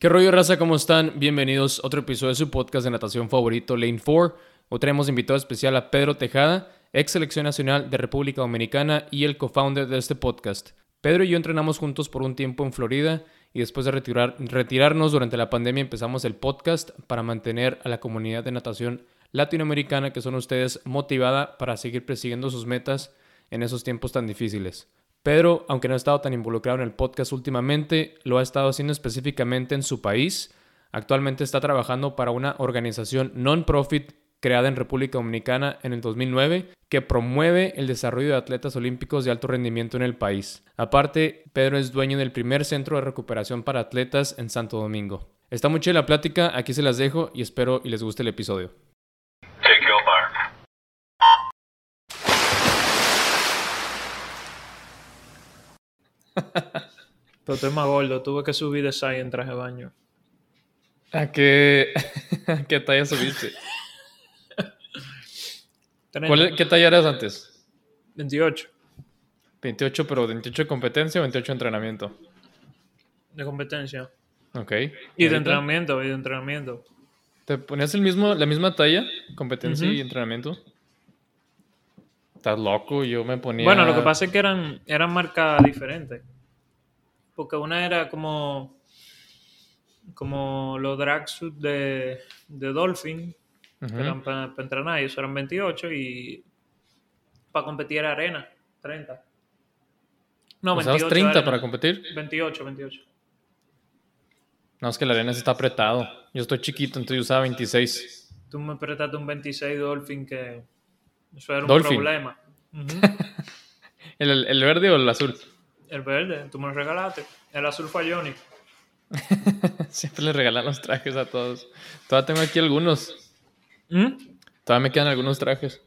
¿Qué rollo, raza? ¿Cómo están? Bienvenidos a otro episodio de su podcast de natación favorito, Lane 4. Hoy tenemos invitado especial a Pedro Tejada, ex selección nacional de República Dominicana y el co-founder de este podcast. Pedro y yo entrenamos juntos por un tiempo en Florida y después de retirar, retirarnos durante la pandemia empezamos el podcast para mantener a la comunidad de natación latinoamericana que son ustedes motivada para seguir persiguiendo sus metas en esos tiempos tan difíciles. Pedro, aunque no ha estado tan involucrado en el podcast últimamente, lo ha estado haciendo específicamente en su país. Actualmente está trabajando para una organización non-profit creada en República Dominicana en el 2009 que promueve el desarrollo de atletas olímpicos de alto rendimiento en el país. Aparte, Pedro es dueño del primer centro de recuperación para atletas en Santo Domingo. Está muy chida la plática, aquí se las dejo y espero y les guste el episodio. Pero estoy más gordo, tuve que subir de size en traje de baño. ¿A qué, ¿A qué talla subiste? ¿Cuál- ¿Qué talla eras antes? 28 28, pero 28 de competencia o 28 de entrenamiento. de competencia. Ok. Y de entrenamiento, y de entrenamiento. ¿Te ponías el mismo, la misma talla? Competencia y entrenamiento. Estás loco, yo me ponía. Bueno, lo que pasa es que eran, eran marcas diferentes. Porque una era como como los drag suit de, de Dolphin, Ujú. que eran para entrenar, y eso eran 28, y para competir era arena, 30. No, ¿Usabas 28 30 arena. para competir? 28, 28. No, es que la arena sí está apretado. Yo estoy chiquito, entonces yo usaba 26. Tú me prestaste un 26 Dolphin que eso era un Dolphin. problema. Ujú. ¿El, el- el verde o el azul? El verde, tú me lo regalaste. El azul fue Johnny. Siempre le regalan los trajes a todos. Todavía tengo aquí algunos. ¿Mm? Todavía me quedan algunos trajes.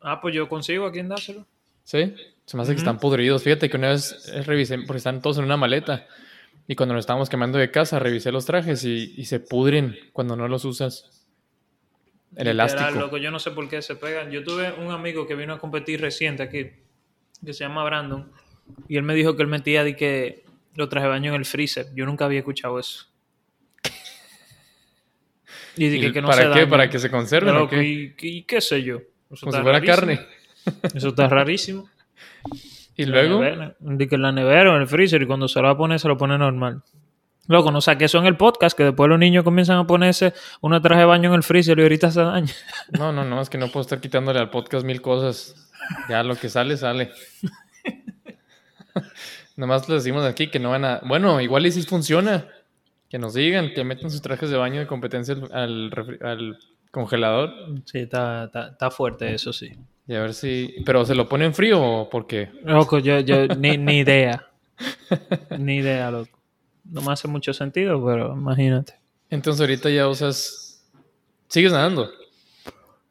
Ah, pues yo consigo a quién dárselo. ¿Sí? Se me hace que están podridos. Fíjate que una vez eh, revisé, porque están todos en una maleta. Y cuando nos estábamos quemando de casa, revisé los trajes y, y se pudren cuando no los usas. El Literal, elástico. loco, yo no sé por qué se pegan. Yo tuve un amigo que vino a competir reciente aquí, que se llama Brandon, y él me dijo que él metía de que lo traje baño en el freezer. Yo nunca había escuchado eso. Y dije ¿Y que no ¿Para se qué? daña. ¿Para que se Loco, qué? y, y qué sé yo. Eso Como si está fuera rarísimo. carne. Eso está rarísimo. Y En la luego, nevera. De que en la nevera o en el freezer y cuando se lo va a poner, se lo pone normal. Loco, no saqué eso en el podcast, que después los niños comienzan a ponerse una traje de baño en el freezer y ahorita se daña. no, no, no, es que no puedo estar quitándole al podcast mil cosas. Ya lo que sale, sale. Nomás les decimos aquí que no van a. Bueno, igual y si funciona. Que nos digan, que metan sus trajes de baño de competencia al, al refri- al congelador. Sí, está, está, está fuerte eso, sí. Y a ver si. Pero se lo ponen frío o por qué? Loco, yo, yo ni, ni idea. Ni idea, loco. No me hace mucho sentido, pero imagínate. Entonces ahorita ya usas. ¿Sigues nadando?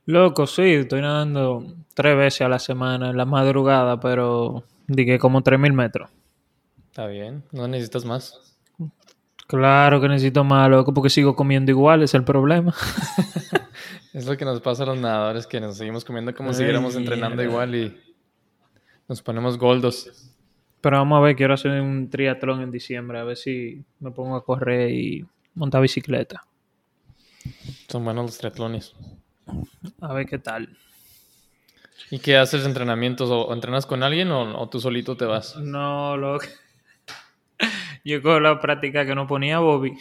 Loco, sí, estoy nadando tres veces a la semana en la madrugada, pero dije como 3.000 metros. Está bien, no necesitas más. Claro que necesito más, loco, porque sigo comiendo igual, es el problema. Es lo que nos pasa a los nadadores, que nos seguimos comiendo como Ay, si siguiéramos entrenando igual y nos ponemos goldos. Pero vamos a ver, quiero hacer un triatlón en diciembre, a ver si me pongo a correr y montar bicicleta. Son buenos los triatlones. A ver qué tal. ¿Y qué haces entrenamientos? ¿O entrenas con alguien o, o tú solito te vas? No, loco. Yo cojo la práctica que no ponía Bobby.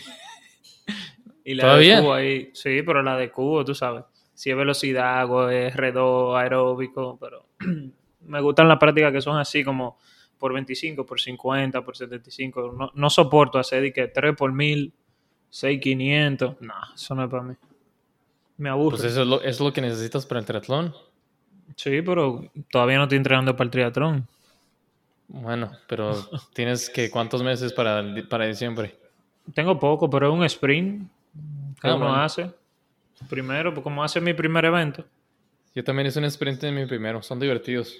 Y la ¿Todavía? de cubo ahí. Sí, pero la de cubo, tú sabes. Si es velocidad, hago R2, aeróbico, pero me gustan las prácticas que son así como por 25, por 50, por 75. No, no soporto hacer de que 3 por 1000, 6 500. No, eso no es para mí. Me aburre. Pues eso es lo, eso es lo que necesitas para el triatlón. Sí, pero todavía no estoy entrenando para el triatlón. Bueno, pero tienes que cuántos meses para, para diciembre. Tengo poco, pero es un sprint que Ah, uno bueno. hace. Primero, pues como hace mi primer evento. Yo también hice un sprint en mi primero, son divertidos.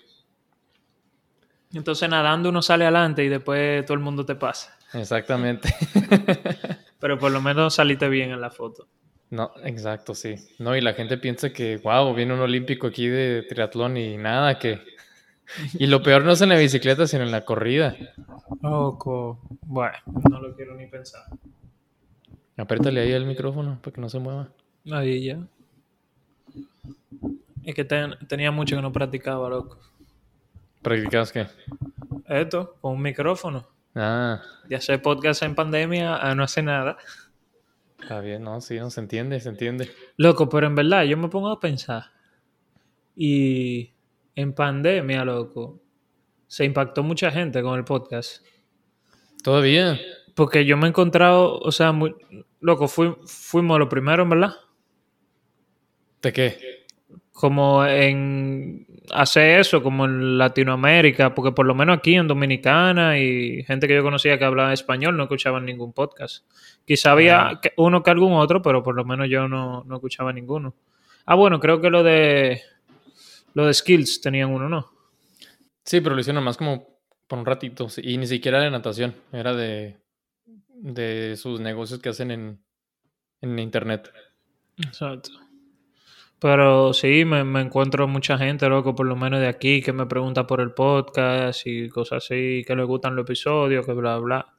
Entonces nadando uno sale adelante y después todo el mundo te pasa. Exactamente. Pero por lo menos saliste bien en la foto. No, exacto, sí. No, y la gente piensa que, wow, viene un olímpico aquí de triatlón y nada, que... Y lo peor no es en la bicicleta, sino en la corrida. Loco. Bueno, no lo quiero ni pensar. Apriétale ahí el micrófono para que no se mueva. Ahí ya. Es que ten- tenía mucho que no practicaba, loco. ¿Practicabas qué? Esto, con un micrófono. Ah, De hacer podcast en pandemia a no hacer nada. está bien, no, sí, no se entiende, se entiende. Loco, pero en verdad yo me pongo a pensar. Y en pandemia, loco, se impactó mucha gente con el podcast. Todavía. Porque yo me he encontrado, o sea, muy, loco, fui- fuimos los primeros, verdad. ¿De qué? Como en hacer eso, como en Latinoamérica, porque por lo menos aquí en Dominicana y gente que yo conocía que hablaba español no escuchaban ningún podcast. Quizá había Ah. uno que algún otro, pero por lo menos yo no, no escuchaba ninguno. Ah, bueno, creo que lo de lo de Skills tenían uno, ¿no? Sí, pero lo hicieron más como por un ratito. Y ni siquiera de natación. Era de, de sus negocios que hacen en, en internet. Exacto. Pero sí, me, me encuentro mucha gente, loco, por lo menos de aquí, que me pregunta por el podcast y cosas así, que le gustan los episodios, que bla, bla.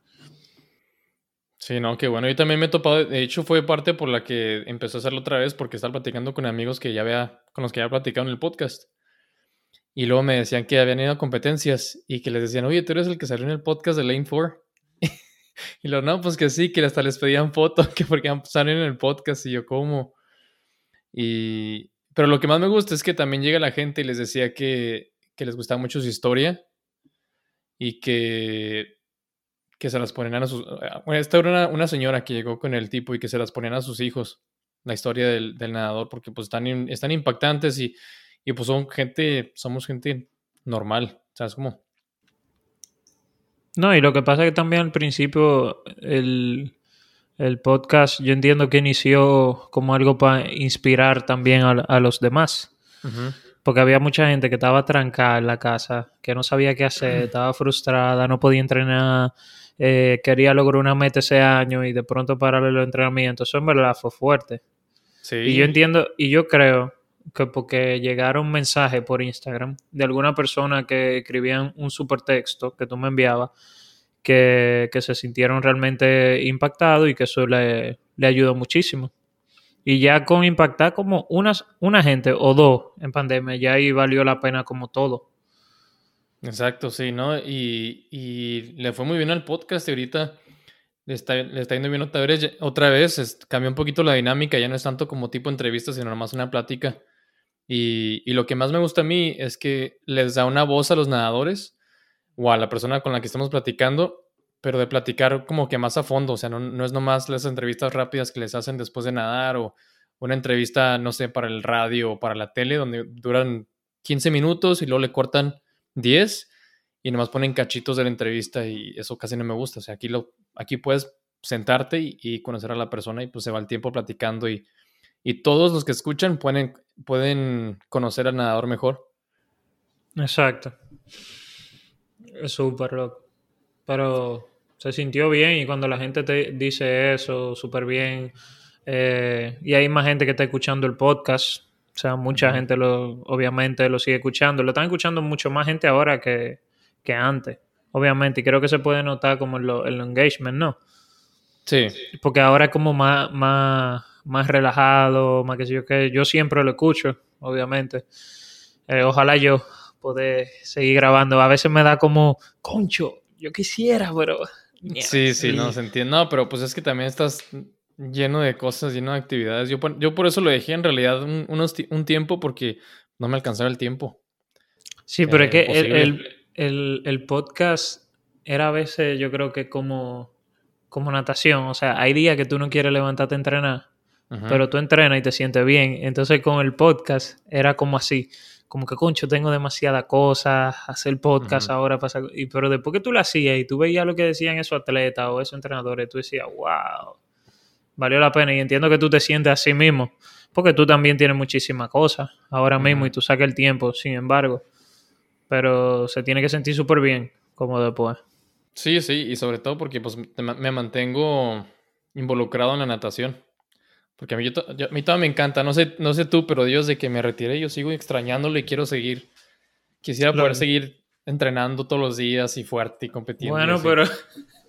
Sí, no, qué bueno. Yo también me he topado. De hecho, fue parte por la que empecé a hacerlo otra vez, porque estaba platicando con amigos que ya había, con los que ya había platicado en el podcast. Y luego me decían que habían ido a competencias y que les decían, oye, tú eres el que salió en el podcast de Lane 4. y luego, no, pues que sí, que hasta les pedían fotos, que porque salen en el podcast. Y yo, ¿cómo? Y. Pero lo que más me gusta es que también llega la gente y les decía que, que les gustaba mucho su historia y que que se las ponían a sus... Bueno, esta era una, una señora que llegó con el tipo y que se las ponían a sus hijos, la historia del, del nadador, porque pues están, están impactantes y, y pues son gente, somos gente normal, ¿sabes cómo? No, y lo que pasa es que también al principio el, el podcast yo entiendo que inició como algo para inspirar también a, a los demás. Porque había mucha gente que estaba trancada en la casa, que no sabía qué hacer, estaba frustrada, no podía entrenar, eh, quería lograr una meta ese año y de pronto pararle los entrenamientos. Eso en verdad fue fuerte. Sí. Y yo entiendo, y yo creo que porque llegaron mensajes por Instagram de alguna persona que escribían un supertexto que tú me enviabas, que, se sintieron realmente impactados y que eso le, le ayudó muchísimo. Y ya con impactar como unas, una gente o dos en pandemia, ya ahí valió la pena como todo. Exacto, sí, ¿no? Y, y le fue muy bien al podcast y ahorita le está, le está yendo bien otra vez. Otra vez es- cambió un poquito la dinámica, ya no es tanto como tipo entrevista, sino nomás una plática. Y, y lo que más me gusta a mí es que les da una voz a los nadadores o a la persona con la que estamos platicando, pero de platicar como que más a fondo, o sea, no, no es nomás las entrevistas rápidas que les hacen después de nadar o una entrevista, no sé, para el radio o para la tele, donde duran 15 minutos y luego le cortan 10 y nomás ponen cachitos de la entrevista y eso casi no me gusta. O sea, aquí, lo, aquí puedes sentarte y, y conocer a la persona y pues se va el tiempo platicando y, y todos los que escuchan pueden, pueden conocer al nadador mejor. Exacto. Súper loco. Pero se sintió bien y cuando la gente te dice eso, súper bien. eh, y hay más gente que está escuchando el podcast. O sea, mucha gente lo, obviamente lo sigue escuchando. Lo están escuchando mucho más gente ahora que, que antes. Obviamente. Y creo que se puede notar como en lo- el engagement, ¿no? Sí, Porque ahora es como más, más, más relajado, más que sé yo qué. Yo siempre lo escucho, obviamente. Eh, ojalá yo poder seguir grabando. A veces me da como, concho, yo quisiera, pero... sí, sí, no, se entiende. No, pero pues es que también estás lleno de cosas, lleno de actividades. Yo, por- yo por eso lo dejé en realidad un, unos un tiempo porque no me alcanzaba el tiempo. Sí, pero Eh, es que el, el- el- el podcast era a veces, yo creo que como, como natación. O sea, hay días que tú no quieres levantarte a entrenar, pero tú entrenas y te sientes bien. Entonces con el podcast era como así, como que concho, tengo demasiadas cosas, hacer podcast Ujú. ahora pasa, y pero después que tú lo hacías y tú veías lo que decían esos atletas o esos entrenadores, tú decías, wow, valió la pena y entiendo que tú te sientes así mismo, porque tú también tienes muchísimas cosas ahora mismo y tú sacas el tiempo, sin embargo, pero se tiene que sentir súper bien como después. Sí, sí, y sobre todo porque pues me mantengo involucrado en la natación. Porque a mí, yo yo- a mí todavía me encanta, no sé, no sé tú, pero Dios de que me retiré, yo sigo extrañándolo y quiero seguir. Quisiera poder Claro. seguir entrenando todos los días y fuerte y competiendo. Bueno, así. pero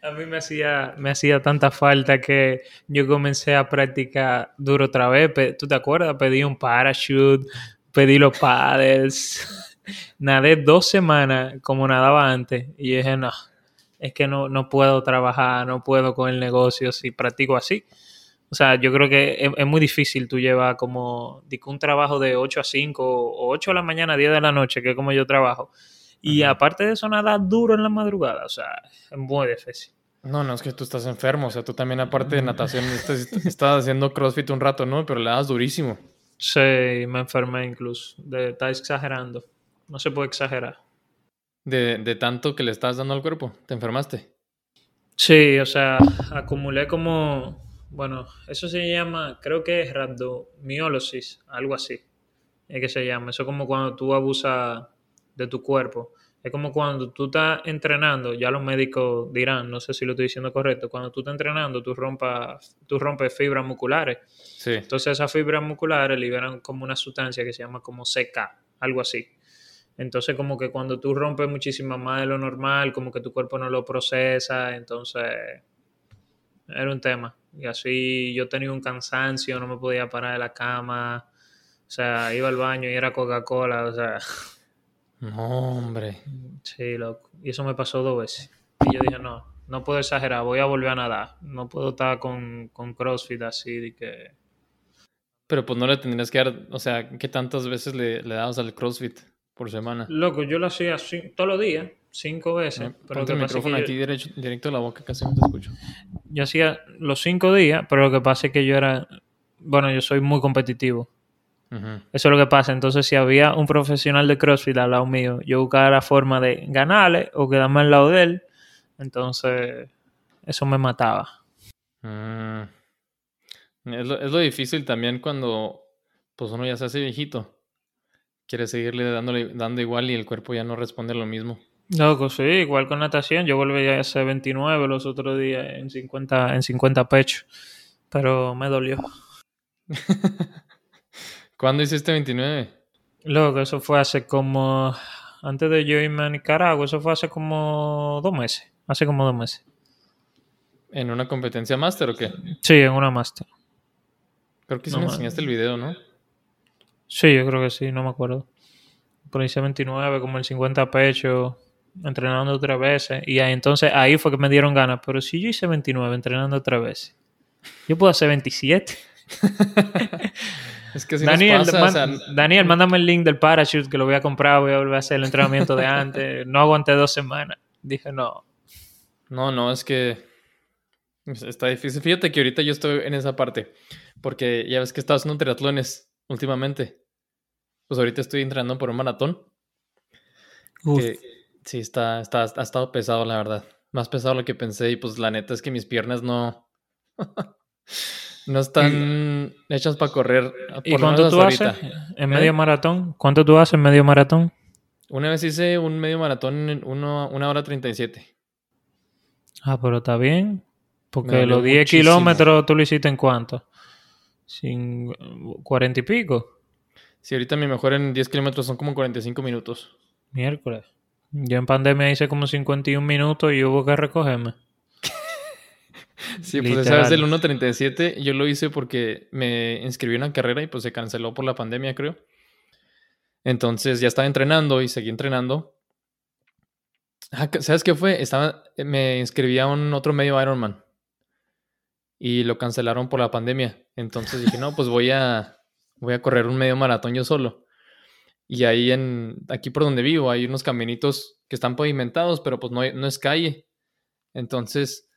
A mí me hacía, me hacía tanta falta que yo comencé a practicar duro otra vez. ¿Tú te acuerdas? Pedí un parachute, pedí los paddles. Nadé dos semanas como nadaba antes. Y dije, no, es que no, no puedo trabajar, no puedo con el negocio si practico así. O sea, yo creo que es, muy difícil tú llevar como un trabajo de 8 a 5 o 8 de la mañana a 10 de la noche, que es como yo trabajo. Y aparte de eso, nada duro en la madrugada. O sea, es muy difícil. No, no, es que tú estás enfermo. O sea, tú también, aparte de natación, estás, haciendo crossfit un rato, ¿no? Pero le das durísimo. Sí, me enfermé incluso. De, estás exagerando. No se puede exagerar. De, de tanto que le estás dando al cuerpo, ¿te enfermaste? Sí, o sea, acumulé como. Bueno, eso se llama, creo que es rhabdomiólosis, algo así. Es que se llama. Eso es como cuando tú abusas de tu cuerpo. Es como cuando tú estás entrenando, ya los médicos dirán, no sé si lo estoy diciendo correcto, cuando tú estás entrenando, tú, rompas, tú rompes fibras musculares. Sí. Entonces esas fibras musculares liberan como una sustancia que se llama como CK, algo así. Entonces como que cuando tú rompes muchísimo más de lo normal, como que tu cuerpo no lo procesa, entonces era un tema. Y así yo tenía un cansancio, no me podía parar de la cama, o sea, iba al baño y era Coca-Cola, o sea... No, hombre. Sí, loco. Y eso me pasó dos veces. Y yo dije, no, no puedo exagerar, voy a volver a nadar. No puedo estar con, con CrossFit así de que... Pero pues no le tendrías que dar, o sea, ¿qué tantas veces le, le dabas al CrossFit por semana? Loco, yo lo hacía todos los días, cinco veces. pero el micrófono aquí directo a la boca, casi no te escucho. Yo hacía los cinco días, pero lo que pasa es que yo era, bueno, yo soy muy competitivo. Eso es lo que pasa. Entonces, si había un profesional de CrossFit al lado mío, yo buscaba la forma de ganarle o quedarme al lado de él. Entonces, eso me mataba. Mm. Es, lo, difícil también cuando pues uno ya se hace viejito. Quiere seguirle dándole, dando igual y el cuerpo ya no responde lo mismo. Loco, sí, igual con natación. Yo volví a hacer 29 los otros días en 50, en 50 pechos. Pero me dolió. ¿Cuándo hiciste 29? Luego, eso fue hace como. Antes de yo irme a Nicaragua, eso fue hace como dos meses. Hace como dos meses. ¿En una competencia máster o qué? Sí, en una máster. Creo que sí me enseñaste el video, ¿no? Sí, yo creo que sí, no me acuerdo. Pero hice 29, como el 50 pecho, entrenando tres veces. Y ahí, entonces ahí fue que me dieron ganas. Pero si yo hice 29 entrenando tres veces, yo puedo hacer 27. Es que si Daniel, Daniel, mándame el link del parachute que lo voy a comprar, voy a volver a hacer el entrenamiento de antes. No aguanté dos semanas. Dije, no. No, no, es que está difícil. Fíjate que ahorita yo estoy en esa parte, porque ya ves que estaba haciendo triatlones últimamente. Pues ahorita estoy entrenando por un maratón. Sí, está, está, ha estado pesado, la verdad. Más pesado de lo que pensé y pues la neta es que mis piernas no... No están hechas para correr. ¿Y cuánto tú haces en medio ¿Eh? maratón? ¿Cuánto tú haces en medio maratón? Una vez hice un medio maratón en uno, una hora 37. Ah, pero está bien. Porque los 10 kilómetros tú lo hiciste en cuánto? Sin 40 y pico. Sí, ahorita mi mejor en 10 kilómetros son como 45 minutos. Miércoles. Yo en pandemia hice como 51 minutos y hubo que recogerme. Sí, pues esa vez del 1.37 yo lo hice porque me inscribí en una carrera y pues se canceló por la pandemia, creo. Entonces ya estaba entrenando y seguí entrenando. Ah, ¿Sabes qué fue? Estaba, me inscribí a un otro medio Ironman y lo cancelaron por la pandemia. Entonces dije, no, pues voy a, voy a correr un medio maratón yo solo. Y ahí en, aquí por donde vivo, hay unos caminitos que están pavimentados, pero pues no, no es calle. Entonces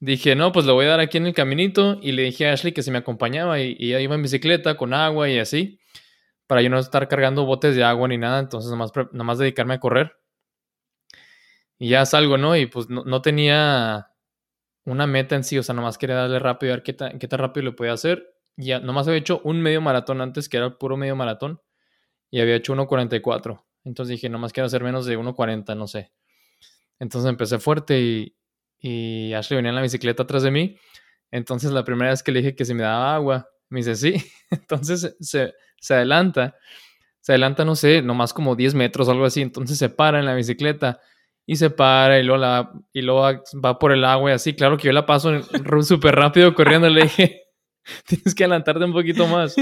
Dije, no, pues lo voy a dar aquí en el caminito y le dije a Ashley que se me acompañaba y, y iba en bicicleta con agua y así, para yo no estar cargando botes de agua ni nada, entonces nomás, nomás dedicarme a correr. Y ya salgo, ¿no? Y pues no, tenía una meta en sí, o sea, nomás quería darle rápido a ver qué, qué tan rápido lo podía hacer. Ya nomás había hecho un medio maratón antes, que era el puro medio maratón, y había hecho 1.44. Entonces dije, nomás quiero hacer menos de 1.40, no sé. Entonces empecé fuerte y, y Ashley venía en la bicicleta atrás de mí. Entonces la primera vez que le dije que si me daba agua, me dice sí. Entonces se, se adelanta, se adelanta, no sé, nomás como 10 metros o algo así. Entonces se para en la bicicleta y se para y luego, la, y luego va por el agua y así. Claro que yo la paso súper rápido corriendo. Le dije, tienes que adelantarte un poquito más.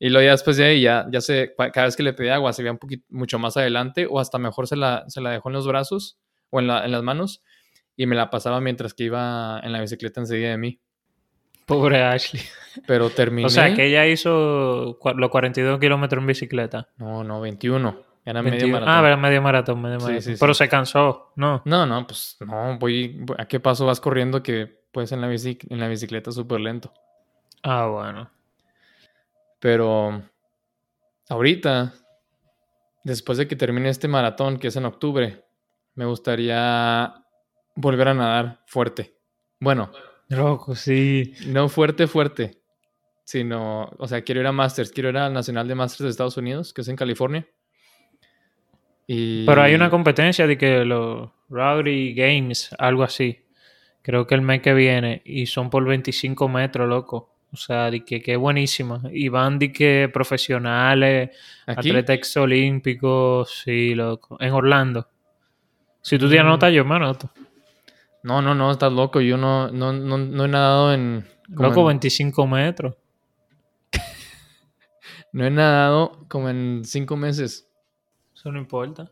Y luego ya después de ahí, ya, ya se, cada vez que le pedí agua, se veía un poquito, mucho más adelante o hasta mejor se la, se la dejó en los brazos o en, la, en las manos y me la pasaba mientras que iba en la bicicleta enseguida de mí. Pobre Ashley. Pero terminé. O sea, que ella hizo los 42 kilómetros en bicicleta. No, no, 21. Era 21. medio maratón. Ah, era medio maratón, medio maratón. sí, sí. Pero se cansó, ¿no? No, no, pues no, voy, voy- ¿a qué paso vas corriendo que puedes en la, bici, en la bicicleta súper lento? Ah, bueno. Pero ahorita, después de que termine este maratón, que es en octubre, me gustaría volver a nadar fuerte. Bueno, Loco, sí. no fuerte, fuerte, sino, o sea, quiero ir a Masters, quiero ir al Nacional de Masters de Estados Unidos, que es en California. Y... Pero hay una competencia de que los Rowdy Games, algo así. Creo que el mes que viene. Y son por 25 metros, loco. O sea, de que, que buenísima. Y van de que profesionales, ¿Aquí? atletas exolímpicos, sí, loco. En Orlando. Si tú te Mm. anotas, yo me anoto. No, no, no, estás loco. Yo no, no, no, no he nadado en. Loco, en- 25 metros. No he nadado como en cinco meses. Eso no importa.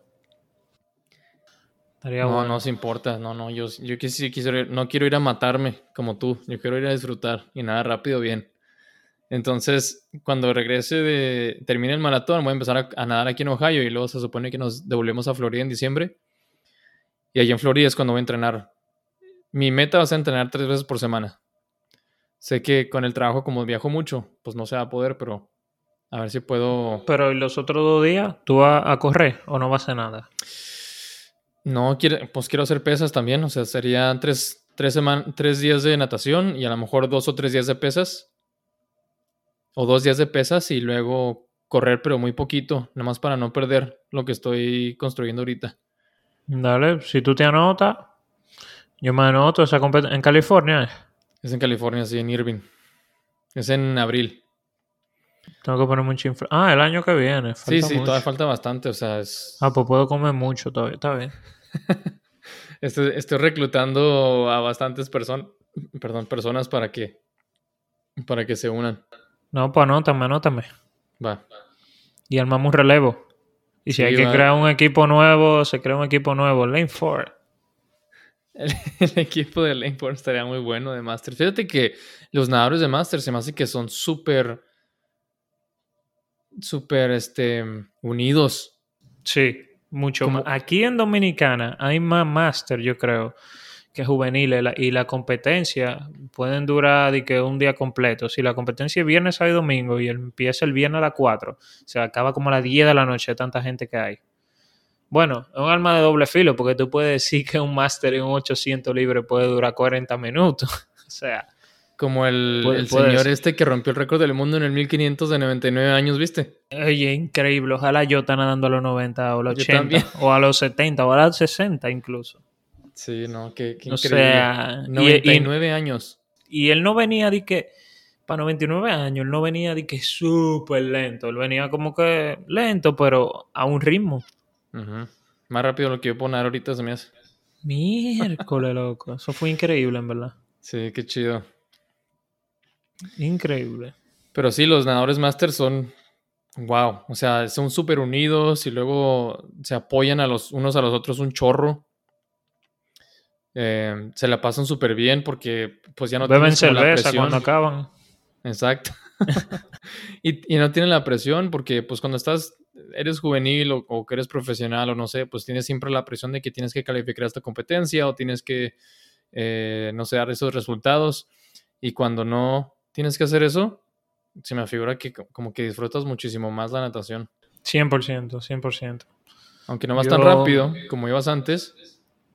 Estaría No, bueno. no se importa. No, no, yo, yo quisiera ir- no quiero ir a matarme como tú. Yo quiero ir a disfrutar y nada rápido bien. Entonces, cuando regrese de, termine el maratón, voy a empezar a, a nadar aquí en Ohio y luego se supone que nos devolvemos a Florida en diciembre. Y allí en Florida es cuando voy a entrenar. Mi meta va a ser entrenar tres veces por semana. Sé que con el trabajo, como viajo mucho, pues no se va a poder, pero a ver si puedo Pero ¿y los otros dos días tú vas a correr o no vas a hacer nada? No, quiero, pues quiero hacer pesas también. O sea, serían tres, tres, seman- tres días de natación y a lo mejor dos o tres días de pesas. O dos días de pesas y luego correr, pero muy poquito, nada más para no perder lo que estoy construyendo ahorita. Dale, si tú te anotas, yo me anoto esa en California. Es en California, sí, en Irving. Es en abril. Tengo que poner mucha infla- Ah, el año que viene. Sí, sí, mucho. todavía falta bastante. O sea, es- Ah, pues puedo comer mucho todavía. Está bien. estoy, estoy reclutando a bastantes personas, perdón, personas para que, para que se unan. No, pues anótame, anótame. Va. Y armamos un relevo. Y si Sí, hay que va. crear un equipo nuevo, se crea un equipo nuevo. Lane 4. El, el equipo de Laneport estaría muy bueno de Masters. Fíjate que los nadadores de Masters se me hace que son súper, súper, este, unidos. Sí, mucho Como- más. Aquí en Dominicana hay más máster, yo creo, que juveniles. La- Y la competencia pueden durar de que un día completo. Si la competencia es viernes, sábado y domingo y empieza el viernes a las 4, se acaba como a las 10 de la noche, tanta gente que hay. Bueno, es un arma de doble filo porque tú puedes decir que un máster en un 800 libre puede durar 40 minutos. o sea, Como el, el señor ser. este que rompió el récord del mundo en el 1500 de 99 años, ¿viste? oye, increíble. Ojalá yo esté nadando a los 90 o a los Yo 80 también. o a los 70 o a los 60 incluso. Sí, no, qué, qué O increíble. sea, y- y- 99 años. Y él no venía de que, para 99 años, él no venía de que súper lento. Él venía como que lento, pero a un ritmo. Más rápido de lo que yo puedo nadar ahorita se me hace. Miércoles, loco. Eso fue increíble, en verdad. Sí, qué chido. Increíble. Pero sí, los nadadores máster son wow, o sea, son súper unidos y luego se apoyan a los unos a los otros un chorro. Eh, se la pasan súper bien porque pues ya no Beben cerveza cuando acaban. Exacto. y, y no tienen la presión porque pues cuando estás, eres juvenil o, o que eres profesional o no sé, pues tienes siempre la presión de que tienes que calificar esta competencia o tienes que, eh, no sé, dar esos resultados. Y cuando no tienes que hacer eso, se me figura que co- como que disfrutas muchísimo más la natación. 100%, 100%. Aunque no vas Yo- tan rápido como ibas antes,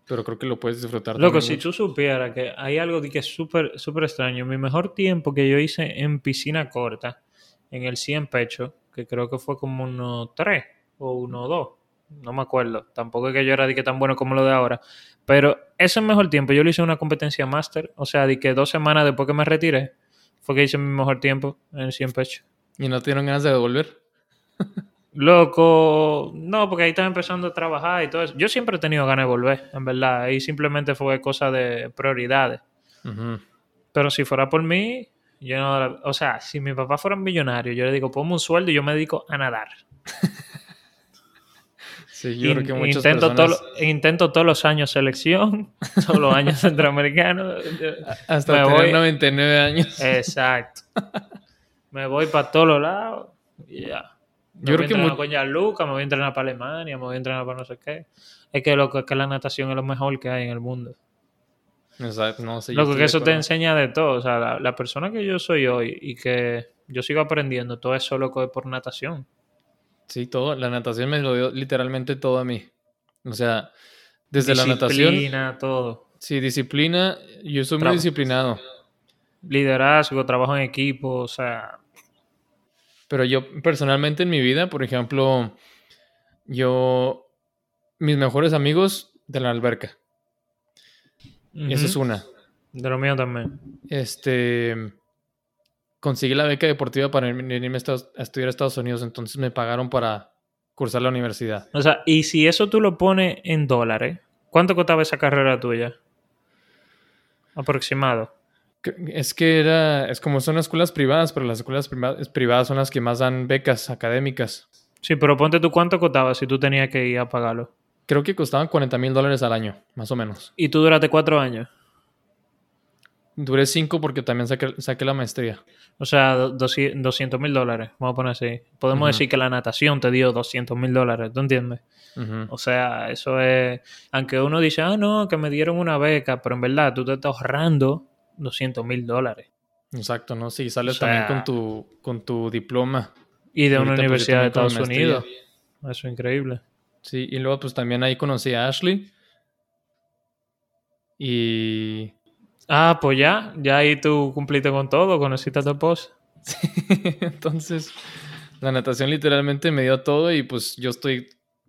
pero creo que lo puedes disfrutar. Loco, también si tú supieras que hay algo que es súper súper extraño. Mi mejor tiempo que yo hice en piscina corta, en el 100 pecho, que creo que fue como uno 3 o uno 2, no me acuerdo. Tampoco es que yo era de que tan bueno como lo de ahora. Pero ese mejor tiempo, yo lo hice en una competencia máster, o sea, de que dos semanas después que me retiré, fue que hice mi mejor tiempo en el 100 pecho. ¿Y no te dieron ganas de devolver? Loco, no, porque ahí estaba empezando a trabajar y todo eso. Yo siempre he tenido ganas de volver, en verdad. Ahí simplemente fue cosa de prioridades. Pero si fuera por mí, yo no... O sea, si mi papá fuera un millonario, yo le digo, ponme un sueldo y yo me dedico a nadar. Sí, yo creo que In- muchas intento, personas... todo- intento todos los años selección, todos los años centroamericanos. Hasta me tener voy- 99 años. Exacto. Me voy para todos los lados y ya. Me Yo voy creo que a entrenar con Gianluca, me voy a entrenar para Alemania, me voy a entrenar para no sé qué. Es que es la natación es lo mejor que hay en el mundo. Exacto, no sé. Lo que eso te enseña de todo. O sea, la, la persona que yo soy hoy y que yo sigo aprendiendo, todo eso lo que es por natación. Sí, todo. La natación me lo dio literalmente todo a mí. O sea, desde la natación. Disciplina, todo. Sí, disciplina. Yo soy muy disciplinado. Liderazgo, trabajo en equipo, o sea, Pero yo personalmente en mi vida, por ejemplo, yo. Mis mejores amigos de la alberca. Esa es una. de lo mío también. Este. Conseguí la beca deportiva para irme irme a, estudiar a Estados Unidos, entonces me pagaron para cursar la universidad. O sea, y si eso tú lo pones en dólares, ¿cuánto costaba esa carrera tuya? Aproximado. Es que era, es como son escuelas privadas, pero las escuelas priva- privadas son las que más dan becas académicas. Sí, pero ponte tú cuánto costaba si tú tenías que ir a pagarlo. Creo que costaban 40 mil dólares al año, más o menos. Y tú duraste cuatro años. Duré cinco porque también saqué, saqué la maestría. O sea, 200 mil dólares, vamos a poner así. Podemos decir que la natación te dio 200 mil dólares, ¿tú entiendes? O sea, eso es... Aunque uno dice, ah, no, que me dieron una beca, pero en verdad tú te estás ahorrando 200 mil dólares. Exacto, ¿no? Sí, sales O sea- también con tu, con tu diploma. Y de una universidad de Estados maestría. Unidos. Eso es increíble. Sí, y luego pues también ahí conocí a Ashley. Y... Ah, pues ya, ya ahí tú cumpliste con todo, conociste a tu esposa. Entonces, la natación literalmente me dio todo y pues yo estoy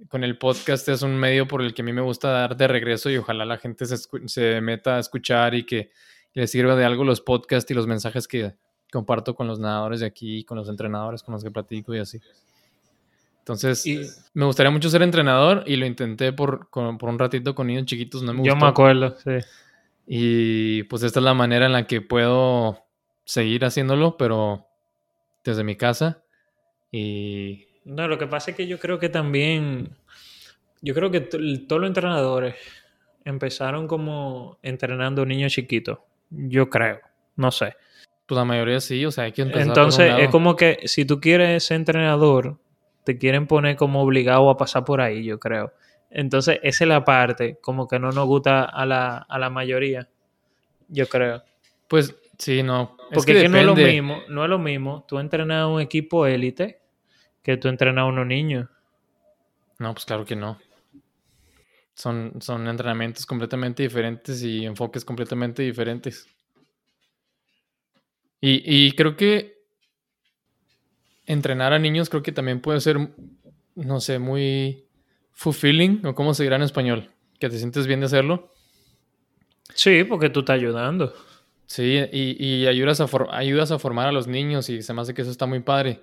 con el podcast, es un medio por el que a mí me gusta dar de regreso y ojalá la gente se, se meta a escuchar y que les sirva de algo los podcasts y los mensajes que comparto con los nadadores de aquí, con los entrenadores con los que platico y así. Entonces, Y me gustaría mucho ser entrenador y lo intenté por, con- por un ratito con niños chiquitos, no me yo gustó. me acuerdo, sí. Y pues esta es la manera en la que puedo seguir haciéndolo, pero desde mi casa. Y No, lo que pasa es que yo creo que también, yo creo que todos los entrenadores empezaron como entrenando niños chiquitos. Yo creo, no sé. pues la mayoría sí, o sea, hay que empezar por un Entonces, lado. es como que si tú quieres ser entrenador, te quieren poner como obligado a pasar por ahí, yo creo. Entonces, esa es la parte como que no nos gusta a la, a la mayoría, yo creo. Pues sí, no. Porque es que que no es lo mismo, no es lo mismo tú entrenar a un equipo élite que tú entrenar a unos niños. No, pues claro que no. Son, son entrenamientos completamente diferentes y enfoques completamente diferentes. Y, y creo que entrenar a niños creo que también puede ser, no sé, muy fulfilling, o cómo se dirá en español, que te sientes bien de hacerlo. Sí, porque tú estás ayudando. Sí, y, y ayudas, a for- ayudas a formar a los niños y se me hace que eso está muy padre.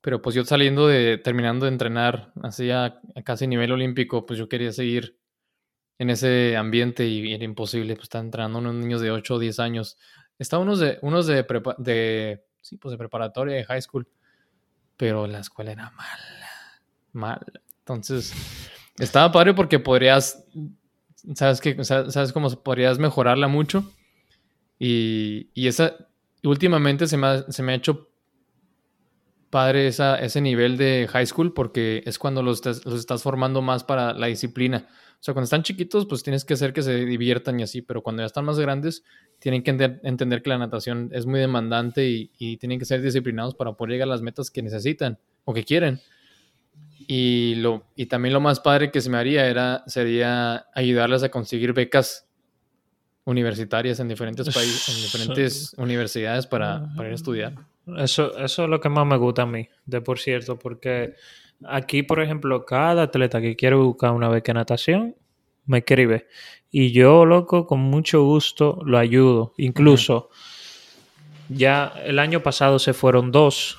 Pero pues yo saliendo de, terminando de entrenar así a, a casi nivel olímpico, pues yo quería seguir en ese ambiente y era imposible, pues estar entrenando unos niños de 8 o 10 años. Estaban unos de, unos de, prepa- de, sí, pues de preparatoria, de high school, pero la escuela era mala, mala. Entonces, estaba padre porque podrías, sabes que, sabes cómo podrías mejorarla mucho. Y, y esa, últimamente se me ha, se me ha hecho padre esa, ese nivel de high school porque es cuando los, estás- los estás formando más para la disciplina. O sea, cuando están chiquitos, pues tienes que hacer que se diviertan y así, pero cuando ya están más grandes, tienen que entender que la natación es muy demandante y, y tienen que ser disciplinados para poder llegar a las metas que necesitan o que quieren. Y, lo, y también lo más padre que se me haría era, sería ayudarles a conseguir becas universitarias en diferentes países, en diferentes universidades para, para ir a estudiar. Eso, eso es lo que más me gusta a mí, de por cierto, porque aquí, por ejemplo, cada atleta que quiere buscar una beca de natación, me escribe. Y yo, loco, con mucho gusto lo ayudo. Incluso, ya el año pasado se fueron dos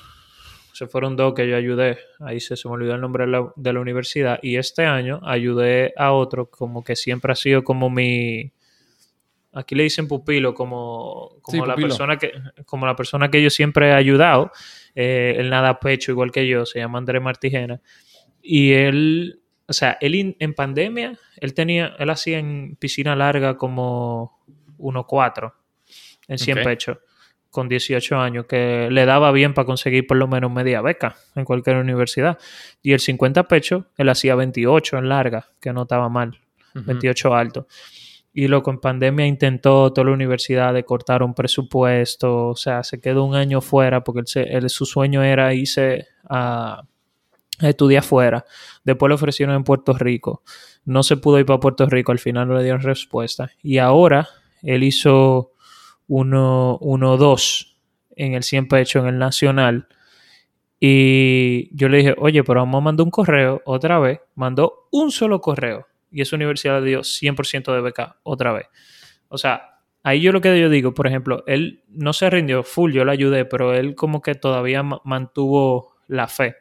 Se fueron dos que yo ayudé. Ahí se, se me olvidó el nombre de la, de la universidad. Y este año ayudé a otro, como que siempre ha sido como mi. Aquí le dicen pupilo, como, como Sí, la pupilo. persona que, como la persona que yo siempre he ayudado. Eh, él nada pecho igual que yo, se llama Andrés Martijena. Y él, o sea, él in- en pandemia, él tenía, él hacía en piscina larga como 1.4 en 100 Ok. pechos con 18 años, que le daba bien para conseguir por lo menos media beca en cualquier universidad. Y el 50 pecho, él hacía 28 en larga, que no estaba mal, Ujú. 28 alto. Y loco, en pandemia intentó toda la universidad de cortar un presupuesto, o sea, se quedó un año fuera porque él se- él- su sueño era irse a, a estudiar fuera. Después le ofrecieron en Puerto Rico. No se pudo ir para Puerto Rico, al final no le dieron respuesta. Y ahora él hizo uno, uno dos en el 100 pecho en el Nacional. Y yo le dije, oye, pero vamos a mandar un correo otra vez. Mandó un solo correo. Y esa universidad dio 100% de beca otra vez. O sea, ahí yo lo que yo digo, por ejemplo, él no se rindió full, yo le ayudé, pero él como que todavía ma- mantuvo la fe.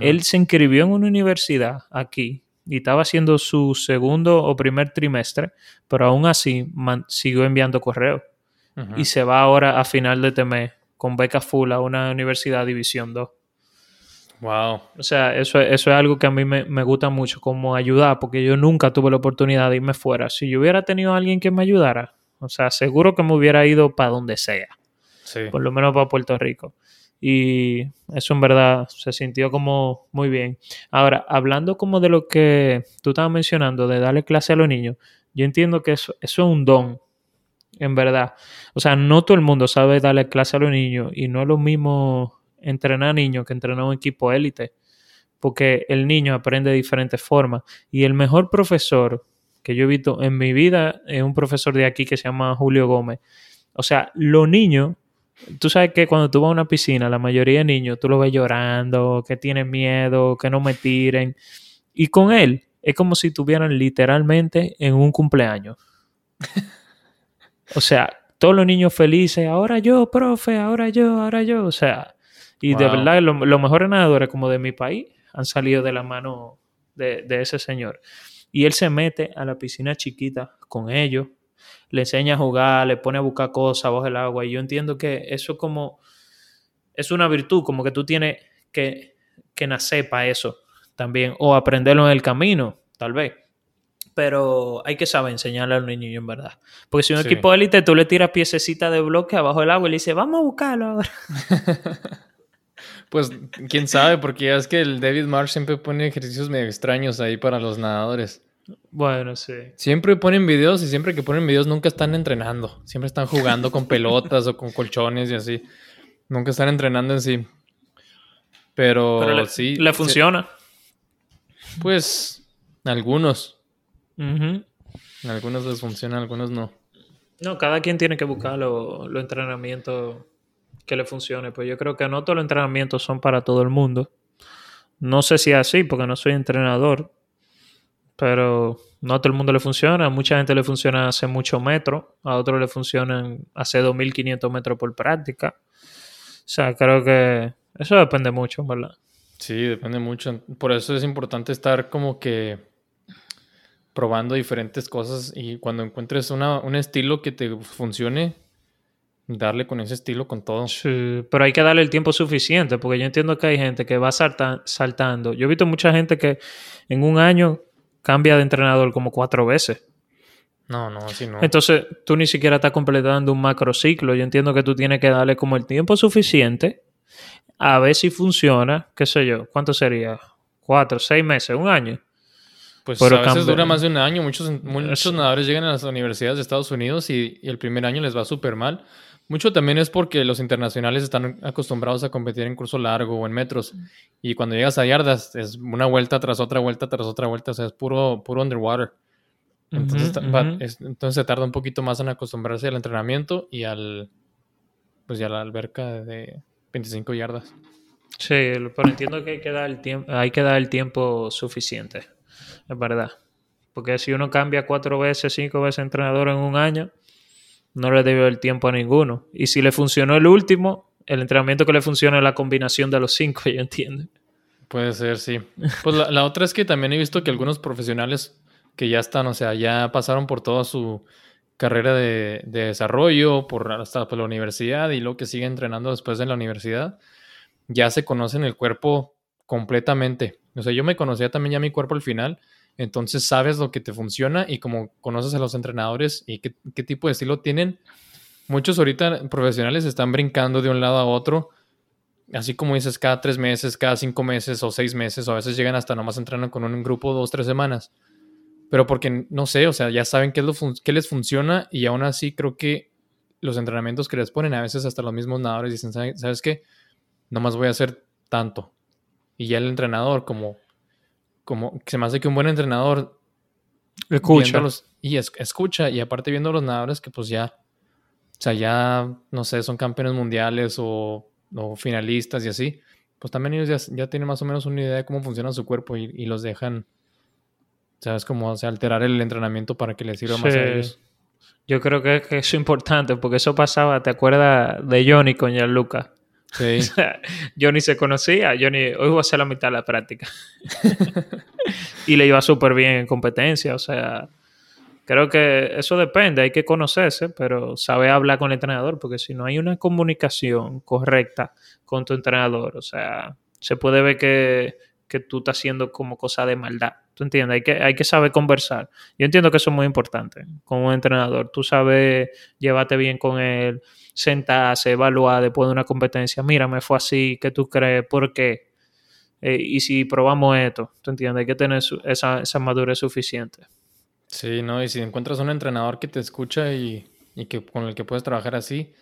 Él se inscribió en una universidad aquí y estaba haciendo su segundo o primer trimestre, pero aún así siguió enviando correos Y se va ahora a final de este mes con beca full a una universidad División 2. Wow. O sea, eso, eso es algo que a mí me, me gusta mucho, como ayudar, porque yo nunca tuve la oportunidad de irme fuera. Si yo hubiera tenido a alguien que me ayudara, o sea, seguro que me hubiera ido para donde sea, Sí. por lo menos para Puerto Rico. Y eso en verdad se sintió como muy bien. Ahora, hablando como de lo que tú estabas mencionando, de darle clase a los niños, yo entiendo que eso, eso es un don, en verdad. O sea, no todo el mundo sabe darle clase a los niños y no es lo mismo entrenar niños que entrenar un equipo élite, porque el niño aprende de diferentes formas. Y el mejor profesor que yo he visto en mi vida es un profesor de aquí que se llama Julio Gómez. O sea, los niños, tú sabes que cuando tú vas a una piscina, la mayoría de niños, tú los ves llorando, que tienen miedo, que no me tiren. Y con él es como si estuvieran literalmente en un cumpleaños. O sea, todos los niños felices, ahora yo, profe, ahora yo, ahora yo. O sea, y de verdad, lo- los mejores nadadores como de mi país han salido de la mano de, de ese señor. Y él se mete a la piscina chiquita con ellos, le enseña a jugar, le pone a buscar cosas bajo el agua. Y yo entiendo que eso como es una virtud, como que tú tienes que, que nacer para eso también, o aprenderlo en el camino, tal vez. Pero hay que saber enseñarle a los niños en verdad. Porque si un Sí. equipo élite tú le tiras piececita de bloque abajo del agua y le dices, vamos a buscarlo ahora. Pues quién sabe, porque ya es que el David Marsh siempre pone ejercicios medio extraños ahí para los nadadores. Bueno, sí. Siempre ponen videos y siempre que ponen videos nunca están entrenando. Siempre están jugando con pelotas o con colchones y así. Nunca están entrenando en sí. Pero, Pero le, sí. le sí, funciona. pues algunos. Ujú. Algunos les funciona, algunos no. No, cada quien tiene que buscar los los entrenamientos que le funcione. Pues yo creo que no todos los entrenamientos son para todo el mundo. No sé si es así, porque no soy entrenador. Pero no a todo el mundo le funciona. A mucha gente le funciona hacer muchos metros. A otros le funcionan hacer 2.500 metros por práctica. O sea, creo que eso depende mucho, ¿verdad? Sí, depende mucho. Por eso es importante estar como que probando diferentes cosas y cuando encuentres una, un estilo que te funcione, darle con ese estilo con todo. Sí, pero hay que darle el tiempo suficiente, porque yo entiendo que hay gente que va salta- saltando. Yo he visto mucha gente que en un año cambia de entrenador como cuatro veces. No, no, así no. Entonces, tú ni siquiera estás completando un macro ciclo. Yo entiendo que tú tienes que darle como el tiempo suficiente a ver si funciona, qué sé yo, ¿cuánto sería? Cuatro, seis meses, un año. Pues pero a veces dura más de un año. Muchos, muchos nadadores llegan a las universidades de Estados Unidos y, y el primer año les va súper mal. Mucho también es porque los internacionales están acostumbrados a competir en curso largo o en metros. Y cuando llegas a yardas es una vuelta tras otra vuelta tras otra vuelta. O sea, es puro, puro underwater. Entonces, Ujú, ta- va- ujú. es- entonces se tarda un poquito más en acostumbrarse al entrenamiento y al pues ya a la alberca de 25 yardas. Sí, pero entiendo que hay que dar el tiempo, hay que dar el tiempo suficiente, es verdad. Porque si uno cambia cuatro veces, cinco veces entrenador en un año, no le debió el tiempo a ninguno. Y si le funcionó el último, el entrenamiento que le funciona es la combinación de los cinco, yo entiendo. Puede ser, sí. Pues la, otra es que también he visto que algunos profesionales que ya están, o sea, ya pasaron por toda su carrera de, desarrollo, por hasta por la universidad y lo que sigue entrenando después de la universidad, ya se conocen el cuerpo completamente. O sea, yo me conocía también ya mi cuerpo al final, entonces sabes lo que te funciona y como conoces a los entrenadores y qué, qué tipo de estilo tienen, muchos ahorita profesionales están brincando de un lado a otro así como dices, cada tres meses, cada cinco meses o seis meses, o a veces llegan hasta nomás entrenan con un grupo dos, tres semanas. Pero porque, no sé, o sea, ya saben qué, es lo qué les funciona y aún así creo que los entrenamientos que les ponen, a veces hasta los mismos nadadores dicen, ¿sabes qué? Nomás voy a hacer tanto. Y ya el entrenador, como, como se me hace que un buen entrenador escucha. y escucha, y aparte viendo a los nadadores que pues ya, o sea, ya, no sé, son campeones mundiales o o finalistas y así, pues también ellos ya, tienen más o menos una idea de cómo funciona su cuerpo y, los dejan, ¿sabes? Como alterar el entrenamiento para que les sirva más a ellos. Yo creo que, eso es importante porque eso pasaba, ¿te acuerdas de Johnny con Gianluca? Sí. Johnny se conocía, Johnny, hoy voy a hacer la mitad de la práctica. y le iba súper bien en competencia, o sea, Creo que eso depende, hay que conocerse, pero saber hablar con el entrenador, porque si no hay una comunicación correcta con tu entrenador, o sea, se puede ver que, tú estás haciendo como cosa de maldad. ¿Tú entiendes? Hay que, hay que saber conversar. Yo entiendo que eso es muy importante como entrenador. Tú sabes llevarte bien con él, sentarse, evaluar después de una competencia. Mira, me fue así, ¿qué tú crees? ¿Por qué? Eh, y si probamos esto, ¿tú entiendes? Hay que tener esa, esa madurez suficiente. Sí, ¿no? Y si encuentras un entrenador que te escucha y, que con el que puedes trabajar así,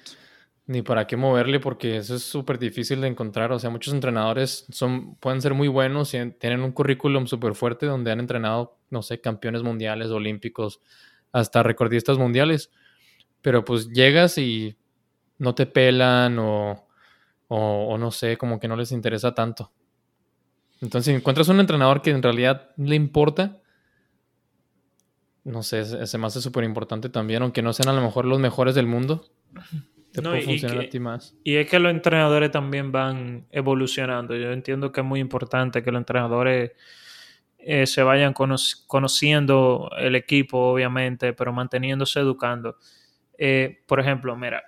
ni para qué moverle, porque eso es súper difícil de encontrar. O sea, muchos entrenadores son, pueden ser muy buenos y tienen un currículum súper fuerte donde han entrenado, no sé, campeones mundiales, olímpicos, hasta recordistas mundiales. Pero pues llegas y no te pelan o, o no sé, como que no les interesa tanto. Entonces, si encuentras un entrenador que en realidad le importa, no sé, se me hace súper importante también, aunque no sean a lo mejor los mejores del mundo. Te puede funcionar a ti más. Y es que los entrenadores también van evolucionando. Yo entiendo que es muy importante que los entrenadores eh, se vayan conociendo el equipo, obviamente, pero manteniéndose educando. Eh, por ejemplo, mira,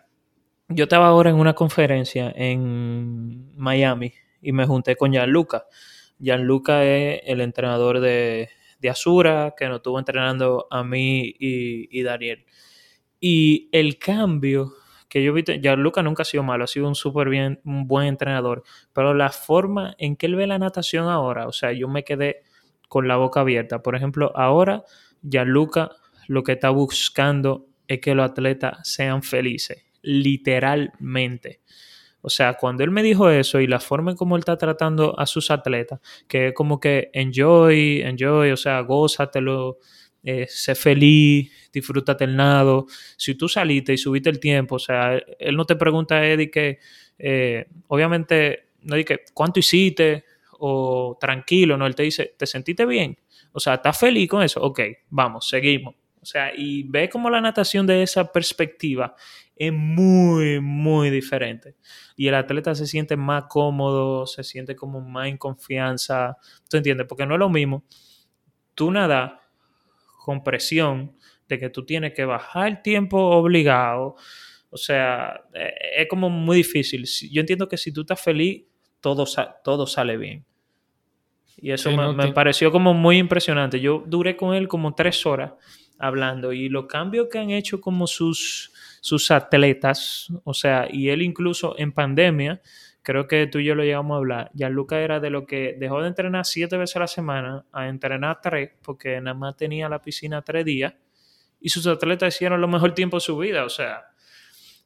yo estaba ahora en una conferencia en Miami y me junté con Gianluca. Gianluca es el entrenador de, de Azura, que nos estuvo entrenando a mí y, Daniel. Y el cambio que yo vi, ya Luca nunca ha sido malo, ha sido un súper bien, un buen entrenador, pero la forma en que él ve la natación ahora, o sea, yo me quedé con la boca abierta. Por ejemplo, ahora ya Luca lo que está buscando es que los atletas sean felices, literalmente. O sea, cuando él me dijo eso y la forma en cómo él está tratando a sus atletas, que es como que enjoy, enjoy, o sea, gózatelo, eh, sé feliz, disfrútate el nado. Si tú saliste y subiste el tiempo, o sea, él no te pregunta Eddie que, eh, obviamente, no dice cuánto hiciste o tranquilo, no, él te dice, ¿te sentiste bien? O sea, ¿estás feliz con eso? Ok, vamos, seguimos. O sea, y ve como la natación de esa perspectiva es muy, muy diferente. Y el atleta se siente más cómodo, se siente como más en confianza. ¿Tú entiendes? Porque no es lo mismo tú nada con presión de que tú tienes que bajar el tiempo obligado. O sea, e, es como muy difícil. Yo entiendo que si tú estás feliz, todo, todo sale bien. Y eso me, me, pareció como muy impresionante. Yo duré con él como tres horas hablando y los cambios que han hecho como sus sus atletas, o sea, y él incluso en pandemia, creo que tú y yo lo llegamos a hablar, ya Luca era de lo que dejó de entrenar siete veces a la semana a entrenar tres, porque nada más tenía la piscina tres días, y sus atletas hicieron lo mejor tiempo de su vida, o sea,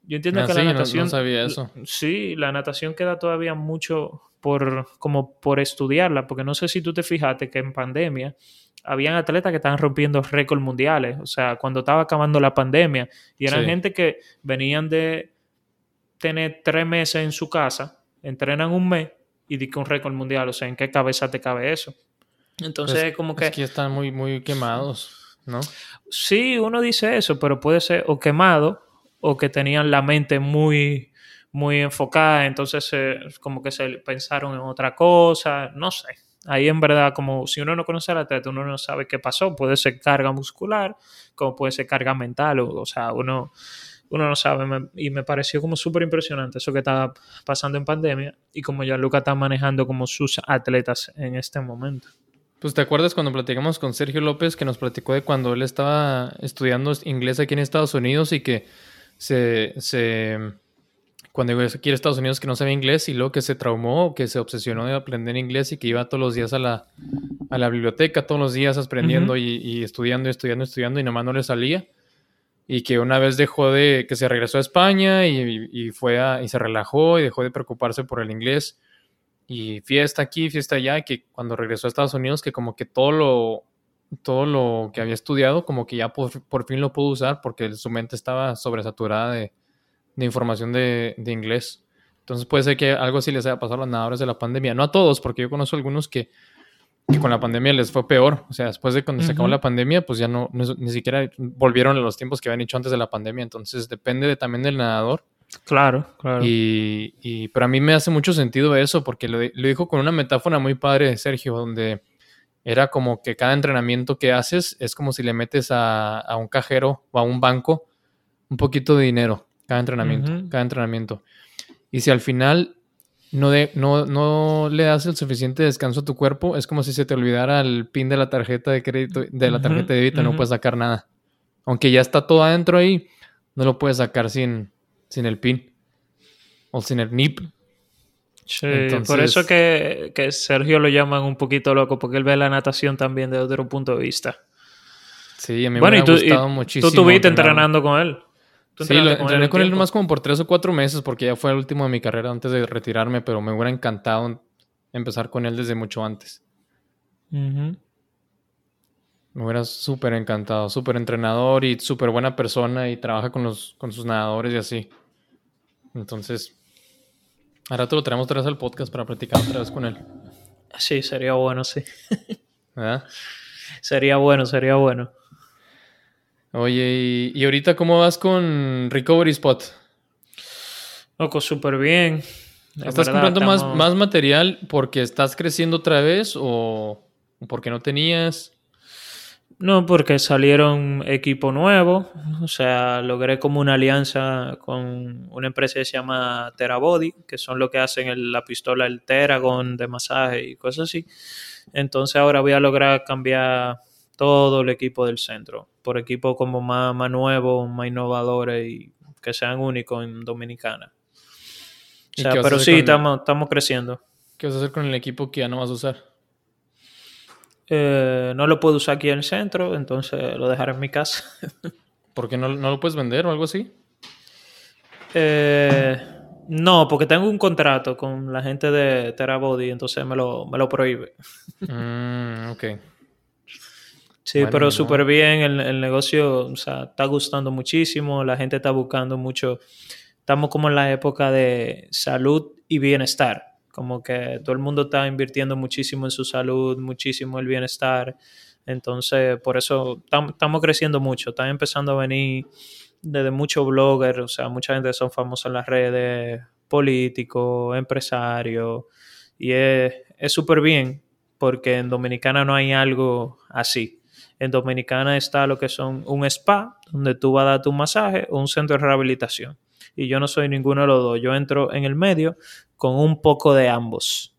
yo entiendo ah, que la natación... sabía eso. Sí, la natación queda todavía mucho por, como por estudiarla, porque no sé si tú te fijaste que en pandemia habían atletas que estaban rompiendo récords mundiales, o sea, cuando estaba acabando la pandemia, y eran gente que venían de tener tres meses en su casa, entrenan un mes y di un récord mundial, o sea, ¿en qué cabeza te cabe eso? Entonces, pues, como que... Es que están muy, muy quemados, ¿no? Sí, uno dice eso, pero puede ser o quemado o que tenían la mente muy muy enfocada, entonces eh, como que se pensaron en otra cosa, no sé. Ahí en verdad, como si uno no conoce al atleta, uno no sabe qué pasó. Puede ser carga muscular, como puede ser carga mental, o, o sea, uno, uno no sabe. Me- y me pareció como súper impresionante eso que estaba pasando en pandemia y como ya Luca está manejando como sus atletas en este momento. Pues te acuerdas cuando platicamos con Sergio López que nos platicó de cuando él estaba estudiando inglés aquí en Estados Unidos y que se, se cuando llegó aquí a Estados Unidos que no sabía inglés y luego que se traumó, que se obsesionó de aprender inglés y que iba todos los días a la, a la biblioteca, todos los días aprendiendo y, y estudiando, estudiando, estudiando y nomás no le salía. Y que una vez dejó de, que se regresó a España y, y fue a, y se relajó y dejó de preocuparse por el inglés y fiesta aquí, fiesta allá, que cuando regresó a Estados Unidos, que como que todo lo, todo lo que había estudiado, como que ya por, por fin lo pudo usar porque su mente estaba sobresaturada de, de información de, de inglés. Entonces puede ser que algo así les haya pasado a los nadadores de la pandemia. No a todos, porque yo conozco algunos que, que con la pandemia les fue peor. O sea, después de cuando se acabó la pandemia, pues ya no, no- ni siquiera volvieron a los tiempos que habían hecho antes de la pandemia. Entonces depende de- también del nadador. Claro, claro. Y, y- pero a mí me hace mucho sentido eso, porque lo, lo dijo con una metáfora muy padre, Sergio, donde era como que cada entrenamiento que haces es como si le metes a, a un cajero o a un banco un poquito de dinero, cada entrenamiento, Ujú. cada entrenamiento. Y si al final no, de, no, no le das el suficiente descanso a tu cuerpo, es como si se te olvidara el pin de la tarjeta de crédito, de la tarjeta de débito, no puedes sacar nada. Aunque ya está todo adentro ahí, no lo puedes sacar sin, sin el pin o sin el NIP. Sí, Entonces- por eso que, que Sergio lo llaman un poquito loco, porque él ve la natación también de otro punto de vista. Sí, a mí Bueno, me ha tú, y gustado tú muchísimo. estuviste entrenando con él. Tú Sí, lo entrené con él nomás como por tres o cuatro meses porque ya fue el último de mi carrera antes de retirarme, pero me hubiera encantado empezar con él desde mucho antes. Me hubiera súper encantado, súper entrenador y súper buena persona y trabaja con, los, con sus nadadores y así. Entonces, ahora te lo traemos otra vez al podcast para platicar otra vez con él. Sí, sería bueno, sí. ¿Verdad? Sería bueno, sería bueno. Oye, y, y ahorita cómo vas con Recovery Spot? Loco, súper bien. En ¿Estás verdad, comprando más, más material porque estás creciendo otra vez o porque no tenías? No, porque salieron equipo nuevo. O sea, logré como una alianza con una empresa que se llama Terabody, que son lo que hacen el- la pistola, el Teragon de masaje y cosas así. Entonces ahora voy a lograr cambiar todo el equipo del centro por equipos como más, más nuevos, más innovadores y que sean únicos en Dominicana. O ¿Y sea, pero sí, estamos, estamos creciendo. ¿Qué vas a hacer con el equipo que ya no vas a usar? Eh, no lo puedo usar aquí en el centro, entonces lo dejaré en mi casa. ¿Por qué no, no lo puedes vender o algo así? Eh, no, porque tengo un contrato con la gente de Terabody, entonces me lo, me lo prohíbe. Mm, ok. Sí, Bueno, pero no. súper bien, el, el negocio, o sea, está gustando muchísimo, la gente está buscando mucho. Estamos como en la época de salud y bienestar, como que todo el mundo está invirtiendo muchísimo en su salud, muchísimo en el bienestar. Entonces, por eso tam- estamos creciendo mucho, están empezando a venir desde muchos bloggers, o sea, mucha gente son famosos en las redes, políticos, empresarios, y es es súper bien porque en Dominicana no hay algo así. En Dominicana está lo que son un spa, donde tú vas a dar tu masaje, o un centro de rehabilitación. Y yo no soy ninguno de los dos, yo entro en el medio con un poco de ambos.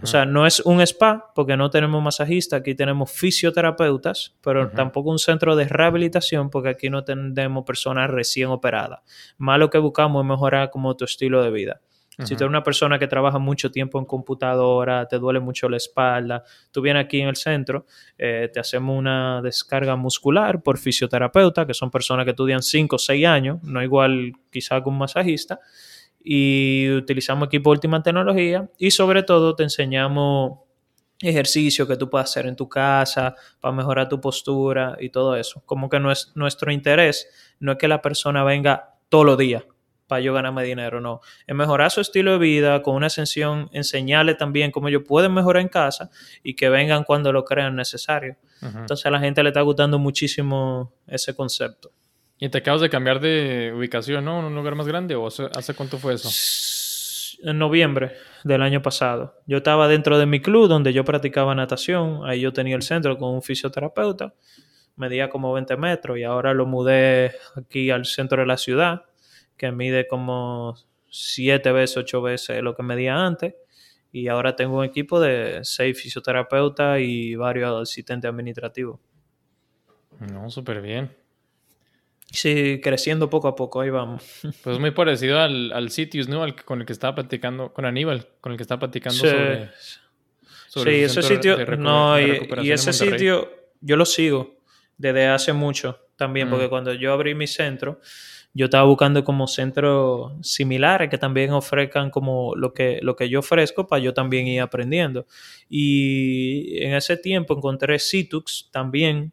O sea, no es un spa, porque no tenemos masajistas, aquí tenemos fisioterapeutas, pero tampoco un centro de rehabilitación, porque aquí no tenemos personas recién operadas. Más lo que buscamos es mejorar como tu estilo de vida. Si tú eres una persona que trabaja mucho tiempo en computadora, te duele mucho la espalda, tú vienes aquí en el centro, eh, te hacemos una descarga muscular por fisioterapeuta, que son personas que estudian 5 o 6 años, no igual quizá que un masajista, y utilizamos equipo de última tecnología y sobre todo te enseñamos ejercicio que tú puedes hacer en tu casa para mejorar tu postura y todo eso. Como que nues- nuestro interés no es que la persona venga todos los días para yo ganarme dinero, no. Es mejorar su estilo de vida con una ascensión, enseñarle también cómo ellos pueden mejorar en casa y que vengan cuando lo crean necesario. Entonces a la gente le está gustando muchísimo ese concepto. Y te acabas de cambiar de ubicación, ¿no? ¿En un lugar más grande? ¿O hace, hace cuánto fue eso? En noviembre del año pasado. Yo estaba dentro de mi club donde yo practicaba natación. Ahí yo tenía el centro con un fisioterapeuta. Medía como 20 metros y ahora lo mudé aquí al centro de la ciudad, que mide como 7 veces, 8 veces lo que medía antes. Y ahora tengo un equipo de 6 fisioterapeutas y varios asistentes administrativos. No, súper bien. Sí, creciendo poco a poco, ahí vamos. Pues muy parecido al, al Sitius, ¿no? Al, con el que estaba platicando, con Aníbal, con el que estaba platicando sobre, sobre, Sí, ese sitio, no, y, ese sitio yo lo sigo desde hace mucho también, porque mm. cuando yo abrí mi centro, yo estaba buscando como centros similares que también ofrezcan como lo que, lo que yo ofrezco para yo también ir aprendiendo. Y en ese tiempo encontré Situx también,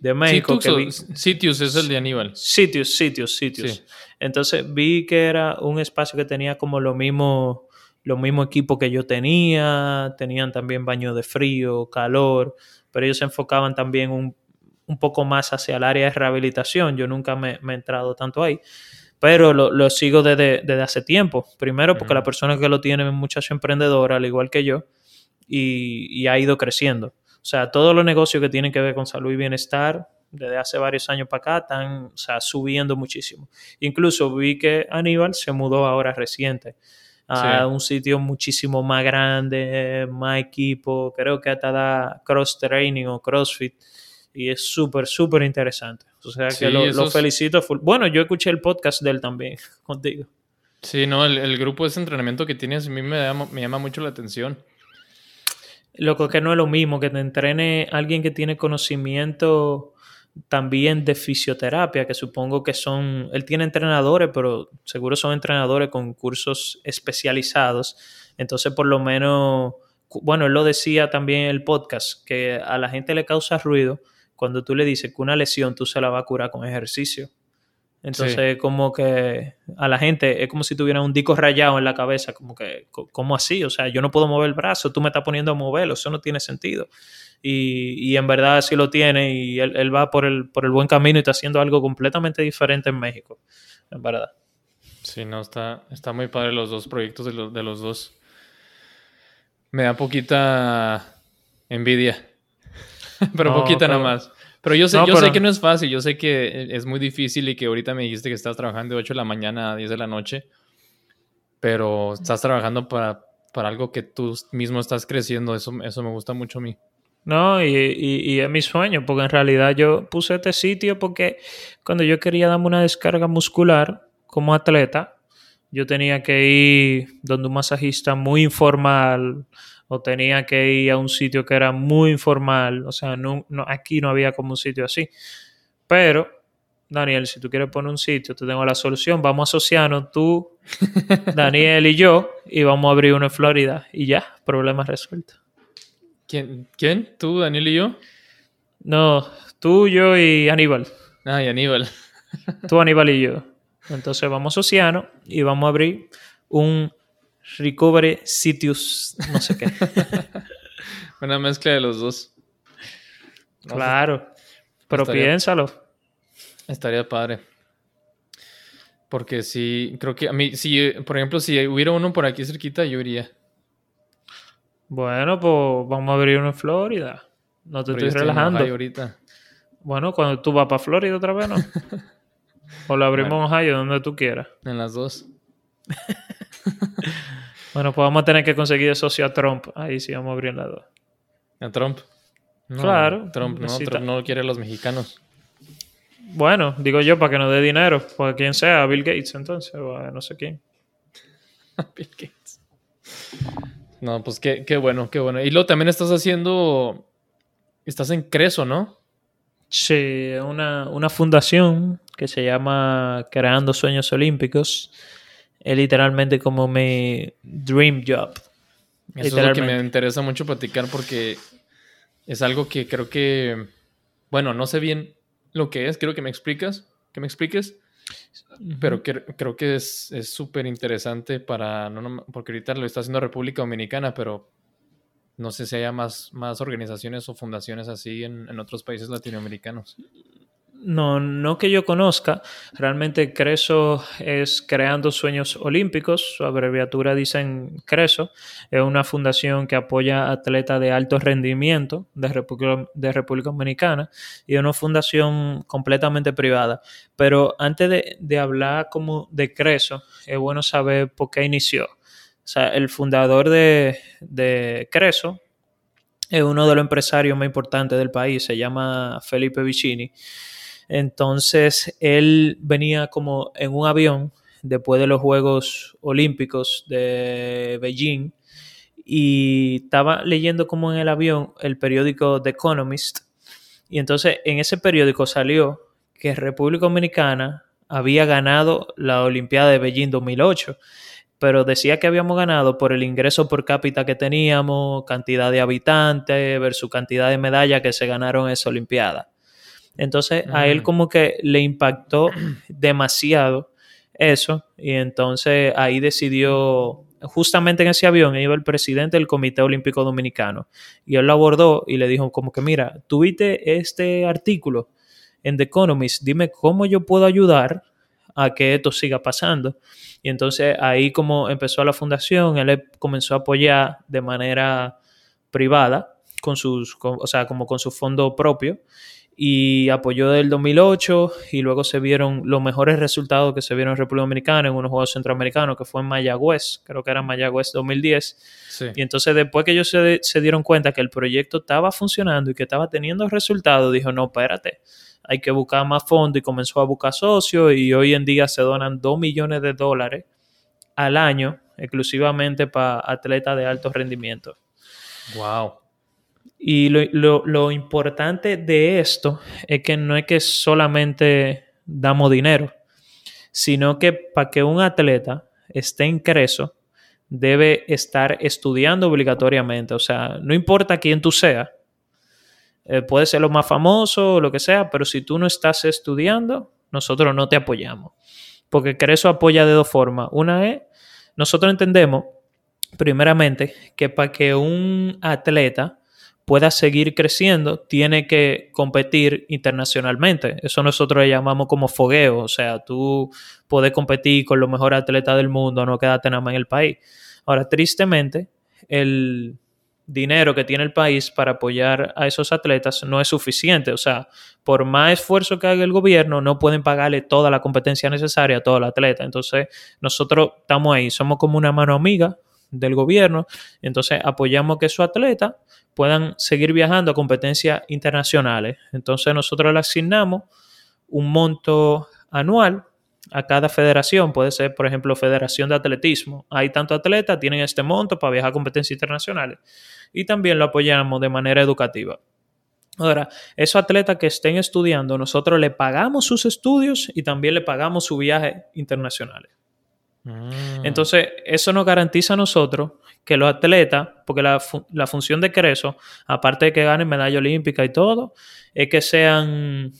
de México. Sitius es el de Aníbal. Sitius, Sitius, Sitius. Entonces vi que era un espacio que tenía como lo mismo, lo mismo equipo que yo tenía, tenían también baño de frío, calor, pero ellos se enfocaban también un, un poco más hacia el área de rehabilitación. Yo nunca me, he entrado tanto ahí, pero lo, sigo desde, hace tiempo. Primero porque la persona que lo tiene es muchacho emprendedor, al igual que yo, y, y ha ido creciendo. O sea, todos los negocios que tienen que ver con salud y bienestar, desde hace varios años para acá, están subiendo muchísimo. Incluso vi que Aníbal se mudó ahora reciente a un sitio muchísimo más grande, más equipo, creo que hasta da cross training o crossfit y es súper, súper interesante. O sea que lo, felicito. Bueno, yo escuché el podcast de él también, contigo. Sí, no, el, grupo de ese entrenamiento que tienes a mí me me llama mucho la atención. Lo que no es lo mismo que te entrene alguien que tiene conocimiento también de fisioterapia, que supongo que son, él tiene entrenadores, pero seguro son entrenadores con cursos especializados. Entonces, por lo menos, bueno, él lo decía también en el podcast, que a la gente le causa ruido cuando tú le dices que una lesión tú se la vas a curar con ejercicio. Entonces, como que a la gente es como si tuviera un disco rayado en la cabeza, como que, ¿cómo así? O sea, yo no puedo mover el brazo, tú me estás poniendo a moverlo, eso no tiene sentido. Y, y en verdad sí lo tiene y él, va por el, por el buen camino y está haciendo algo completamente diferente en México, en verdad. Sí, no, está, está muy padre los dos proyectos de los, de los dos. Me da poquita envidia, pero poquita nada más. Pero yo sé, yo sé que no es fácil, yo sé que es muy difícil y que ahorita me dijiste que estás trabajando de 8 de la mañana a 10 de la noche, pero estás trabajando para, para algo que tú mismo estás creciendo, eso, eso me gusta mucho a mí. No, y, y, es mi sueño, porque en realidad yo puse este sitio porque cuando yo quería darme una descarga muscular como atleta, yo tenía que ir donde un masajista muy informal, o tenía que ir a un sitio que era muy informal, o sea, no, aquí no había como un sitio así. Pero, Daniel, si tú quieres poner un sitio, te tengo la solución, vamos a asociarnos tú, Daniel y yo, y vamos a abrir uno en Florida, y ya, problema resuelto. ¿Quién? ¿Quién? ¿Tú, Daniel y yo? No, tú, yo y Aníbal. Ah, y Aníbal. tú, Aníbal y yo. Entonces vamos a Océano y vamos a abrir un Recovery Sitius, no sé qué. Una mezcla de los dos. claro, pero piénsalo. Estaría padre. Porque si, creo que a mí, si, por ejemplo, si hubiera uno por aquí cerquita, yo iría. Bueno, pues vamos a abrir uno en Florida. No te estoy relajando. ahorita. Bueno, cuando tú vas para Florida otra vez, ¿no? o lo abrimos en Ohio, donde tú quieras. En las dos. bueno, pues vamos a tener que conseguir socio a Trump. Ahí sí vamos a abrir la dos. ¿A Trump? claro. Trump no, Trump no quiere a los mexicanos. Bueno, digo yo para que nos dé dinero. Pues quien sea, Bill Gates entonces, o no sé quién. Bill Gates. No, pues qué, qué bueno, qué bueno. Y luego también estás haciendo. Estás en Creso, ¿no? Sí, una, una fundación que se llama Creando Sueños Olímpicos es literalmente como mi dream job. Eso es lo que me interesa mucho platicar porque es algo que creo que, bueno, no sé bien lo que es, quiero que me explicas, que me expliques, pero creo que es súper interesante para, no, porque ahorita lo está haciendo República Dominicana, pero no sé si haya más, más organizaciones o fundaciones así en, en otros países latinoamericanos. No, no que yo conozca. Realmente Creso es Creando Sueños Olímpicos. Su abreviatura dicen Creso. Es una fundación que apoya a atletas de alto rendimiento de República, Dominicana y es una fundación completamente privada. Pero antes de, de hablar como de Creso, es bueno saber por qué inició. O sea, el fundador de, de Creso, es uno de los empresarios más importantes del país, se llama Felipe Vicini. Entonces él venía como en un avión después de los Juegos Olímpicos de Beijing y estaba leyendo como en el avión el periódico The Economist y entonces en ese periódico salió que República Dominicana había ganado la Olimpiada de Beijing 2008 pero decía que habíamos ganado por el ingreso por cápita que teníamos, cantidad de habitantes versus cantidad de medallas que se ganaron esa Olimpiada. Entonces a él como que le impactó demasiado eso y entonces ahí decidió, justamente en ese avión iba el presidente del Comité Olímpico Dominicano y él lo abordó y le dijo como que mira, tuviste este artículo en The Economist, dime cómo yo puedo ayudar a que esto siga pasando. Y entonces ahí como empezó la fundación, él comenzó a apoyar de manera privada, con sus, o sea, como con su fondo propio, y apoyó del 2008 y luego se vieron los mejores resultados que se vieron en República Dominicana en unos Juegos Centroamericanos que fue en Mayagüez, creo que era Mayagüez 2010. Y entonces después que ellos se, se, dieron cuenta que el proyecto estaba funcionando y que estaba teniendo resultados, dijo, no, espérate, hay que buscar más fondos y comenzó a buscar socios y hoy en día se donan 2 millones de dólares al año exclusivamente para atletas de alto rendimiento. Wow. Y lo, lo, importante de esto es que no es que solamente damos dinero, sino que para que un atleta esté en Creso, debe estar estudiando obligatoriamente. O sea, no importa quién tú seas, eh, puede ser lo más famoso o lo que sea, pero si tú no estás estudiando, nosotros no te apoyamos. Porque Creso apoya de dos formas. Una es, nosotros entendemos, primeramente, que para que un atleta pueda seguir creciendo, tiene que competir internacionalmente. Eso nosotros le llamamos como fogueo, o sea, tú puedes competir con los mejores atletas del mundo, no quedarte nada más en el país. Ahora, tristemente, el dinero que tiene el país para apoyar a esos atletas no es suficiente. O sea, por más esfuerzo que haga el gobierno, no pueden pagarle toda la competencia necesaria a todo el atleta. Entonces, nosotros estamos ahí, somos como una mano amiga del gobierno, entonces apoyamos que su atleta puedan seguir viajando a competencias internacionales. Entonces nosotros le asignamos un monto anual a cada federación. Puede ser, por ejemplo, Federación de Atletismo. Hay tantos atletas, tienen este monto para viajar a competencias internacionales. Y también lo apoyamos de manera educativa. Ahora, esos atletas que estén estudiando, nosotros le pagamos sus estudios y también le pagamos su viaje internacionales. Mm. Entonces, eso nos garantiza a nosotros que los atletas, porque la, función de Creso, aparte de que ganen medalla olímpica y todo, es que sean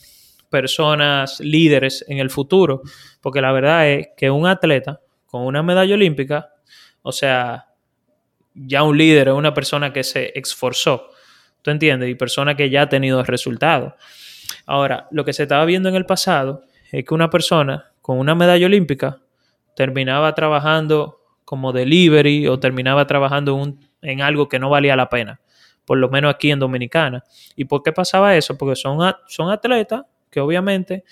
personas líderes en el futuro, porque la verdad es que un atleta con una medalla olímpica, o sea, ya un líder es una persona que se esforzó, ¿tú entiendes? Y persona que ya ha tenido resultados. Ahora, lo que se estaba viendo en el pasado es que una persona con una medalla olímpica terminaba trabajando como delivery o terminaba trabajando en, algo que no valía la pena, por lo menos aquí en Dominicana. ¿Y por qué pasaba eso? Porque son, son atletas que obviamente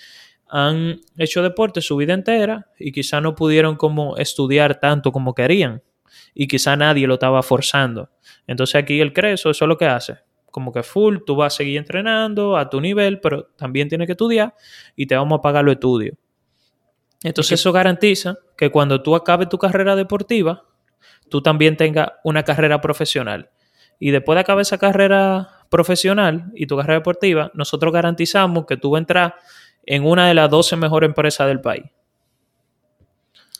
han hecho deporte su vida entera y quizá no pudieron como estudiar tanto como querían y quizá nadie lo estaba forzando. Entonces aquí el Creso, eso es lo que hace. Como que full, tú vas a seguir entrenando a tu nivel, pero también tienes que estudiar y te vamos a pagar los estudios. Entonces eso garantiza que cuando tú acabes tu carrera deportiva, tú también tengas una carrera profesional. Y después de acabar esa carrera profesional y tu carrera deportiva, nosotros garantizamos que tú vas a entrar en una de las 12 mejores empresas del país.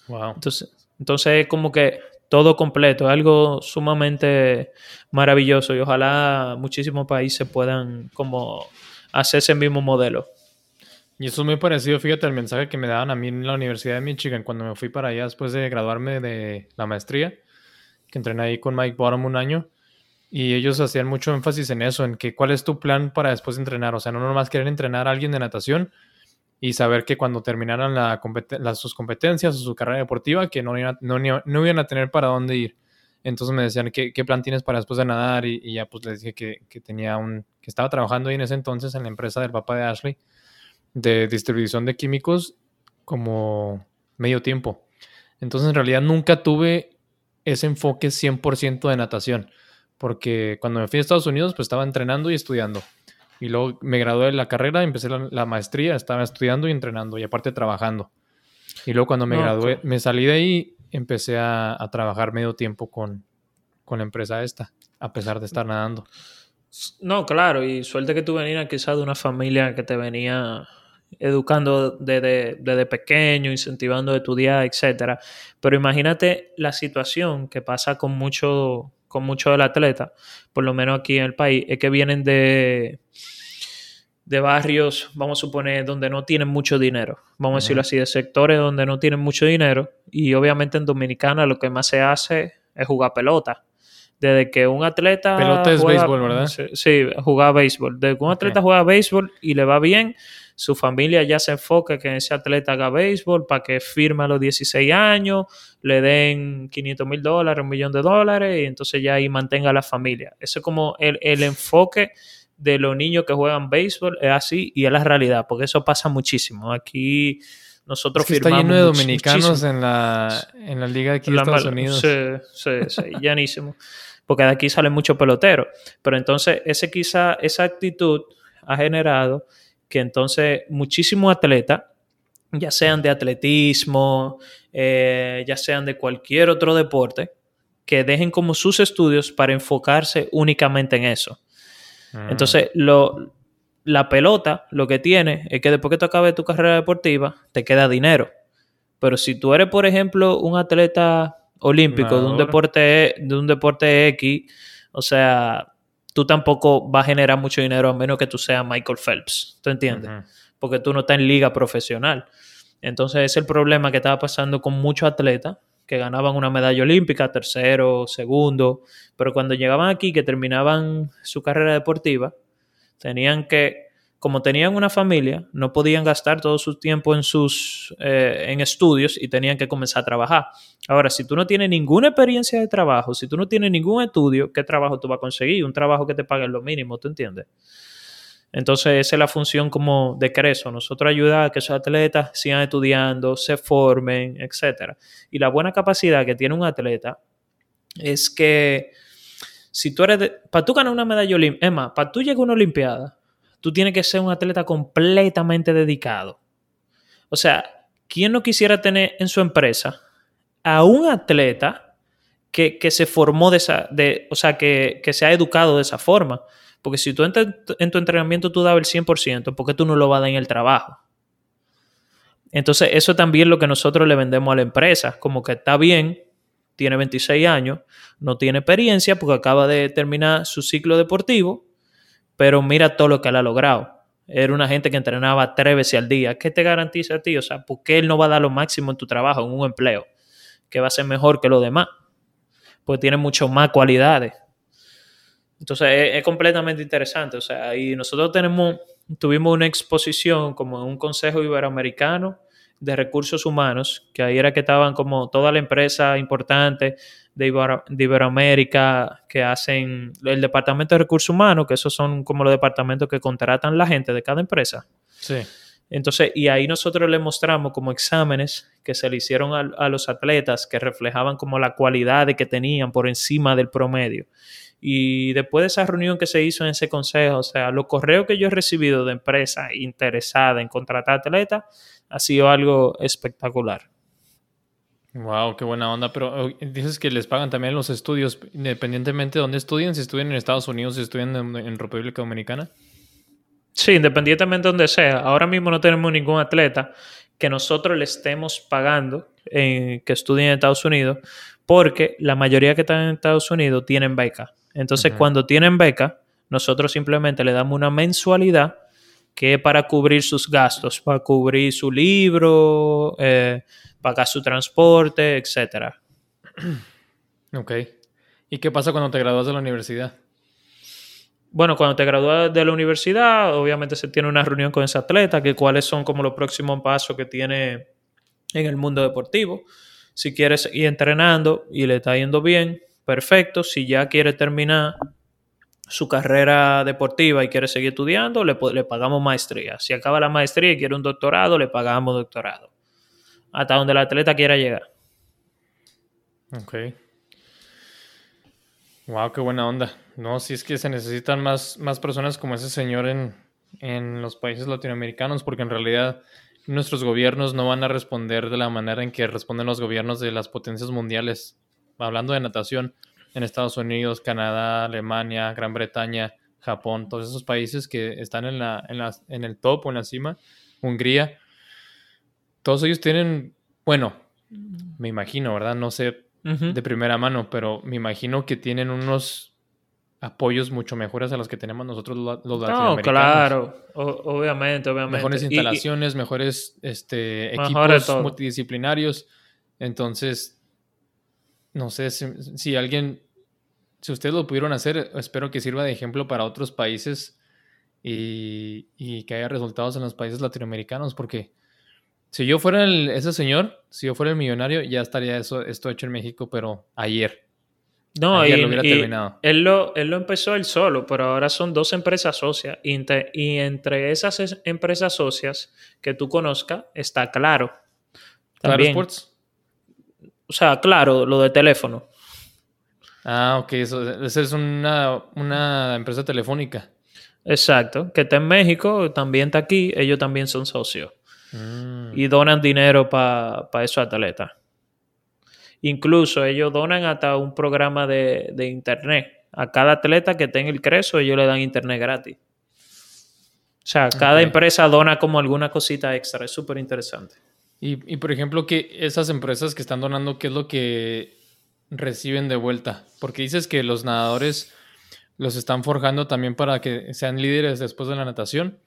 Wow. Entonces, entonces es como que todo completo, algo sumamente maravilloso y ojalá muchísimos países puedan como hacer ese mismo modelo. Y eso es muy parecido, fíjate, el mensaje que me daban a mí en la Universidad de Michigan cuando me fui para allá después de graduarme de la maestría, que entrené ahí con Mike Bottom un año. Y ellos hacían mucho énfasis en eso, en que cuál es tu plan para después entrenar. O sea, no nomás querer entrenar a alguien de natación y saber que cuando terminaran la las, sus competencias o su carrera deportiva, que no iban, no, no iban a tener para dónde ir. Entonces me decían, ¿qué, qué plan tienes para después de nadar? Y, ya pues les dije que, que, tenía un, que estaba trabajando ahí en ese entonces en la empresa del papá de Ashley de distribución de químicos como medio tiempo. Entonces en realidad nunca tuve ese enfoque 100% de natación, porque cuando me fui a Estados Unidos pues estaba entrenando y estudiando. Y luego me gradué de la carrera, empecé la, maestría, estaba estudiando y entrenando y aparte trabajando. Y luego cuando me gradué, me salí de ahí, empecé a, trabajar medio tiempo con, con, la empresa esta, a pesar de estar nadando. No, claro, y suerte que tú venías quizás de una familia que te venía educando desde, desde, pequeño, incentivando a estudiar, etcétera. Pero imagínate la situación que pasa con mucho, con mucho del atleta, por lo menos aquí en el país, es que vienen de, de barrios, vamos a suponer, donde no tienen mucho dinero, vamos a decirlo así, de sectores donde no tienen mucho dinero, y obviamente en Dominicana lo que más se hace es jugar pelota. Desde que un atleta. Pelota es béisbol, ¿verdad? Sí, jugar béisbol. Desde que un atleta juega béisbol y le va bien, su familia ya se enfoca que ese atleta haga béisbol para que firme a los 16 años, le den 500 mil dólares, un millón de dólares, y entonces ya ahí mantenga a la familia. Ese es como el, enfoque de los niños que juegan béisbol, es así y es la realidad, porque eso pasa muchísimo. Aquí nosotros es que firmamos. Está lleno de dominicanos en la, en la liga de aquí de Estados Unidos. Sí, sí, sí, llanísimo. Porque de aquí sale mucho pelotero. Pero entonces, ese quizá, esa actitud ha generado que entonces muchísimos atletas, ya sean de atletismo, eh, ya sean de cualquier otro deporte, que dejen como sus estudios para enfocarse únicamente en eso. Ah. Entonces, lo, la pelota lo que tiene es que después que tú acabes tu carrera deportiva, te queda dinero. Pero si tú eres, por ejemplo, un atleta olímpico de un deporte de un deporte X, o sea, tú tampoco vas a generar mucho dinero a menos que tú seas Michael Phelps, ¿tú entiendes? Porque tú no estás en liga profesional. Entonces, ese es el problema que estaba pasando con muchos atletas que ganaban una medalla olímpica, tercero, segundo, pero cuando llegaban aquí, que terminaban su carrera deportiva, tenían que como tenían una familia, no podían gastar todo su tiempo en sus eh, en estudios y tenían que comenzar a trabajar. Ahora, si tú no tienes ninguna experiencia de trabajo, si tú no tienes ningún estudio, ¿qué trabajo tú vas a conseguir? Un trabajo que te paguen lo mínimo, ¿tú entiendes? Entonces, esa es la función como de Creso. Nosotros ayudar a que esos atletas sigan estudiando, se formen, etc. Y la buena capacidad que tiene un atleta es que si tú eres, para tú ganar una medalla olímpica, Emma, para tú llegar a una olimpiada, tú tienes que ser un atleta completamente dedicado. O sea, ¿quién no quisiera tener en su empresa a un atleta que, se formó de esa, de, o sea, que, se ha educado de esa forma? Porque si tú en tu entrenamiento tú dabas el 100%, ¿por qué tú no lo vas a dar en el trabajo? Entonces, eso también es lo que nosotros le vendemos a la empresa, como que está bien, tiene 26 años, no tiene experiencia porque acaba de terminar su ciclo deportivo, pero mira todo lo que él ha logrado. Era una gente que entrenaba tres veces al día. ¿Qué te garantiza a ti? O sea, ¿por qué él no va a dar lo máximo en tu trabajo, en un empleo? Que va a ser mejor que los demás. Porque tiene mucho más cualidades. Entonces es, completamente interesante. O sea, y nosotros tuvimos una exposición como en un consejo iberoamericano de recursos humanos, que ahí era que estaban como toda la empresa importante de, Iberoamérica que hacen el departamento de recursos humanos, que esos son como los departamentos que contratan la gente de cada empresa. Sí. Entonces, y ahí nosotros le mostramos como exámenes que se le hicieron a, los atletas que reflejaban como la cualidad de que tenían por encima del promedio. Y después de esa reunión que se hizo en ese consejo, o sea, los correos que yo he recibido de empresas interesadas en contratar atletas ha sido algo espectacular. Wow, qué buena onda. Pero oh, dices que les pagan también los estudios, independientemente de dónde estudien, si estudian en Estados Unidos, si estudian en, República Dominicana. Sí, independientemente de donde sea. Ahora mismo no tenemos ningún atleta que nosotros le estemos pagando que estudien en Estados Unidos, porque la mayoría que están en Estados Unidos tienen beca. Entonces, cuando tienen beca, nosotros simplemente le damos una mensualidad que es para cubrir sus gastos, para cubrir su libro, eh, pagar su transporte, etc. Ok. ¿Y qué pasa cuando te gradúas de la universidad? Bueno, cuando te gradúas de la universidad, obviamente se tiene una reunión con ese atleta, que cuáles son como los próximos pasos que tiene en el mundo deportivo. Si quieres ir entrenando y le está yendo bien, perfecto. Si ya quiere terminar su carrera deportiva y quiere seguir estudiando, le, le pagamos maestría. Si acaba la maestría y quiere un doctorado, le pagamos doctorado. Hasta donde el atleta quiera llegar. Ok. Wow, qué buena onda. No, si es que se necesitan más, más personas como ese señor en, en los países latinoamericanos, porque en realidad nuestros gobiernos no van a responder de la manera en que responden los gobiernos de las potencias mundiales. Hablando de natación, en Estados Unidos, Canadá, Alemania, Gran Bretaña, Japón, todos esos países que están en, la, en, la, en el top o en la cima, Hungría, todos ellos tienen, bueno, me imagino, ¿verdad? No sé de primera mano, pero me imagino que tienen unos apoyos mucho mejores a los que tenemos nosotros los latinoamericanos. No, claro, obviamente, obviamente. Mejores instalaciones, mejores este, equipos multidisciplinarios. Entonces, no sé si, alguien, si ustedes lo pudieron hacer, espero que sirva de ejemplo para otros países y, y que haya resultados en los países latinoamericanos, porque si yo fuera ese señor, si yo fuera el millonario, ya estaría eso, esto hecho en México, pero ayer. No, ayer lo hubiera terminado. Él lo, él lo empezó él solo, pero ahora son dos empresas socias. Y entre, esas empresas socias que tú conozcas, está claro. ¿Claro Sports? O sea, claro, lo de teléfono. Ah, ok, eso, esa es una, una empresa telefónica. Exacto, que está en México, también está aquí, ellos también son socios. Mm. Y donan dinero para esos atletas. Incluso ellos donan hasta un programa de, internet. A cada atleta que tenga el creso, ellos le dan internet gratis. O sea, cada empresa dona como alguna cosita extra. Es súper interesante. Y, por ejemplo, que esas empresas que están donando, ¿qué es lo que reciben de vuelta? Porque dices que los nadadores los están forjando también para que sean líderes después de la natación.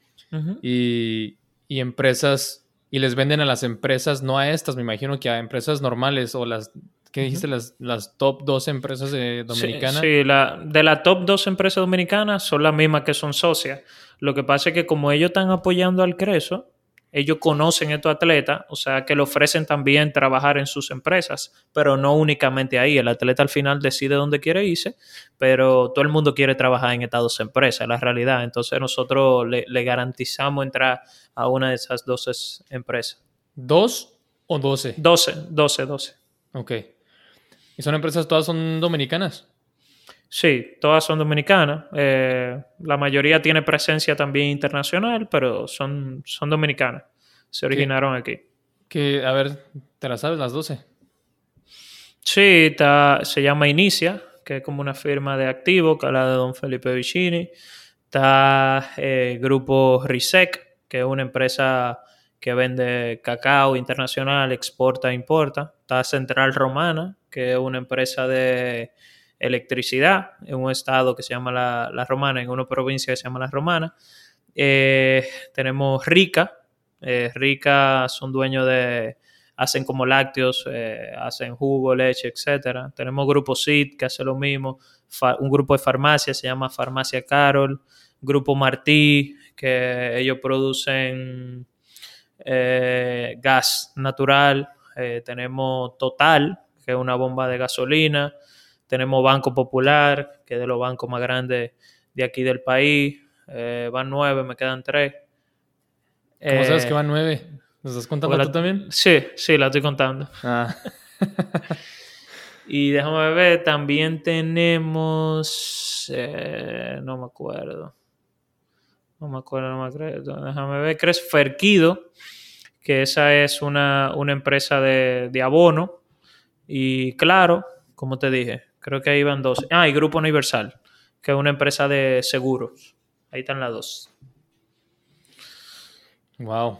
y, y empresas y les venden a las empresas, no a estas, me imagino que a empresas normales o las, ¿qué dijiste? Las, las top dos empresas de dominicanas. Sí, la, de las top dos empresas dominicanas son las mismas que son socias. Lo que pasa es que como ellos están apoyando al Creso, ellos conocen a estos atletas, o sea que le ofrecen también trabajar en sus empresas, pero no únicamente ahí. El atleta al final decide dónde quiere irse, pero todo el mundo quiere trabajar en estas dos empresas, es la realidad. Entonces nosotros le, garantizamos entrar a una de esas dos empresas. ¿Dos o doce? Doce, doce, doce. Ok. ¿Y son empresas todas son dominicanas? Sí, todas son dominicanas. Eh, la mayoría tiene presencia también internacional, pero son, son dominicanas. Se originaron aquí. Que, a ver, ¿te las sabes las 12? Sí, se llama Inicia, que es como una firma de activo, que es la de Don Felipe Vicini. Está el eh, Grupo Risec, que es una empresa que vende cacao internacional, exporta e importa. Está Central Romana, que es una empresa de electricidad en un estado que se llama La, Romana, en una provincia que se llama La Romana. Eh, tenemos Rica. Eh, Rica son dueños de, hacen como lácteos, eh, hacen jugo, leche, etc. Tenemos Grupo CID que hace lo mismo. un grupo de farmacia se llama Farmacia Carol. Grupo Martí, que ellos producen gas natural. tenemos Total, que es una bomba de gasolina. Tenemos Banco Popular, que es de los bancos más grandes de aquí del país. Eh, van nueve, me quedan tres. ¿Cómo sabes que van nueve? ¿Nos estás contando tú también? Sí, sí, la estoy contando. Ah. y déjame ver, también tenemos. Eh, no me acuerdo. No me acuerdo, no me acuerdo. Déjame ver, ¿crees Ferquido? Que esa es una, empresa de, de abono. Y claro, como te dije, Creo que ahí van dos. Ah, y Grupo Universal, que es una empresa de seguros. Ahí están las dos. Wow.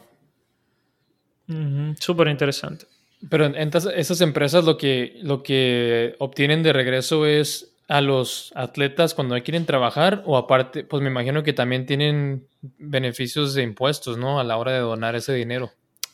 Súper interesante. Pero entonces esas empresas lo que, lo que obtienen de regreso es a los atletas cuando quieren trabajar o aparte, pues me imagino que también tienen beneficios de impuestos, ¿no? A la hora de donar ese dinero.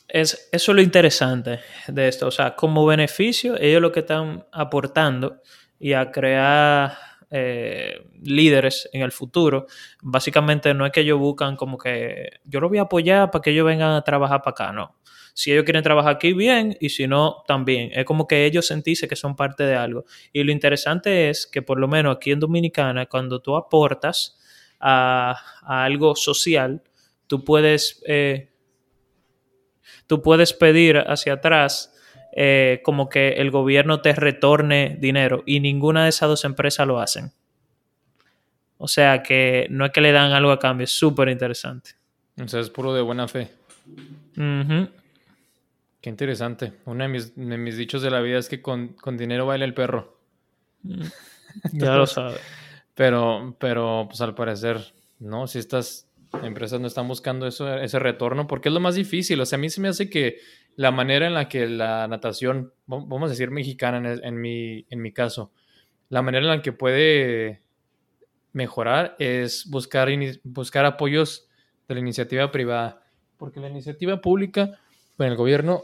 Es, eso es lo interesante de esto. O sea, como beneficio, ellos lo que están aportando y a crear eh, líderes en el futuro, básicamente no es que ellos buscan como que yo lo voy a apoyar para que ellos vengan a trabajar para acá, no. Si ellos quieren trabajar aquí, bien, y si no, también. Es como que ellos sentirse que son parte de algo. Y lo interesante es que por lo menos aquí en Dominicana, cuando tú aportas a, algo social, tú puedes, eh, tú puedes pedir hacia atrás eh, como que el gobierno te retorne dinero y ninguna de esas dos empresas lo hacen. O sea que no es que le dan algo a cambio, es súper interesante. O sea, es puro de buena fe. Qué interesante. Uno de mis, dichos de la vida es que con, dinero baila el perro. Mm. ya lo sabes. Pero, pero, pues al parecer, no, si estas empresas no están buscando eso, ese retorno, porque es lo más difícil. O sea, a mí se me hace que la manera en la que la natación, vamos a decir mexicana en, mi, en mi caso, la manera en la que puede mejorar es buscar, buscar apoyos de la iniciativa privada. Porque la iniciativa pública, en el gobierno,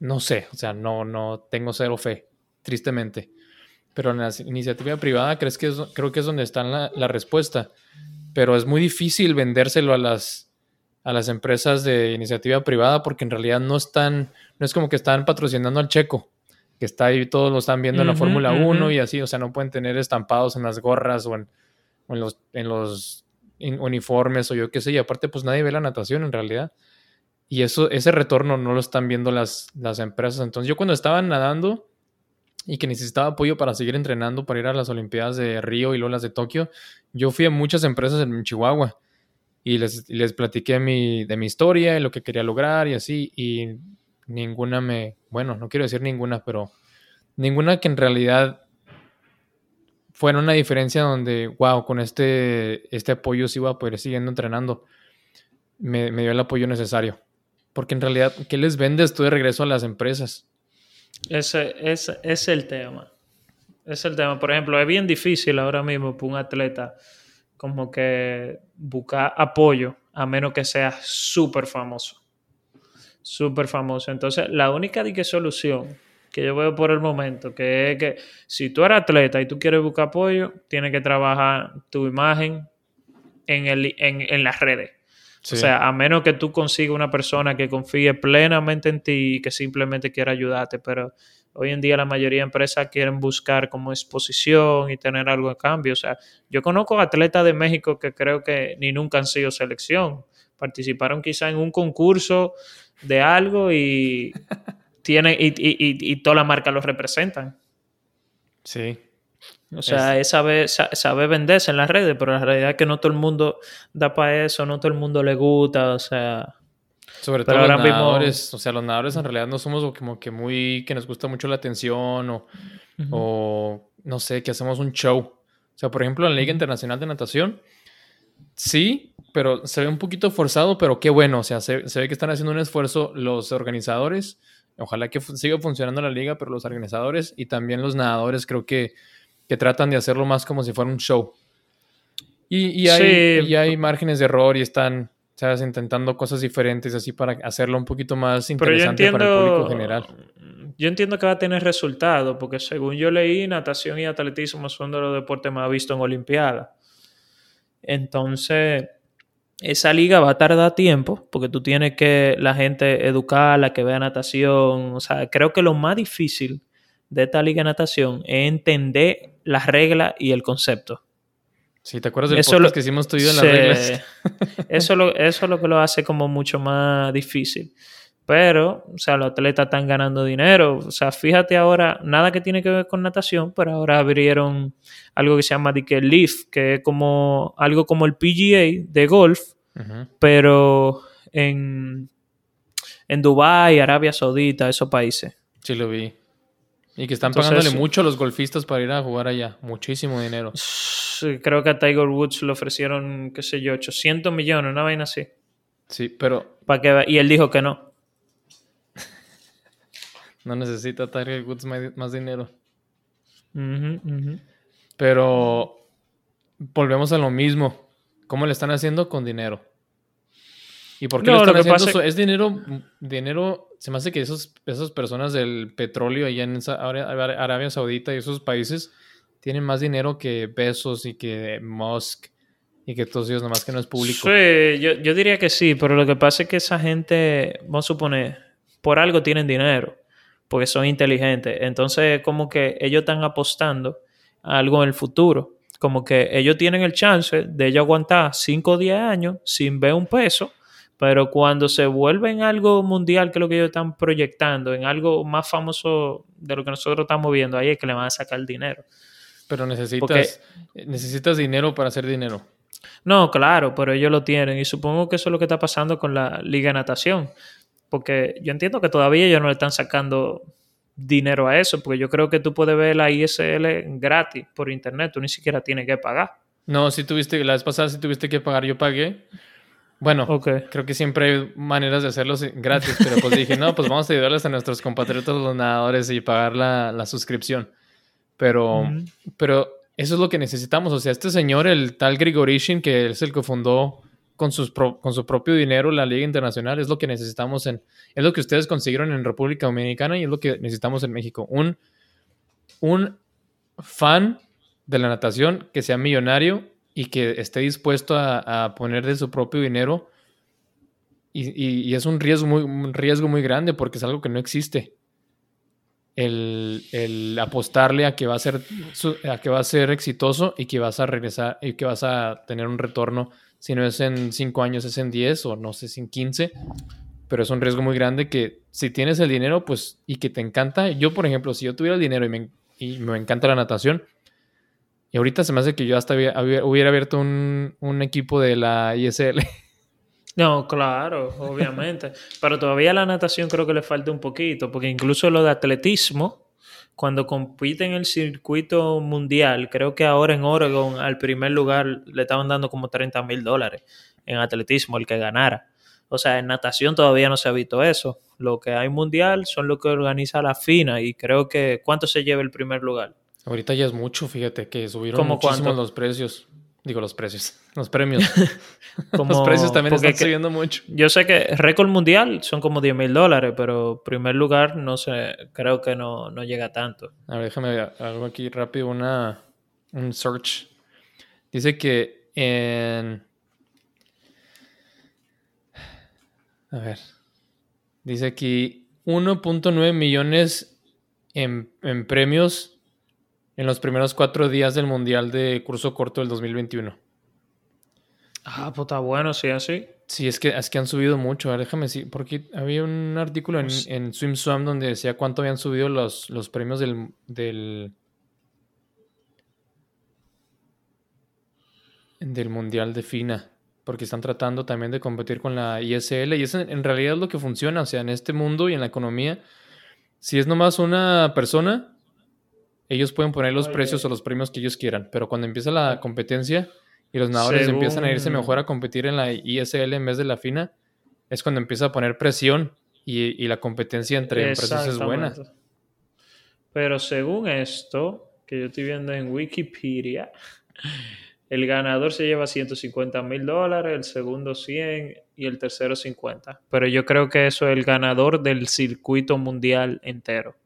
no sé, o sea, no, no tengo cero fe, tristemente. Pero en la iniciativa privada ¿crees que creo que es donde está la, la respuesta. Pero es muy difícil vendérselo a las, a las empresas de iniciativa privada porque en realidad no están, no es como que están patrocinando al checo, que está ahí, todos lo están viendo en la Fórmula 1 y así, o sea, no pueden tener estampados en las gorras o en, los, en los uniformes o yo qué sé, y aparte pues nadie ve la natación en realidad. Y eso, ese retorno no lo están viendo las, las empresas. Entonces yo cuando estaba nadando y que necesitaba apoyo para seguir entrenando, para ir a las Olimpiadas de Río y luego las de Tokio, yo fui a muchas empresas en Chihuahua y les, les platiqué mi, de mi historia y lo que quería lograr y así, y ninguna me, bueno, no quiero decir ninguna, pero ninguna que en realidad fuera una diferencia donde, wow, con este, este apoyo sí iba a poder siguiendo entrenando, me, dio el apoyo necesario. Porque en realidad, ¿qué les vendes tú de regreso a las empresas? Ese, ese es el tema. Es el tema. Por ejemplo, es bien difícil ahora mismo para un atleta como que buscar apoyo a menos que sea súper famoso. Súper famoso. Entonces, la única solución que yo veo por el momento, que es que si tú eres atleta y tú quieres buscar apoyo, tienes que trabajar tu imagen en, el, en, las redes. O sea, a menos que tú consigas una persona que confíe plenamente en ti y que simplemente quiera ayudarte, pero Hoy en día la mayoría de empresas quieren buscar como exposición y tener algo a cambio. O sea, yo conozco atletas de México que creo que ni nunca han sido selección. Participaron quizá en un concurso de algo y tienen y, y, y, toda la marca los representan. Sí. O sea, es saber, saber venderse en las redes, pero la realidad es que no todo el mundo da para eso, no todo el mundo le gusta, o sea, sobre todo los nadadores, o sea, los nadadores en realidad no somos como que muy, que nos gusta mucho la atención o, o no sé, que hacemos un show. O sea, por ejemplo, en la Liga Internacional de Natación, sí, pero se ve un poquito forzado, pero qué bueno, o sea, se, ve que están haciendo un esfuerzo los organizadores, ojalá que siga funcionando la liga, pero los organizadores y también los nadadores creo que, que tratan de hacerlo más como si fuera un show. Y, y hay, y hay márgenes de error y están, ¿sabes? Intentando cosas diferentes así para hacerlo un poquito más interesante para el público general. Yo entiendo que va a tener resultado, porque según yo leí, natación y atletismo son de los deportes más vistos en Olimpiada. Entonces, esa liga va a tardar tiempo, porque tú tienes que la gente educarla, que vea natación. O sea, creo que lo más difícil de esta liga de natación es entender las reglas y el concepto. Sí, ¿te acuerdas del eso podcast que hicimos tú y en las reglas? eso, lo, eso es lo que lo hace como mucho más difícil. Pero, o sea, los atletas están ganando dinero. O sea, fíjate ahora, nada que tiene que ver con natación, pero ahora abrieron algo que se llama Dique Leaf, que es como algo como el PGA de golf, pero en, en Dubái, Arabia Saudita, esos países. Sí, lo vi. Y que están pagándole mucho a los golfistas para ir a jugar allá. Muchísimo dinero. Creo que a Tiger Woods le ofrecieron, qué sé yo, 800 millones, una vaina así. Sí, pero... Para que, y él dijo que no. no necesita Tiger Woods más, dinero. Pero volvemos a lo mismo. ¿Cómo le están haciendo con dinero? ¿Y por qué lo están haciendo? Es dinero, dinero, se me hace que esos, esas personas del petróleo allá en Arabia Saudita y esos países tienen más dinero que Besos y que Musk y que todos ellos, nomás que no es público. Sí, yo, yo diría que sí, pero lo que pasa es que esa gente, vamos a suponer, por algo tienen dinero, porque son inteligentes. Entonces, como que ellos están apostando a algo en el futuro. Como que ellos tienen el chance de ellos aguantar 5 o 10 años sin ver un peso pero cuando se vuelve en algo mundial, que es lo que ellos están proyectando, en algo más famoso de lo que nosotros estamos viendo, ahí es que le van a sacar dinero. Pero necesitas, necesitas dinero para hacer dinero. No, claro, pero ellos lo tienen. Y supongo que eso es lo que está pasando con la Liga de Natación. Porque yo entiendo que todavía ellos no le están sacando dinero a eso, porque yo creo que tú puedes ver la ISL gratis por internet, tú ni siquiera tienes que pagar. No, si tuviste, la vez pasada si tuviste que pagar, yo pagué bueno, creo que siempre hay maneras de hacerlo gratis, pero pues dije, no, pues vamos a ayudarles a nuestros compatriotas los nadadores y pagar la, suscripción. Pero, pero eso es lo que necesitamos. O sea, este señor, el tal Grigorishin, que es el que fundó con, sus con su propio dinero la Liga Internacional, es lo que necesitamos en, es lo que ustedes consiguieron en República Dominicana y es lo que necesitamos en México. Un, un fan de la natación que sea millonario y que esté dispuesto a, poner de su propio dinero. Y, es un riesgo, muy, riesgo muy grande porque es algo que no existe. El, apostarle a que, va a ser, a que va a ser exitoso y que vas a regresar y que vas a tener un retorno, si no es en 5 años, es en 10 o no sé si en 15, pero es un riesgo muy grande que si tienes el dinero, pues, y que te encanta, yo por ejemplo, si yo tuviera el dinero y me, y me encanta la natación, y ahorita se me hace que yo hasta hubiera abierto un, equipo de la ISL. No, claro, obviamente. Pero todavía la natación creo que le falta un poquito, porque incluso lo de atletismo, cuando compite en el circuito mundial, creo que ahora en Oregon al primer lugar le estaban dando como 30 mil dólares en atletismo, el que ganara. O sea, en natación todavía no se ha visto eso. Lo que hay mundial son lo que organiza la FINA y creo que ¿cuánto se lleva el primer lugar? Ahorita ya es mucho, fíjate que subieron muchísimo los precios. Digo, los precios, los premios. los precios también están subiendo mucho. Yo sé que récord mundial son como 10 mil dólares, pero primer lugar no sé, creo que no, no llega tanto. A ver, déjame ver algo aquí rápido, una, un search. Dice que en... A ver. Dice aquí 1.9 millones en, en premios en los primeros cuatro días del Mundial de curso corto del 2021. Ah, pues está bueno, sí, así. Sí, es que, es que han subido mucho. A ver, déjame decir, porque había un artículo en, pues en SwimSwam donde decía cuánto habían subido los, los premios del, del, del Mundial de FINA. Porque están tratando también de competir con la ISL. Y eso en realidad es lo que funciona. O sea, en este mundo y en la economía, si es nomás una persona, ellos pueden poner los precios o los premios que ellos quieran, pero cuando empieza la competencia y los nadadores empiezan a irse mejor a competir en la ISL en vez de la FINA, es cuando empieza a poner presión y, la competencia entre empresas es buena. Pero según esto, que yo estoy viendo en Wikipedia, el ganador se lleva 150 mil dólares, el segundo 100 y el tercero 50. Pero yo creo que eso es el ganador del circuito mundial entero.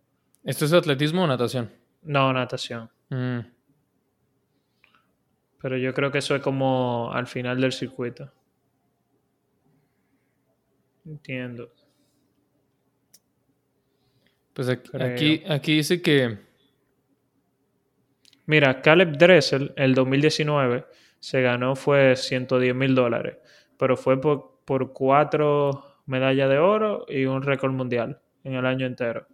¿Esto es atletismo o natación? No, natación. Mm. Pero yo creo que eso es como al final del circuito. Entiendo. Pues aquí, aquí, dice que. Mira, Caleb Dressel, el 2019, se ganó fue 110 mil dólares. Pero fue por, por cuatro medallas de oro y un récord mundial en el año entero.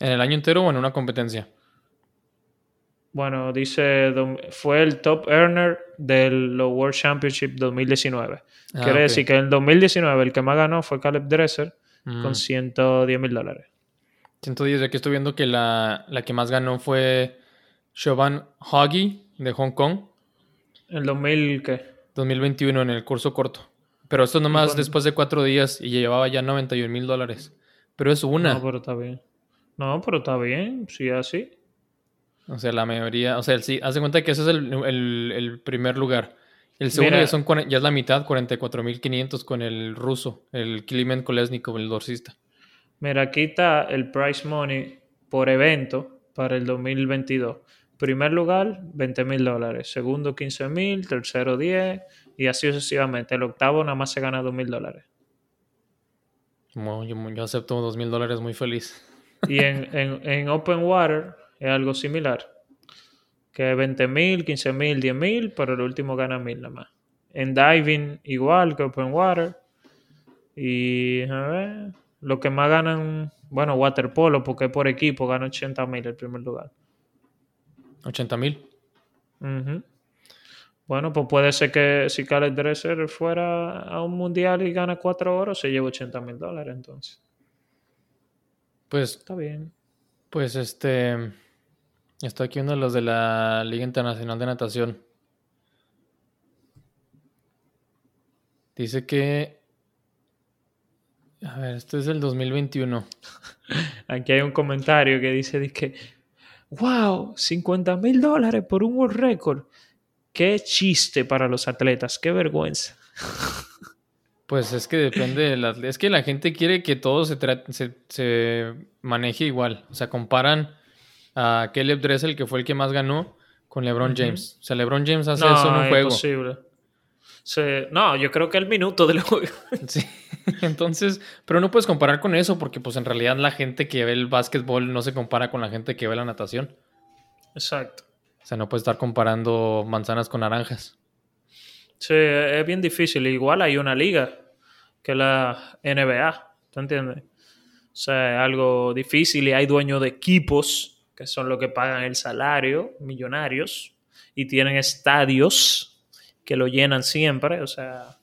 ¿En el año entero o en una competencia? Bueno, dice, fue el top earner del World Championship 2019. Ah, Quiere decir que en el 2019 el que más ganó fue Caleb Dresser con 110 mm. mil dólares. 110, aquí estoy viendo que la, que más ganó fue Siobhan Hoggy de Hong Kong. ¿El 2000 qué? 2021 en el curso corto. Pero esto nomás después de cuatro días y llevaba ya 91 mil dólares. Pero es una. No, pero está bien. No, pero está bien, sí, así. O sea, la mayoría, o sea, sí, hace cuenta que ese es el, primer lugar. El segundo Mira. ya, son, ya es la mitad, 44.500 con el ruso, el Klimen Kolesnikov, el dorsista. Mira, aquí está el price money por evento para el 2022. Primer lugar, 20 mil dólares. Segundo, 15 mil. Tercero, 10. Y así sucesivamente. El octavo nada más se gana 2 mil dólares. Como yo, yo acepto dos mil dólares muy feliz. Y en, en, en Open Water es algo similar. Que 20 mil, 15 mil, 10 mil, pero el último gana mil nada más. En Diving igual que Open Water. Y a ver, lo que más ganan, bueno, Waterpolo, porque por equipo, gana 80 mil el primer lugar. 80 mil. Ujú. Bueno, pues puede ser que si Caleb Dresser fuera a un mundial y gana cuatro oros, se lleva 80 mil dólares entonces. Pues, Está bien. pues este. Estoy aquí viendo los de la Liga Internacional de Natación. Dice que. A ver, esto es del 2021. Aquí hay un comentario que dice, dice wow, 50 mil dólares por un World Record. Qué chiste para los atletas, qué vergüenza. Pues es que depende de la, Es que la gente quiere que todo se, se, se maneje igual. O sea, comparan a Caleb Dressel, que fue el que más ganó, con LeBron. James. O sea, LeBron James hace No, eso en un es juego. imposible. Se- no, yo creo que el minuto del juego. Sí. Entonces, pero no puedes comparar con eso porque pues en realidad la gente que ve el básquetbol no se compara con la gente que ve la natación. Exacto. O sea, no puedes estar comparando manzanas con naranjas. Sí, es bien difícil. Igual hay una liga que la NBA, ¿tú entiendes? O sea, es algo difícil y hay dueños de equipos que son los que pagan el salario, millonarios, y tienen estadios que lo llenan siempre. O sea,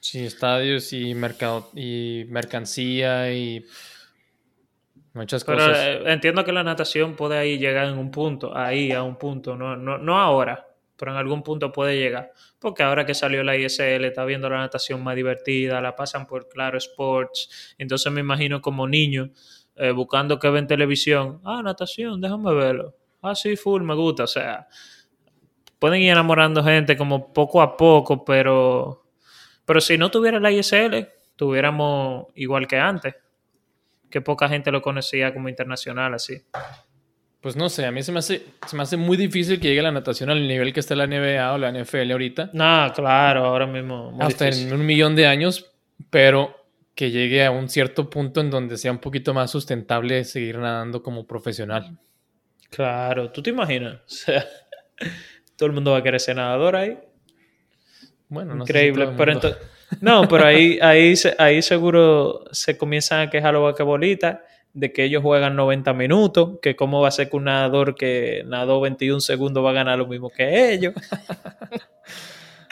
Sí, estadios y mercado y mercancía y muchas pero cosas. eh, entiendo que la natación puede ahí llegar en un punto, ahí a un punto, no, no, no ahora, pero en algún punto puede llegar. Porque ahora que salió la ISL, está viendo la natación más divertida, la pasan por Claro Sports. Entonces me imagino como niño eh, buscando que ven televisión. Ah, natación, déjame verlo. Ah, sí, full, me gusta. O sea, pueden ir enamorando gente como poco a poco, pero, pero si no tuviera la ISL, tuviéramos igual que antes. Que poca gente lo conocía como internacional así. Pues no sé, a mí se me hace, se me hace muy difícil que llegue la natación al nivel que está la NBA o la NFL ahorita. No, claro, ahora mismo. hasta difícil. en un millón de años, pero que llegue a un cierto punto en donde sea un poquito más sustentable seguir nadando como profesional. Claro, ¿tú te imaginas? O sea, todo el mundo va a querer ser nadador ahí. Bueno, no sé si Increíble. todo el pero no, pero ahí, ahí, ahí seguro se comienzan a quejar los basquetbolistas de que ellos juegan 90 minutos, que cómo va a ser que un nadador que nadó 21 segundos va a ganar lo mismo que ellos.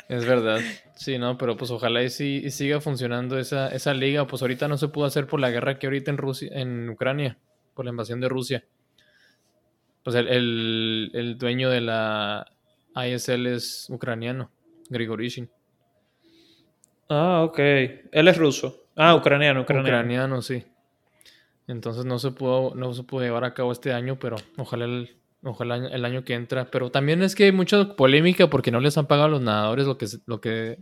Es verdad. Sí, no, pero pues ojalá y, sí- y siga funcionando esa, esa liga. Pues ahorita no se pudo hacer por la guerra que ahorita en Rusia, en Ucrania, por la invasión de Rusia. Pues el, el- el dueño de la ISL es ucraniano, Grigorishin. Ah, ok. Él es ruso. Ah, ucraniano, ucraniano. Ucraniano, sí. Entonces no se pudo, no se pudo llevar a cabo este año, pero ojalá el, ojalá el año que entra. Pero también es que hay mucha polémica porque no les han pagado a los nadadores lo que, lo que,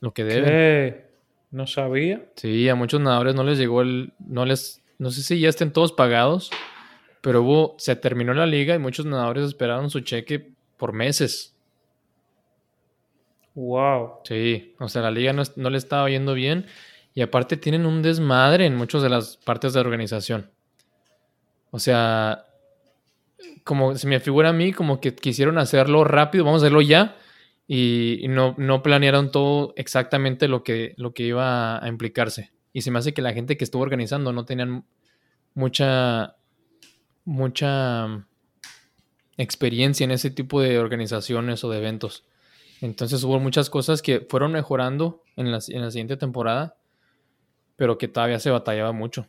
lo que deben. ¿Qué? No sabía. Sí, a muchos nadadores no les llegó el, no les, no sé si ya estén todos pagados, pero hubo, se terminó la liga y muchos nadadores esperaron su cheque por meses. Wow. Sí, o sea, la liga no, no le estaba yendo bien y aparte tienen un desmadre en muchas de las partes de la organización. O sea, como se me figura a mí, como que quisieron hacerlo rápido, vamos a hacerlo ya y, no, no planearon todo exactamente lo que, lo que iba a implicarse. Y se me hace que la gente que estuvo organizando no tenían mucha, mucha mm, experiencia en ese tipo de organizaciones o de eventos. Entonces hubo muchas cosas que fueron mejorando en la, en la siguiente temporada, pero que todavía se batallaba mucho.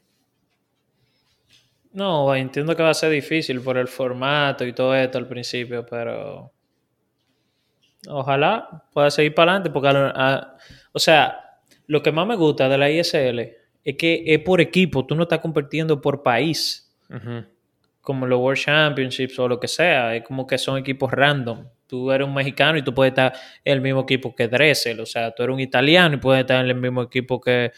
No, entiendo que va a ser difícil por el formato y todo esto al principio, pero ojalá pueda seguir para adelante, porque, a o sea, lo que más me gusta de la ISL es que es por equipo, tú no estás compitiendo por país, como los World Championships o lo que sea, es como que son equipos random. tú eres un mexicano y tú puedes estar en el mismo equipo que Dressel, o sea, tú eres un italiano y puedes estar en el mismo equipo que,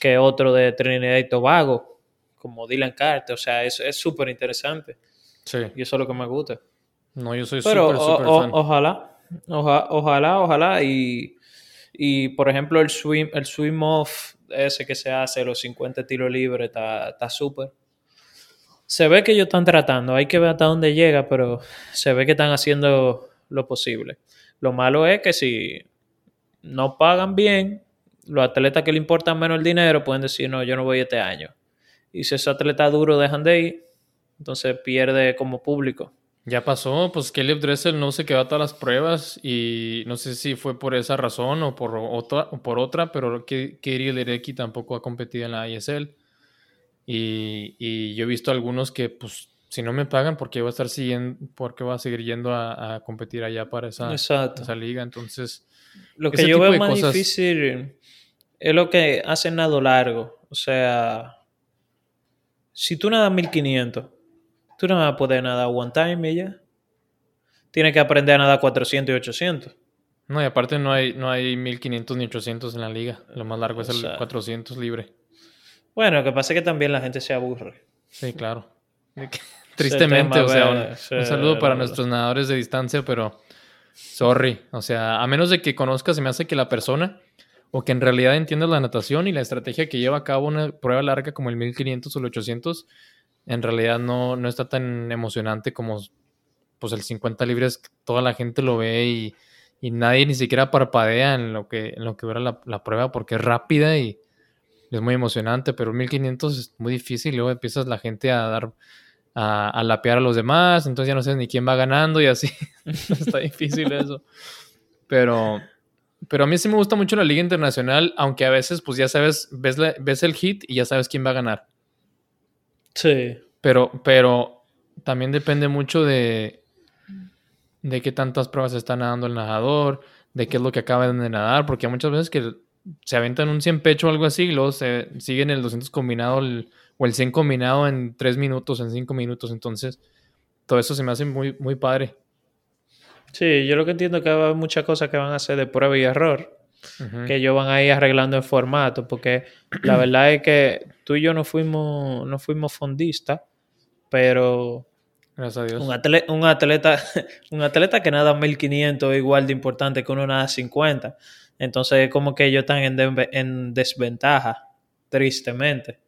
que otro de Trinidad y Tobago, como Dylan Carter, o sea, es súper interesante. Sí. Y eso es lo que me gusta. No, yo soy súper, súper fan. ojalá, oja- ojalá, ojalá, y, y por ejemplo el swim, el swim off ese que se hace, los 50 tiros libres, está súper. Se ve que ellos están tratando, hay que ver hasta dónde llega, pero se ve que están haciendo lo posible. Lo malo es que si no pagan bien, los atletas que le importan menos el dinero pueden decir, no, yo no voy este año. Y si ese atleta duro dejan de ir, entonces pierde como público. Ya pasó, pues Caleb Dressel no se quedó a todas las pruebas y no sé si fue por esa razón o por otra, o por otra pero Katie Ledecky tampoco ha competido en la ISL. Y, y yo he visto algunos que, pues, si no me pagan, ¿por qué voy a estar siguiendo, por qué voy a seguir yendo a, a competir allá para esa, esa liga? Entonces, Lo que yo veo más cosas- difícil es lo que hacen nado largo. O sea, si tú nadas 1500, tú no vas a poder nadar one time y ya. Tienes que aprender a nadar 400 y 800. no, y aparte no hay, no hay 1500 ni 800 en la liga. Lo más largo es el Exacto. 400 libre. Bueno, lo que pasa es que también la gente se aburre. Sí, claro. Tristemente, o sea, un, saludo para nuestros nadadores de distancia, pero sorry. O sea, a menos de que conozcas, se me hace que la persona o que en realidad entiendas la natación y la estrategia que lleva a cabo una prueba larga como el 1500 o el 800, en realidad no, no está tan emocionante como pues el 50 libres, toda la gente lo ve y, y nadie ni siquiera parpadea en lo que, en lo que dura la, la prueba porque es rápida y es muy emocionante, pero el 1500 es muy difícil, luego empiezas la gente a dar a, a lapear a los demás, entonces ya no sabes ni quién va ganando y así. Está difícil eso. Pero, pero a mí sí me gusta mucho la Liga Internacional, aunque a veces, pues ya sabes, ves, la- ves el hit y ya sabes quién va a ganar. Sí. Pero, pero también depende mucho de, de qué tantas pruebas está nadando el nadador, de qué es lo que acaban de nadar, porque hay muchas veces que se aventan un 100 pecho o algo así y luego se siguen el 200 combinado el- o el 100 combinado en 3 minutos, en 5 minutos. Entonces, todo eso se me hace muy, muy padre. Sí, yo lo que entiendo es que va a haber muchas cosas que van a ser de prueba y error. Que ellos van a ir arreglando el formato, porque la verdad es que tú y yo no fuimos, no fuimos fondistas, pero Gracias a Dios. un atleta, un atleta, un atleta que nada 1500 es igual de importante que uno nada 50. Entonces es como que ellos están en, de- en desventaja, tristemente.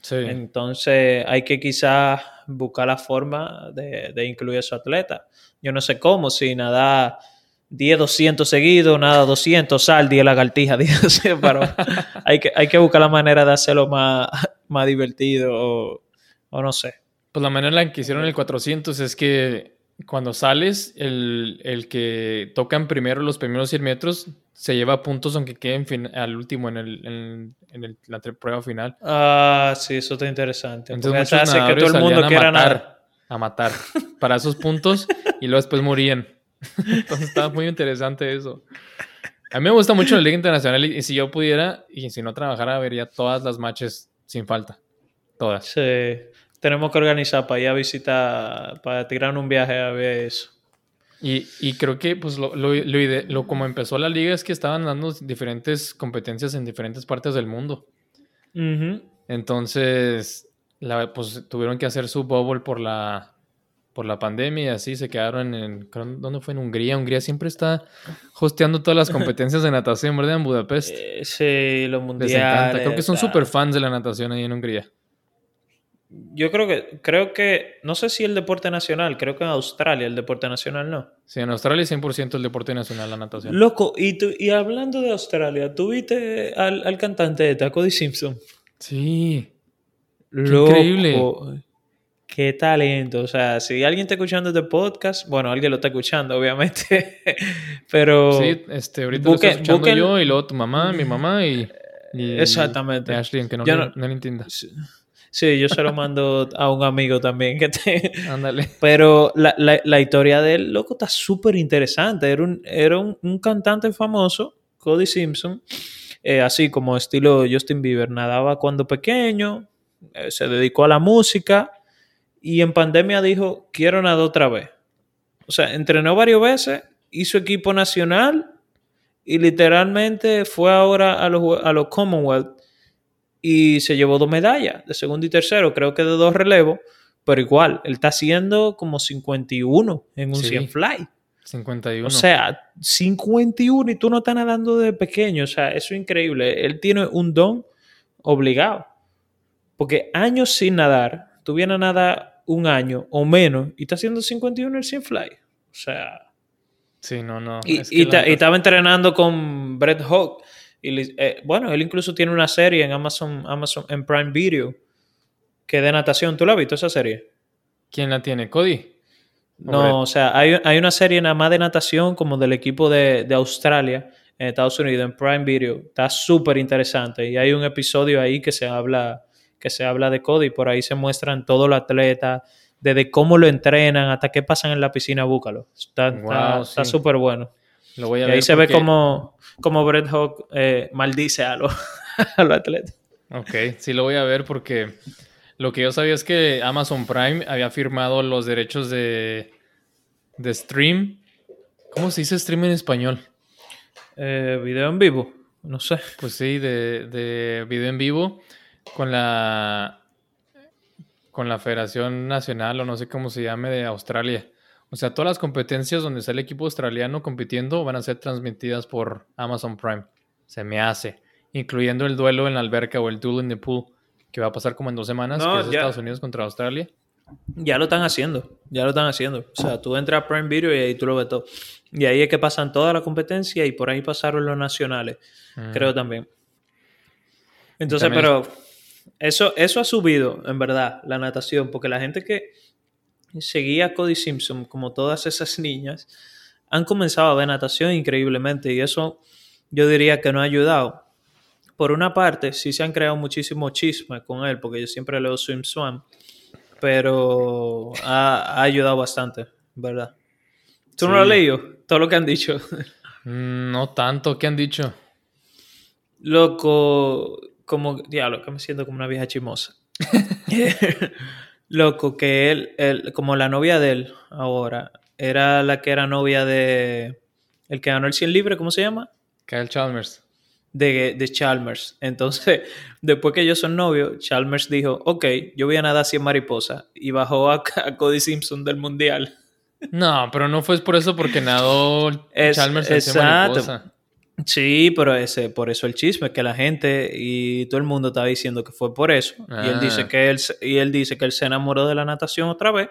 Sí. Entonces hay que quizás buscar la forma de, de incluir a esos atletas. Yo no sé cómo, si nada 10, 200 seguidos, nada 200, sal, 10 lagartijas, 10, así, pero hay que, hay que buscar la manera de hacerlo más, más divertido o, o no sé. Pues la manera en la que hicieron el 400 es que cuando sales, el, el que tocan primero los primeros 100 metros se lleva puntos aunque queden al último en, el, en, en el- la prueba final. Ah, sí, eso está interesante. Entonces muchos hace que todo el mundo salían a quiera matar, nadar. a matar para esos puntos y luego después morían. Entonces estaba muy interesante eso. A mí me gusta mucho la Liga Internacional y, y si yo pudiera y si no trabajara vería todas las matches sin falta. Todas. Sí, tenemos que organizar para ir a visitar, para tirar un viaje a ver eso. Y, y creo que pues lo, lo, lo como empezó la liga es que estaban dando diferentes competencias en diferentes partes del mundo. Entonces, la, pues tuvieron que hacer su bubble por la, por la pandemia y así se quedaron en, ¿dónde fue? En Hungría. Hungría siempre está hosteando todas las competencias de natación, ¿verdad? En Budapest. Eh, sí, los Les mundiales. encanta. Creo que son súper fans de la natación ahí en Hungría. Yo creo que, creo que, no sé si el deporte nacional, creo que en Australia el deporte nacional no. Sí, en Australia es 100% el deporte nacional la natación. Loco, y, tú- y hablando de Australia, ¿tú viste al, al cantante de Cody Simpson? Sí. Loco, increíble. Qué talento. O sea, si alguien está escuchando este podcast, bueno, alguien lo está escuchando, obviamente. Pero. Sí, este, ahorita Busquen- lo estoy escuchando yo y luego tu mamá, mi mamá y, y- Exactamente. y Ashley, aunque no, Yo no- no entienda. Sí, yo se lo mando a un amigo también que te- Ándale. Pero la, la- la historia de él, loco, está súper interesante. Era, un, era un, un cantante famoso, Cody Simpson, eh, así como estilo Justin Bieber. Nadaba cuando pequeño, eh, se dedicó a la música y en pandemia dijo, quiero nadar otra vez. O o sea, entrenó varias veces, hizo equipo nacional y literalmente fue ahora a los, a los Commonwealth y se llevó dos medallas, de segundo y tercero, creo que de dos relevos, pero igual, él está haciendo como 51 en un Sí. 100 fly. 51. O sea, 51 y tú no estás nadando de pequeño. O sea, eso es increíble. Él tiene un don obligado. Porque años sin nadar, tú vienes a nadar un año o menos y estás haciendo 51 el 100 fly. O sea, sí, no, no. y, es que y la ta- y neta- estaba entrenando con Brett Hawk. Y le- eh, bueno, él incluso tiene una serie en Amazon, Amazon, en Prime Video, que de natación. ¿Tú la has visto esa serie? ¿Quién la tiene? ¿Cody? No, o sea, hay, hay una serie nada más de natación como del equipo de, de Australia en Estados Unidos en Prime Video. Está súper interesante y hay un episodio ahí que se habla que se habla de Cody. Por ahí se muestran todos los atletas, desde cómo lo entrenan hasta qué pasan en la piscina, búscalo. Está Wow, sí. súper bueno. Lo voy a Y ver ahí se ve como, como Brett Hawk eh, maldice a los, a los atletas. Ok, sí lo voy a ver porque lo que yo sabía es que Amazon Prime había firmado los derechos de, de stream. ¿Cómo se dice stream en español? Eh, video en vivo, no sé. Pues sí, de, de video en vivo con la con la Federación Nacional o no sé cómo se llame de Australia. O sea, todas las competencias donde está el equipo australiano compitiendo van a ser transmitidas por Amazon Prime. Se me hace. Incluyendo el duelo en la alberca o el duel in the pool, que va a pasar como en dos semanas, No, que es ya. Estados Unidos contra Australia. Ya lo están haciendo, ya lo están haciendo. O sea, tú entras a Prime Video y ahí tú lo ves todo. Y ahí es que pasan toda la competencia y por ahí pasaron los nacionales, Mm. creo también. Entonces, También pero eso, eso ha subido, en verdad, la natación, porque la gente que seguía a Cody Simpson, como todas esas niñas, han comenzado a ver natación increíblemente y eso yo diría que no ha ayudado. Por una parte, sí se han creado muchísimo chisme con él, porque yo siempre leo Swim Swam, pero ha, ha ayudado bastante, ¿verdad? ¿Tú no lo has leído? Todo lo que han dicho. Mm, No tanto, ¿qué han dicho? Loco, como, diablo, que me siento como una vieja chimosa. Loco, que él, él, como la novia de él ahora, era la que era novia de el que ganó el 100 libre, ¿cómo se llama? Kyle Chalmers. De, de Chalmers. Entonces, después que ellos son novios, Chalmers dijo, ok, yo voy a nadar 100 mariposas y bajó a, a Cody Simpson del mundial. No, pero no fue por eso porque nadó Es- Chalmers en cien exacto. Sí, pero ese, por eso el chisme, que la gente y todo el mundo estaba diciendo que fue por eso. Y él Ah. dice que él, y él dice que él se enamoró de la natación otra vez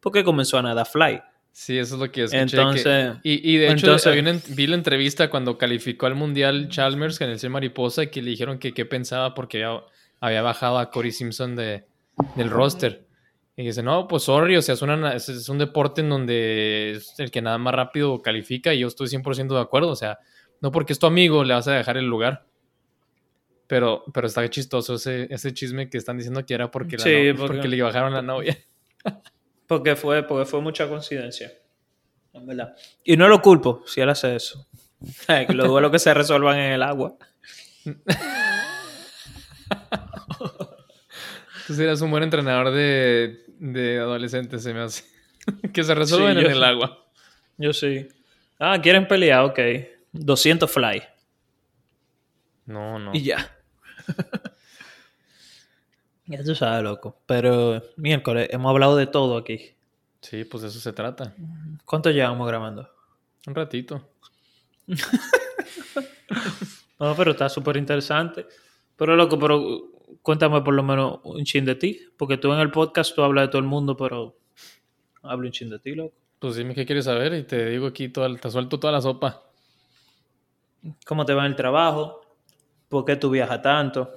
porque comenzó a nadar fly. Sí, eso es lo que yo escuché. Entonces- que- y, y de hecho, entonces- una vi la entrevista cuando calificó al Mundial Chalmers en el 100 mariposa y que le dijeron que qué pensaba porque había, había bajado a Corey Simpson de, del roster. Y dice, no, pues sorry, o sea, es, una na- es, es un deporte en donde es el que nada más rápido califica y yo estoy 100% de acuerdo. O sea, no porque es tu amigo le vas a dejar el lugar. Pero, pero está chistoso ese, ese chisme que están diciendo que era porque, la Sí, no- porque- porque le bajaron la novia. Porque fue, porque fue mucha coincidencia. En verdad. Y no lo culpo si él hace eso. Los duelos que se resuelvan en el agua. Tú serías un buen entrenador de, de adolescentes, se me hace. que se resuelven Sí, en el sí. agua. Yo sí. Ah, quieren pelear, ok. 200 fly. No, no. Y ya. ya tú sabes, loco. Pero miércoles, hemos hablado de todo aquí. Sí, pues de eso se trata. ¿Cuánto llevamos grabando? Un ratito. No, pero está súper interesante. Pero, loco, pero cuéntame por lo menos un chin de ti. Porque tú en el podcast tú hablas de todo el mundo, pero hablo un chin de ti, loco. Pues dime qué quieres saber y te digo aquí, toda, te suelto toda la sopa. ¿Cómo te va en el trabajo? ¿Por qué tú viajas tanto?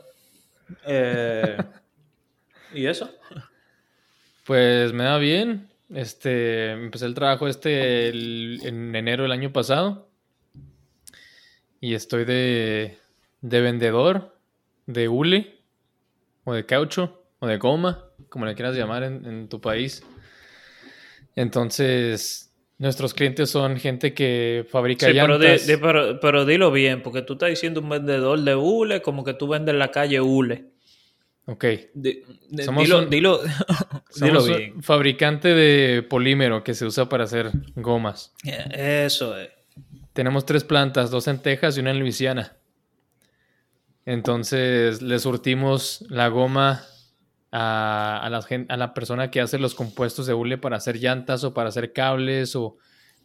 Eh, ¿Y eso? Pues me da bien. Este, empecé el trabajo este en enero del año pasado. Y estoy de, de vendedor de hule, o de caucho, o de goma, como le quieras llamar en, en tu país. Entonces, nuestros clientes son gente que fabrica Sí, pero, di- llantas. di- pero, pero dilo bien, porque tú estás diciendo un vendedor de hule como que tú vendes en la calle hule. Ok. Di- Somos dilo, un- dilo, dilo Somos un bien. fabricante de polímero que se usa para hacer gomas. Eh, Eso es. Tenemos tres plantas, dos en Texas y una en Luisiana. Entonces le surtimos la goma a, a la, a la persona que hace los compuestos de hule para hacer llantas o para hacer cables o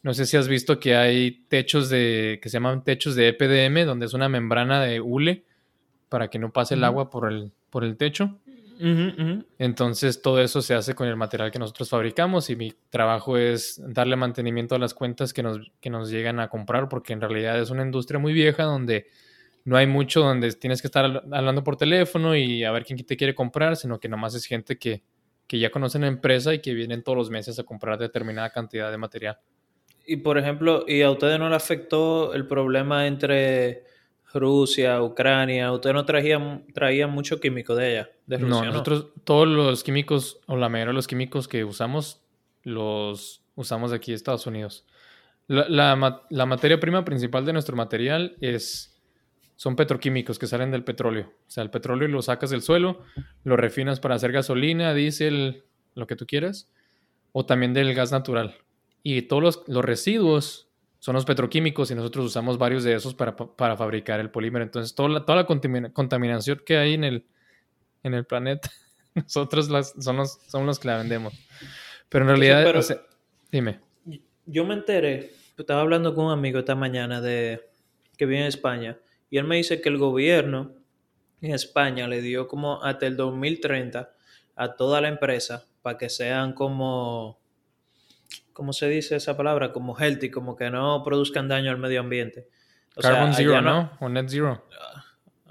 no sé si has visto que hay techos de que se llaman techos de EPDM donde es una membrana de hule para que no pase el agua por el, por el techo. Entonces todo eso se hace con el material que nosotros fabricamos y mi trabajo es darle mantenimiento a las cuentas que nos, que nos llegan a comprar porque en realidad es una industria muy vieja donde no hay mucho donde tienes que estar habl- hablando por teléfono y a ver quién te quiere comprar, sino que nomás es gente que, que ya conocen la empresa y que vienen todos los meses a comprar determinada cantidad de material. Y por ejemplo, ¿y a ustedes no le afectó el problema entre Rusia, Ucrania? ¿Ustedes no traían, traían mucho químico de allá? De Rusia, No, ¿no? nosotros todos los químicos o la mayoría de los químicos que usamos los usamos de aquí de Estados Unidos. La, la materia prima principal de nuestro material es son petroquímicos que salen del petróleo. O sea, el petróleo lo sacas del suelo, lo refinas para hacer gasolina, diésel, lo que tú quieras, o también del gas natural. Y todos los, los residuos son los petroquímicos y nosotros usamos varios de esos para, para fabricar el polímero. Entonces, toda la, toda la contamina- contaminación que hay en el, en el planeta, nosotros las, son, los, son los que la vendemos. Pero en realidad, pero- o sea, dime. Yo me enteré, estaba hablando con un amigo esta mañana de que vive en España, y él me dice que el gobierno en España le dio como hasta el 2030 a toda la empresa para que sean como, ¿cómo se dice esa palabra? Como healthy, como que no produzcan daño al medio ambiente. O Carbon Zero, ¿no? O Net Zero.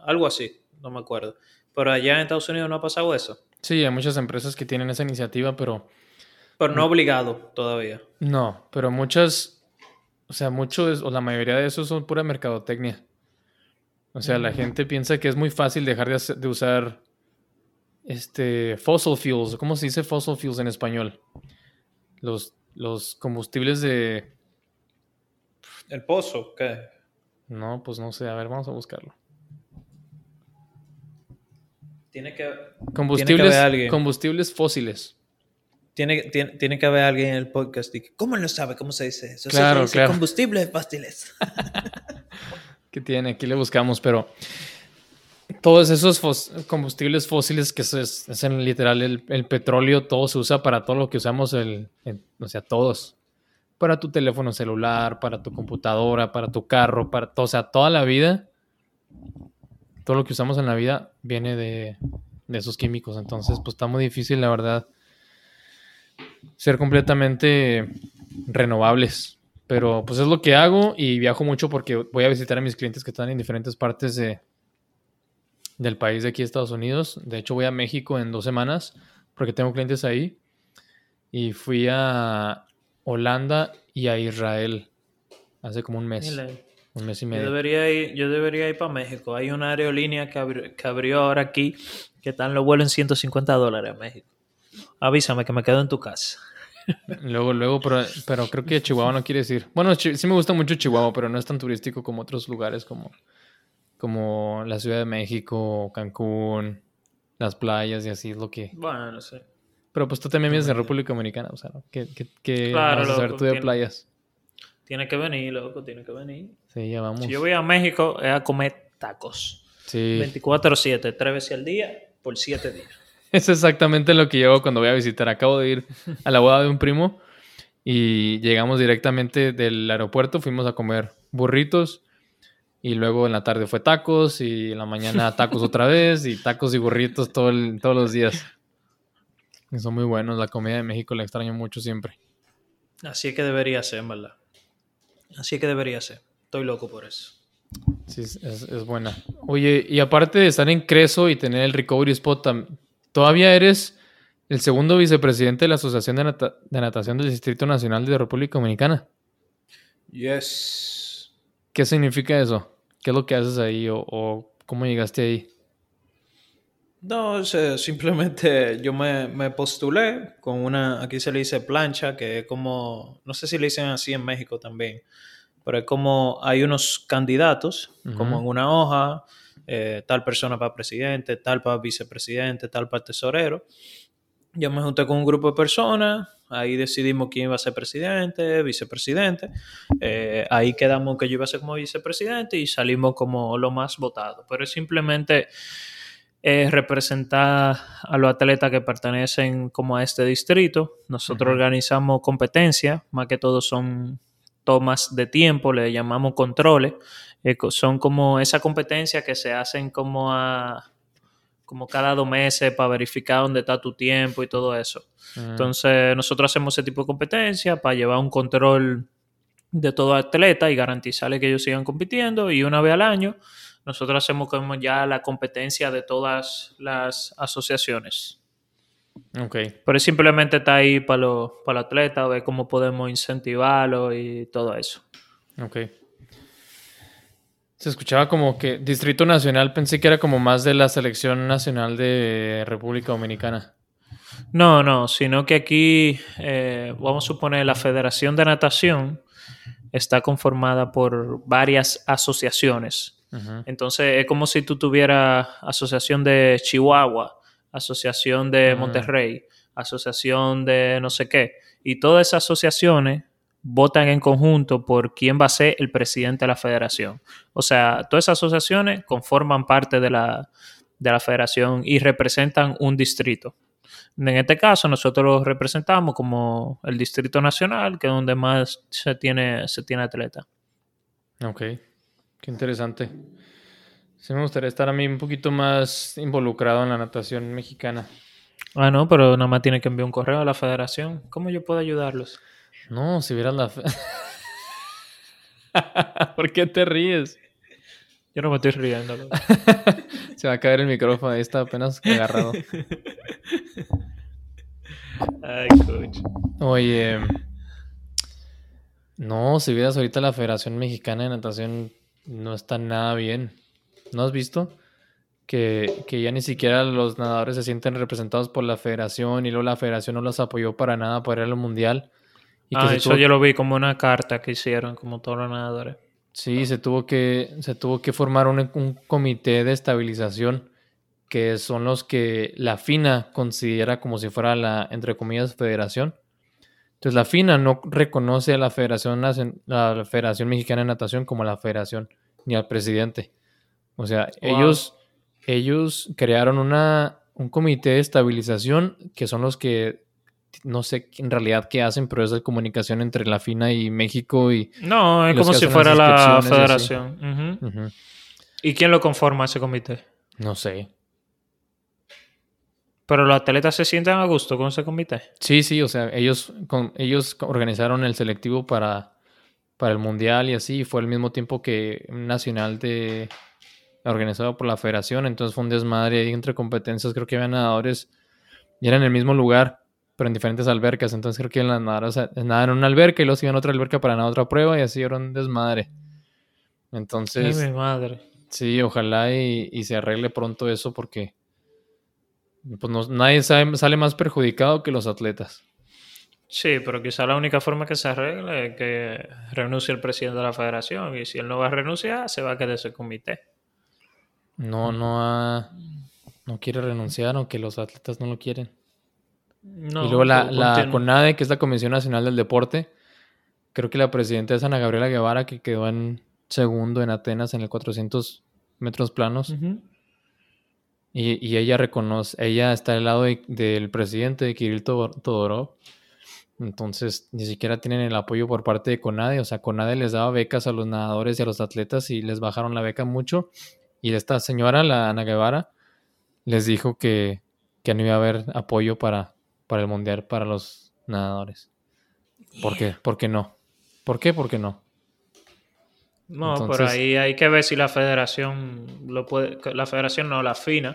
Algo así, no me acuerdo. Pero allá en Estados Unidos no ha pasado eso. Sí, hay muchas empresas que tienen esa iniciativa, pero Pero no obligado todavía. no, pero muchas, o sea, muchos o la mayoría de esos son pura mercadotecnia. O sea, la gente piensa que es muy fácil dejar de, hacer- de usar este fossil fuels, ¿cómo se dice fossil fuels en español? Los, los combustibles de ¿El pozo? ¿Qué? no, pues no sé, a ver, vamos a buscarlo. Tiene que, Combustibles, alguien. combustibles fósiles. tiene, tiene, tiene que haber alguien en el podcast y que, ¿cómo lo sabe? ¿Cómo se dice eso? Claro, se dice claro. Combustibles fósiles. que tiene, aquí le buscamos, pero todos esos combustibles fósiles que es, en literal el, petróleo, todo se usa para todo lo que usamos, el- o sea, todos. Para tu teléfono celular, para tu computadora, para tu carro, para todo, o sea, toda la vida, todo lo que usamos en la vida viene de, de esos químicos. Entonces, pues está muy difícil, la verdad, ser completamente renovables. Pero pues es lo que hago y viajo mucho porque voy a visitar a mis clientes que están en diferentes partes de, del país de aquí, Estados Unidos. De hecho, voy a México en dos semanas porque tengo clientes ahí. Y fui a Holanda y a Israel hace como un mes, un mes y Yo medio. debería ir, yo debería ir para México. Hay una aerolínea que, abri- que abrió ahora aquí que están los vuelos en 150 dólares a México. Avísame que me quedo en tu casa. Luego, luego, pero, pero creo que Chihuahua no quiere decir. Bueno, sí me gusta mucho Chihuahua, pero no es tan turístico como otros lugares como, como la Ciudad de México, Cancún, las playas y así es lo que. Bueno, no sé. Pero pues tú también vienes de República Dominicana, o sea, ¿no? ¿qué, qué, qué Claro, vas a loco, tú de tiene- playas? Tiene que venir, loco, tiene que venir. Sí, ya vamos. Si yo voy a México es a comer tacos. Sí, 24-7, tres veces al día por 7 días. es exactamente lo que hago cuando voy a visitar. Acabo de ir a la boda de un primo y llegamos directamente del aeropuerto, fuimos a comer burritos y luego en la tarde fue tacos y en la mañana tacos otra vez y tacos y burritos todo el- todos los días. Y son muy buenos, la comida de México la extraño mucho siempre. Así es que debería ser, en verdad. Así es que debería ser. Estoy loco por eso. Sí, es, es- buena. Oye, y aparte de estar en Creso y tener el Recovery Spot, todavía eres el segundo vicepresidente de la Asociación de, Nata- de Natación del Distrito Nacional de República Dominicana. Yes. ¿Qué significa eso? ¿Qué es lo que haces ahí o, o cómo llegaste ahí? No, o sea, simplemente yo me, me postulé con una, aquí se le dice plancha, que es como, no sé si le dicen así en México también, pero es como hay unos candidatos, como en una hoja, eh, tal persona para presidente, tal para vicepresidente, tal para tesorero. Yo me junté con un grupo de personas, ahí decidimos quién iba a ser presidente, vicepresidente, eh, ahí quedamos que yo iba a ser como vicepresidente y salimos como lo más votado, pero es simplemente eh, representar a los atletas que pertenecen como a este distrito. Nosotros organizamos competencias, más que todo son tomas de tiempo, le llamamos controles, eh, son como esa competencia que se hacen como a como cada dos meses para verificar dónde está tu tiempo y todo eso. Entonces, nosotros hacemos ese tipo de competencia para llevar un control de todo atleta y garantizarle que ellos sigan compitiendo y una vez al año nosotros hacemos como ya la competencia de todas las asociaciones. Ok. Pero simplemente está ahí para los para atletas, ver cómo podemos incentivarlo y todo eso. Ok. Se escuchaba como que Distrito Nacional, pensé que era como más de la Selección Nacional de República Dominicana. No, no, sino que aquí, eh, vamos a suponer, la Federación de Natación está conformada por varias asociaciones. Entonces es como si tú tuvieras asociación de Chihuahua, asociación de Monterrey, asociación de no sé qué. Y todas esas asociaciones votan en conjunto por quién va a ser el presidente de la federación. O sea, todas esas asociaciones conforman parte de la, de la federación y representan un distrito. En este caso, nosotros lo representamos como el Distrito Nacional, que es donde más se tiene, se tiene atleta. Ok, qué interesante. Sí me gustaría estar a mí un poquito más involucrado en la natación mexicana. Ah, no, pero nada más tiene que enviar un correo a la federación. ¿Cómo yo puedo ayudarlos? No, si vieras la... Fe... ¿Por qué te ríes? Yo no me estoy riendo. Se va a caer el micrófono, ahí está apenas agarrado. Ay, coach. Oye, no, si vieras ahorita la Federación Mexicana de Natación no está nada bien. ¿No has visto? Que, que, ya ni siquiera los nadadores se sienten representados por la federación y luego la federación no los apoyó para nada para ir al mundial. Y ah, eso yo lo vi como una carta que hicieron, como todos los nadadores. Sí, se tuvo que, se tuvo que formar un, un comité de estabilización que son los que la FINA considera como si fuera la, entre comillas, federación. Entonces la FINA no reconoce a la Federación, la Federación Mexicana de Natación como la federación, ni al presidente. O sea, ellos, ellos crearon una, un comité de estabilización que son los que no sé en realidad qué hacen, pero es la comunicación entre la FINA y México y... No, es como si fuera la federación. Y, quién lo conforma ese comité? No sé. Pero los atletas se sienten a gusto con ese comité. Sí, sí, o sea, ellos, con, ellos organizaron el selectivo para, para el mundial y así, fue al mismo tiempo que nacional de organizado por la federación, entonces fue un desmadre ahí entre competencias, creo que había nadadores y eran en el mismo lugar pero en diferentes albercas. Entonces creo que las nadadoras nadaban en una alberca y luego se iban a otra alberca para nadar otra prueba y así era un desmadre. Entonces. Sí, mi madre. Sí, ojalá y, se arregle pronto eso porque pues nadie sale más perjudicado que los atletas. Sí, pero quizá la única forma que se arregle es que renuncie el presidente de la federación y si él no va a renunciar, se va a quedar ese comité. No, no no quiere renunciar aunque los atletas no lo quieren y luego la, la CONADE, que es la Comisión Nacional del Deporte, creo que la presidenta es Ana Gabriela Guevara, que quedó en segundo en Atenas en el 400 metros planos. y, y, ella reconoce, ella está al lado del presidente, de Kirill Todorov. Entonces, ni siquiera tienen el apoyo por parte de CONADE. O sea, CONADE les daba becas a los nadadores y a los atletas y les bajaron la beca mucho. Y esta señora, la Ana Guevara, les dijo que, que no iba a haber apoyo para, para el mundial para los nadadores. ¿Por qué? ¿Por qué no? ¿Por qué? ¿Por qué no? No, por ahí hay que ver si la federación lo puede, la federación no, la FINA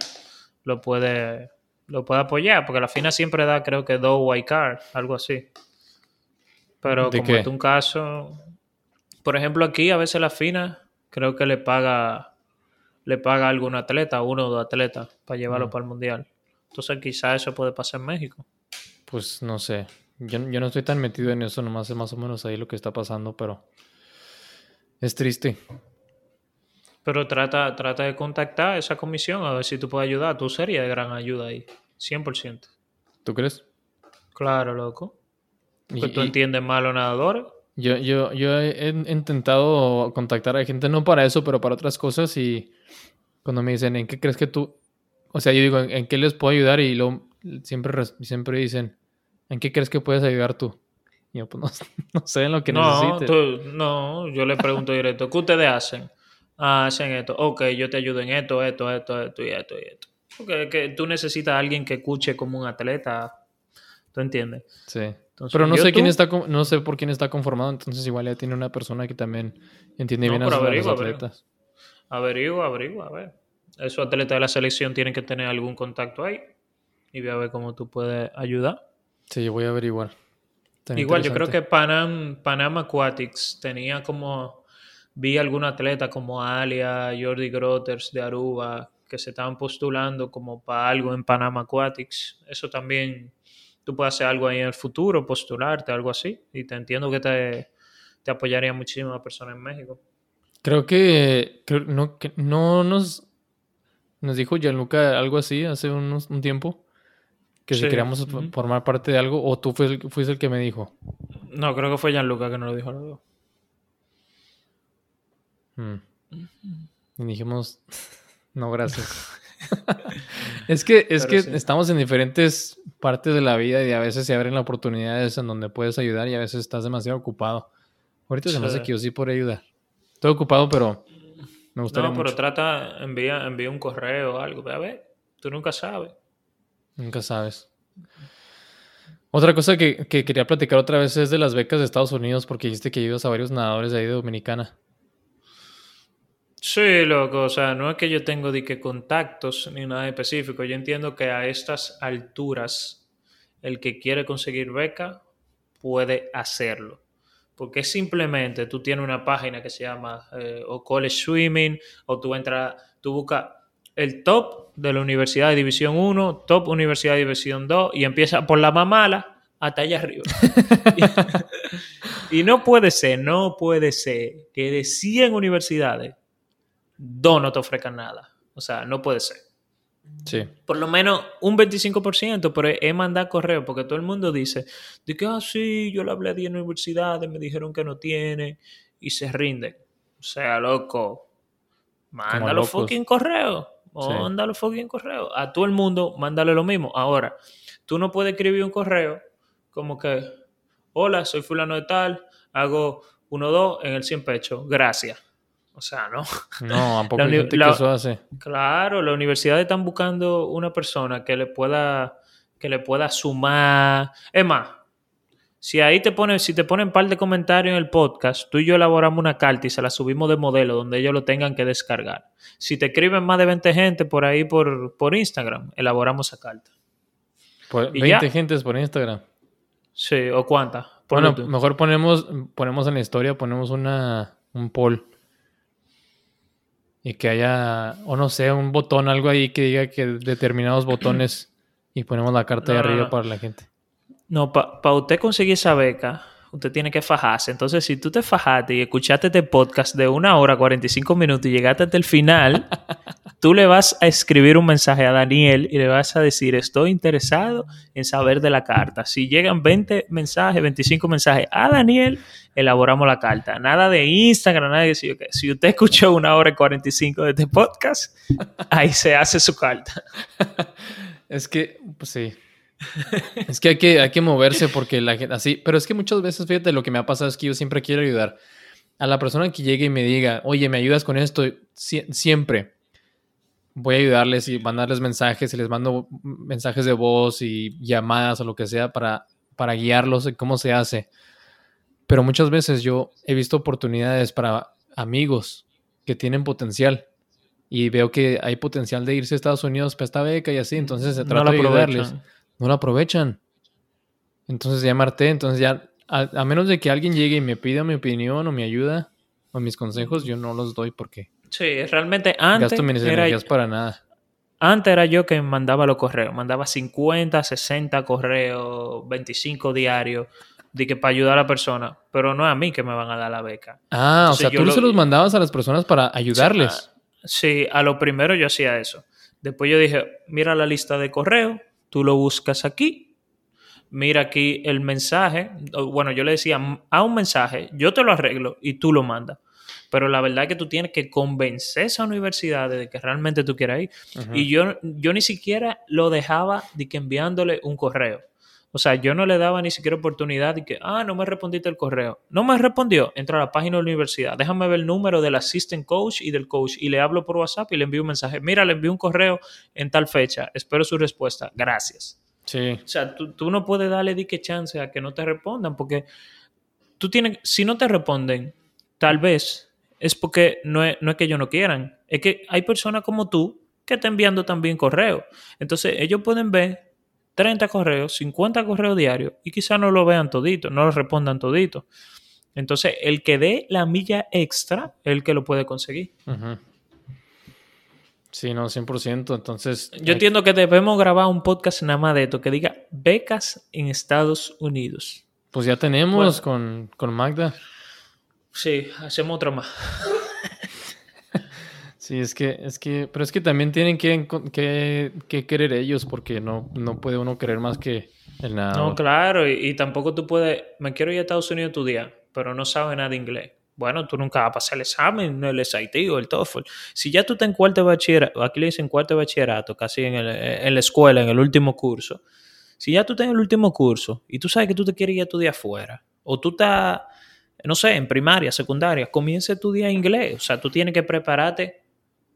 lo puede, lo puede apoyar, porque la FINA siempre da, creo que dos white cards, algo así. Pero como es un caso, por ejemplo, aquí a veces la FINA creo que le paga, le paga a algún atleta, uno o dos atletas, para llevarlo para el mundial. Entonces quizás eso puede pasar en México. Pues no sé. Yo, no estoy tan metido en eso, nomás sé más o menos ahí lo que está pasando, pero es triste. Pero trata, trata de contactar a esa comisión a ver si tú puedes ayudar. Tú serías de gran ayuda ahí. 100%. ¿Tú crees? Claro, loco. Porque Y- tú y- entiendes a los nadadores. Yo, yo, yo he intentado contactar a gente, no para eso, pero para otras cosas. Y cuando me dicen, ¿en qué crees que tú? O sea, yo digo, ¿en, en qué les puedo ayudar? Y luego siempre, siempre dicen, ¿en qué crees que puedes ayudar tú? Y yo, pues no, no sé en lo que no, tú- no, yo le pregunto directo, ¿qué ustedes hacen? Ah, hacen esto. Ok, yo te ayudo en esto, esto, esto, esto y esto y esto. Porque que tú necesitas a alguien que escuche como un atleta. ¿Tú entiendes? Sí. Entonces, Pero no sé quién está, no sé por quién está conformado, entonces igual ya tiene una persona que también entiende No, bien a sus, averigua. atletas. Averigua, averigua, a ver. Esos atletas de la selección tienen que tener algún contacto ahí. Y ve a ver cómo tú puedes ayudar. Sí, yo voy a averiguar. Tan Igual, yo creo que Panam, Panam Aquatics tenía como. Vi algún atleta como Alia, Jordi Grotters de Aruba, que se estaban postulando como para algo en Panam Aquatics. Eso también. Tú puedes hacer algo ahí en el futuro, postularte, algo así. Y te entiendo que te, te apoyaría muchísimas personas en México. Creo que, creo- no, que no nos, nos dijo Gianluca algo así hace unos- un tiempo. Que si Sí, queríamos ujú. formar parte de algo, o tú fuiste el, fuiste el que me dijo. No, creo que fue Gianluca que nos lo dijo. a los dos. Mm. Y dijimos, no, gracias. es que, es Pero que sí. estamos en diferentes partes de la vida y a veces se abren las oportunidades en donde puedes ayudar y a veces estás demasiado ocupado. Ahorita se me hace que yo sí podría ayudar. Estoy ocupado, pero me gustaría No, pero mucho. trata, envía, envía un correo o algo. A ver, tú nunca sabes. Nunca sabes. Otra cosa que, que quería platicar otra vez es de las becas de Estados Unidos, porque dijiste que ayudas a varios nadadores de ahí de Dominicana. Sí, loco, o sea, no es que yo tengo de que contactos ni nada específico. Yo entiendo que a estas alturas el que quiere conseguir beca puede hacerlo. Porque simplemente tú tienes una página que se llama eh, o College Swimming, o tú entras, tú buscas el top de la Universidad de División 1, top Universidad de División 2, y empieza por la más mala hasta allá arriba. y, y no puede ser, no puede ser que de 100 universidades, dos no te ofrezcan nada. O sea, no puede ser Sí. por lo menos un 25%, pero es mandar correo, porque todo el mundo dice, de que, ah, sí, yo le hablé a 10 universidades, me dijeron que no tiene, y se rinden. O sea, loco, mándalo fucking correo, Sí. mándalo fucking correo. A todo el mundo, mándale lo mismo. Ahora, tú no puedes escribir un correo como que, hola, soy fulano de tal, hago 1-2 en el 100 pecho, gracias. O sea, no. No, tampoco La gente la- que eso hace. Claro, las universidades están buscando una persona que le pueda, que le pueda sumar. Es más, si ahí te ponen, si te ponen un par de comentarios en el podcast, tú y yo elaboramos una carta y se la subimos de modelo donde ellos lo tengan que descargar. Si te escriben más de 20 gente por ahí por, por Instagram, elaboramos esa carta. Por Y 20 ya. gentes por Instagram. Sí, o cuántas. Bueno, tú. mejor ponemos, ponemos en la historia, ponemos una, un poll. Y que haya, o no sé, un botón, algo ahí que diga que determinados botones y ponemos la carta de No, no, arriba no. para la gente. No, para usted conseguir esa beca, usted tiene que fajarse. Entonces, si tú te fajaste y escuchaste este podcast de una hora, 45 minutos y llegaste hasta el final, tú le vas a escribir un mensaje a Daniel y le vas a decir, estoy interesado en saber de la carta. Si llegan 20 mensajes, 25 mensajes a Daniel, elaboramos la carta. Nada de Instagram, nada de decir, si usted escuchó una hora y 45 de este podcast, ahí se hace su carta. Es que, pues sí. Es que hay, que hay que moverse porque la gente, así, pero es que muchas veces, fíjate, lo que me ha pasado es que yo siempre quiero ayudar. A la persona que llegue y me diga, oye, ¿me ayudas con esto? Sie- siempre voy a ayudarles y mandarles mensajes y les mando mensajes de voz y llamadas o lo que sea para, para guiarlos en cómo se hace. Pero muchas veces yo he visto oportunidades para amigos que tienen potencial y veo que hay potencial de irse a Estados Unidos para esta beca y así, entonces se No trata la de ayudarles. aprovechan. No lo aprovechan. Entonces ya marté, entonces ya, a, a menos de que alguien llegue y me pida mi opinión o mi ayuda o mis consejos, yo no los doy porque Sí, realmente antes gasto mis era, energías para nada. Antes era yo que mandaba los correos, mandaba 50, 60 correos, 25 diarios, de que para ayudar a la persona, pero no es a mí que me van a dar la beca. Ah, Entonces o sea, tú lo- se los mandabas a las personas para ayudarles. Sí, a lo primero yo hacía eso. Después yo dije, mira la lista de correo, tú lo buscas aquí, mira aquí el mensaje. Bueno, yo le decía, a un mensaje, yo te lo arreglo y tú lo mandas. Pero la verdad es que tú tienes que convencer a esa universidad de que realmente tú quieras ir. Y yo, yo ni siquiera lo dejaba de que enviándole un correo. O sea, yo no le daba ni siquiera oportunidad de que, ah, no me respondiste el correo. No me respondió. Entra a la página de la universidad. Déjame ver el número del assistant coach y del coach. Y le hablo por WhatsApp y le envío un mensaje. Mira, le envío un correo en tal fecha. Espero su respuesta. Gracias. Sí. O sea, tú, no puedes darle di que chance a que no te respondan porque tú tienes, si no te responden, tal vez es porque no es, no es que ellos no quieran. Es que hay personas como tú que están enviando también correo. Entonces, ellos pueden ver 30 correos, 50 correos diarios y quizá no lo vean todito, no lo respondan todito. Entonces, el que dé la milla extra es el que lo puede conseguir. Sí, no, 100%. Entonces... Yo entiendo que debemos grabar un podcast nada más de esto, que diga becas en Estados Unidos. Pues ya tenemos con, con Magda. Sí, hacemos otra más. Sí, es que, es que, pero es que también tienen que, que, querer ellos, porque no, no puede uno querer más que el nada. No, claro, y, tampoco tú puedes, me quiero ir a Estados Unidos tu día, pero no sabes nada de inglés. Bueno, tú nunca vas a pasar el examen, el SAT o el TOEFL. Si ya tú estás en cuarto de bachillerato, aquí le dicen cuarto de bachillerato, casi en, el, en la escuela, en el último curso. Si ya tú estás en el último curso y tú sabes que tú te quieres ir a tu día afuera, o tú estás, no sé, en primaria, secundaria, comienza tu día inglés. O sea, tú tienes que prepararte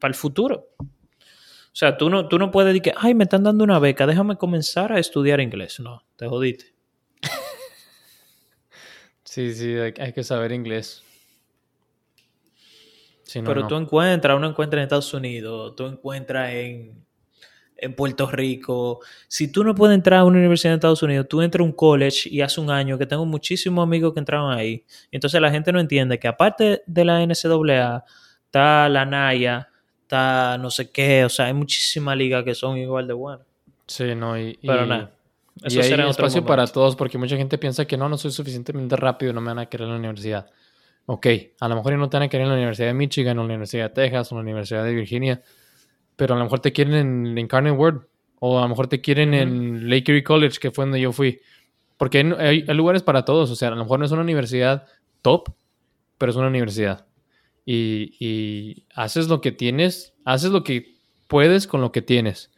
para el futuro. O sea, tú no, tú no puedes decir que, ay, me están dando una beca, déjame comenzar a estudiar inglés. No, te jodiste. sí, sí, hay, que saber inglés. Pero tú encuentras, uno encuentra en Estados Unidos, tú encuentras en, en Puerto Rico. Si tú no puedes entrar a una universidad en Estados Unidos, tú entras a un college y hace un año que tengo muchísimos amigos que entraron ahí. entonces la gente no entiende que aparte de la NCAA, está la No sé qué, o sea, hay muchísimas ligas que son igual de buenas. Sí, no, y... Pero nada. Eso y hay espacio para todos porque mucha gente piensa que no, no soy suficientemente rápido, no me van a querer en la universidad. Ok, a lo mejor no te van a querer en la Universidad de Michigan, o en la Universidad de Texas, o en la Universidad de Virginia, pero a lo mejor te quieren en Incarnate World, o a lo mejor te quieren en Lake Erie College, que fue donde yo fui. Porque hay, hay, lugares para todos, o sea, a lo mejor no es una universidad top, pero es una universidad y, haces lo que tienes, haces lo que puedes con lo que tienes.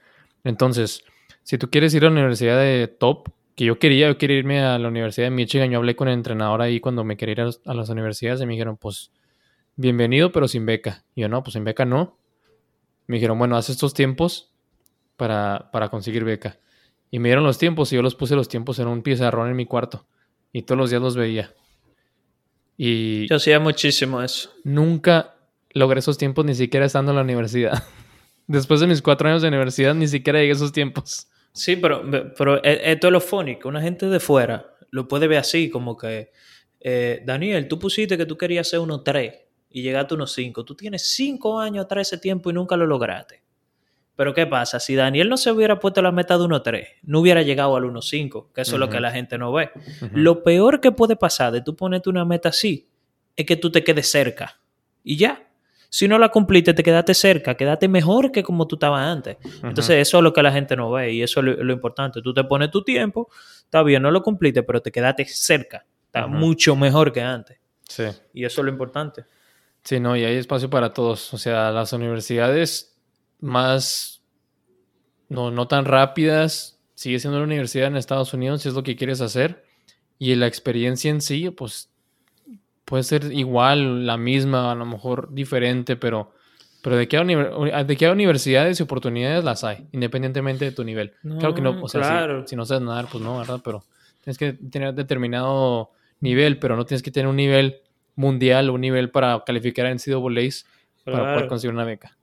Entonces, si tú quieres ir a la universidad de top, que yo quería, yo quería irme a la Universidad de Michigan, yo hablé con el entrenador ahí cuando me quería ir a, las universidades y me dijeron, pues, bienvenido, pero sin beca. Y yo, no, pues sin beca no. Me dijeron, bueno, haz estos tiempos para, para conseguir beca. Y me dieron los tiempos y yo los puse los tiempos en un pizarrón en mi cuarto. Y todos los días los veía. Y Yo hacía muchísimo eso. Nunca logré esos tiempos ni siquiera estando en la universidad. Después de mis cuatro años de universidad ni siquiera llegué a esos tiempos. Sí, pero, pero e, esto es lo fónico. Una gente de fuera lo puede ver así, como que, eh, Daniel, tú pusiste que tú querías ser uno 3 y llegaste a unos 5. Tú tienes 5 años atrás ese tiempo y nunca lo lograste. Pero ¿qué pasa? Si Daniel no se hubiera puesto la meta de 1.3, no hubiera llegado al 1.5, que eso es lo que la gente no ve. Lo peor que puede pasar de tú ponerte una meta así es que tú te quedes cerca. Y ya. Si no la cumpliste, te quedaste cerca, quedaste mejor que como tú estabas antes. Entonces, eso es lo que la gente no ve y eso es lo, importante. Tú te pones tu tiempo, está bien, no lo cumpliste, pero te quedaste cerca. Está mucho mejor que antes. Sí. Y eso es lo importante. Sí, no, y hay espacio para todos. O sea, las universidades más, no, no tan rápidas, sigue siendo una universidad en Estados Unidos si es lo que quieres hacer. Y la experiencia en sí, pues puede ser igual, la misma, a lo mejor diferente, pero, pero de, qué, de qué universidades y oportunidades las hay, independientemente de tu nivel. claro que no, o sea, si, no sabes nadar, pues no, ¿verdad? Pero tienes que tener determinado nivel, pero no tienes que tener un nivel mundial o un nivel para calificar en NCAAs para poder conseguir una beca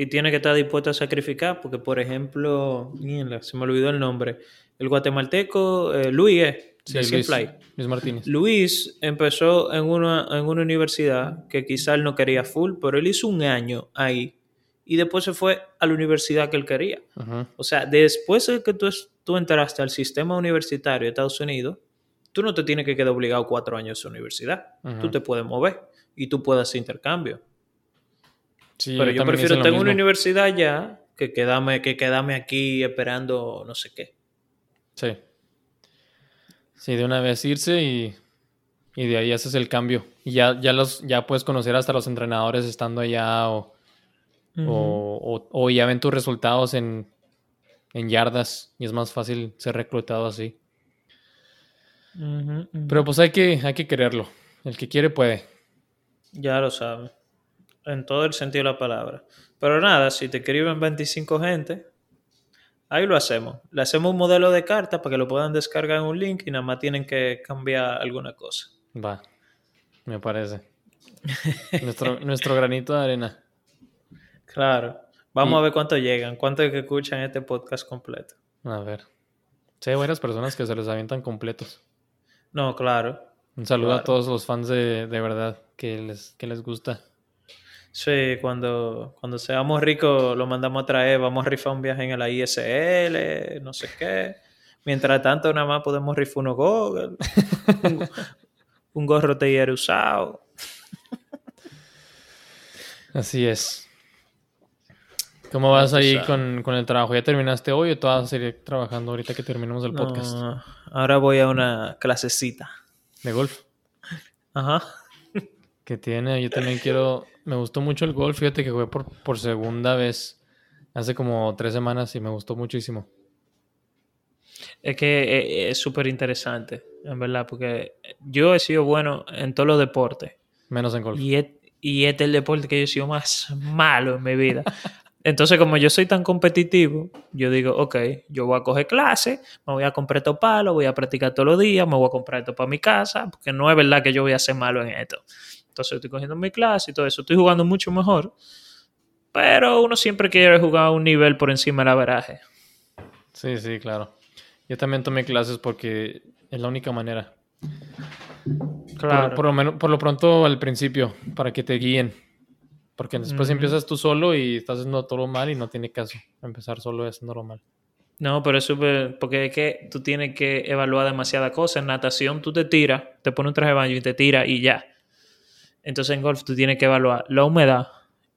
y tiene que estar dispuesto a sacrificar, porque por ejemplo, se me olvidó el nombre, el guatemalteco eh, Luis, eh, Luis, Luis, Martínez. Luis empezó en una, en una universidad que quizá él no quería full, pero él hizo un año ahí y después se fue a la universidad que él quería. O sea, después de que tú, tú entraste al sistema universitario de Estados Unidos, tú no te tienes que quedar obligado cuatro años a esa universidad. Tú te puedes mover y tú puedes hacer intercambio. Sí, Pero yo prefiero estar en una universidad ya que quedarme, que quedarme aquí esperando no sé qué. Sí. Sí, de una vez irse y, y de ahí haces el cambio. Y ya, ya, los, ya puedes conocer hasta los entrenadores estando allá o, o, o- o ya ven tus resultados en, en yardas y es más fácil ser reclutado así. Pero pues hay que, hay que quererlo. El que quiere puede. Ya lo sabes. En todo el sentido de la palabra. Pero nada, si te escriben 25 gente, ahí lo hacemos. Le hacemos un modelo de carta para que lo puedan descargar en un link y nada más tienen que cambiar alguna cosa. Va, me parece. nuestro, nuestro granito de arena. Claro. Vamos Y- a ver cuánto llegan, cuánto que escuchan este podcast completo. A ver. Sí, hay varias personas que se les avientan completos. No, claro. Un saludo a todos los fans de, de verdad que les, que les gusta. Sí, cuando, cuando seamos ricos lo mandamos a traer, vamos a rifar un viaje en la ISL, no sé qué. Mientras tanto, nada más podemos rifar unos Google, un, un gorro TIR usado. Así es. ¿Cómo vas ahí con, con el trabajo? ¿Ya terminaste hoy o tú vas a seguir trabajando ahorita que terminemos el podcast No, ahora voy a una clasecita. de golf? Ajá. Que tiene, yo también quiero. Me gustó mucho el golf, fíjate que jugué por, por segunda vez hace como tres semanas y me gustó muchísimo. Es que eh, es súper interesante, en verdad, porque yo he sido bueno en todos los deportes. Menos en golf. Y, es- y este es el deporte que yo he sido más malo en mi vida. Entonces, como yo soy tan competitivo, yo digo, ok, yo voy a coger clase, me voy a comprar estos palos, voy a practicar todos los días, me voy a comprar esto para mi casa, porque no es verdad que yo voy a ser malo en esto. Entonces, estoy cogiendo mi clase y todo eso, estoy jugando mucho mejor, pero uno siempre quiere jugar a un nivel por encima del averaje. Sí, sí, claro. Yo también tomé clases porque es la única manera. Claro. Por, por lo menos, por lo pronto al principio, para que te guíen. Porque después Ujú. empiezas tú solo y estás haciendo todo mal y no tiene caso empezar solo haciéndolo mal. No, pero es súper, porque es que tú tienes que evaluar demasiadas cosas. En natación tú te tiras, te pones un traje de baño y te tiras y ya. Entonces en golf tú tienes que evaluar la humedad,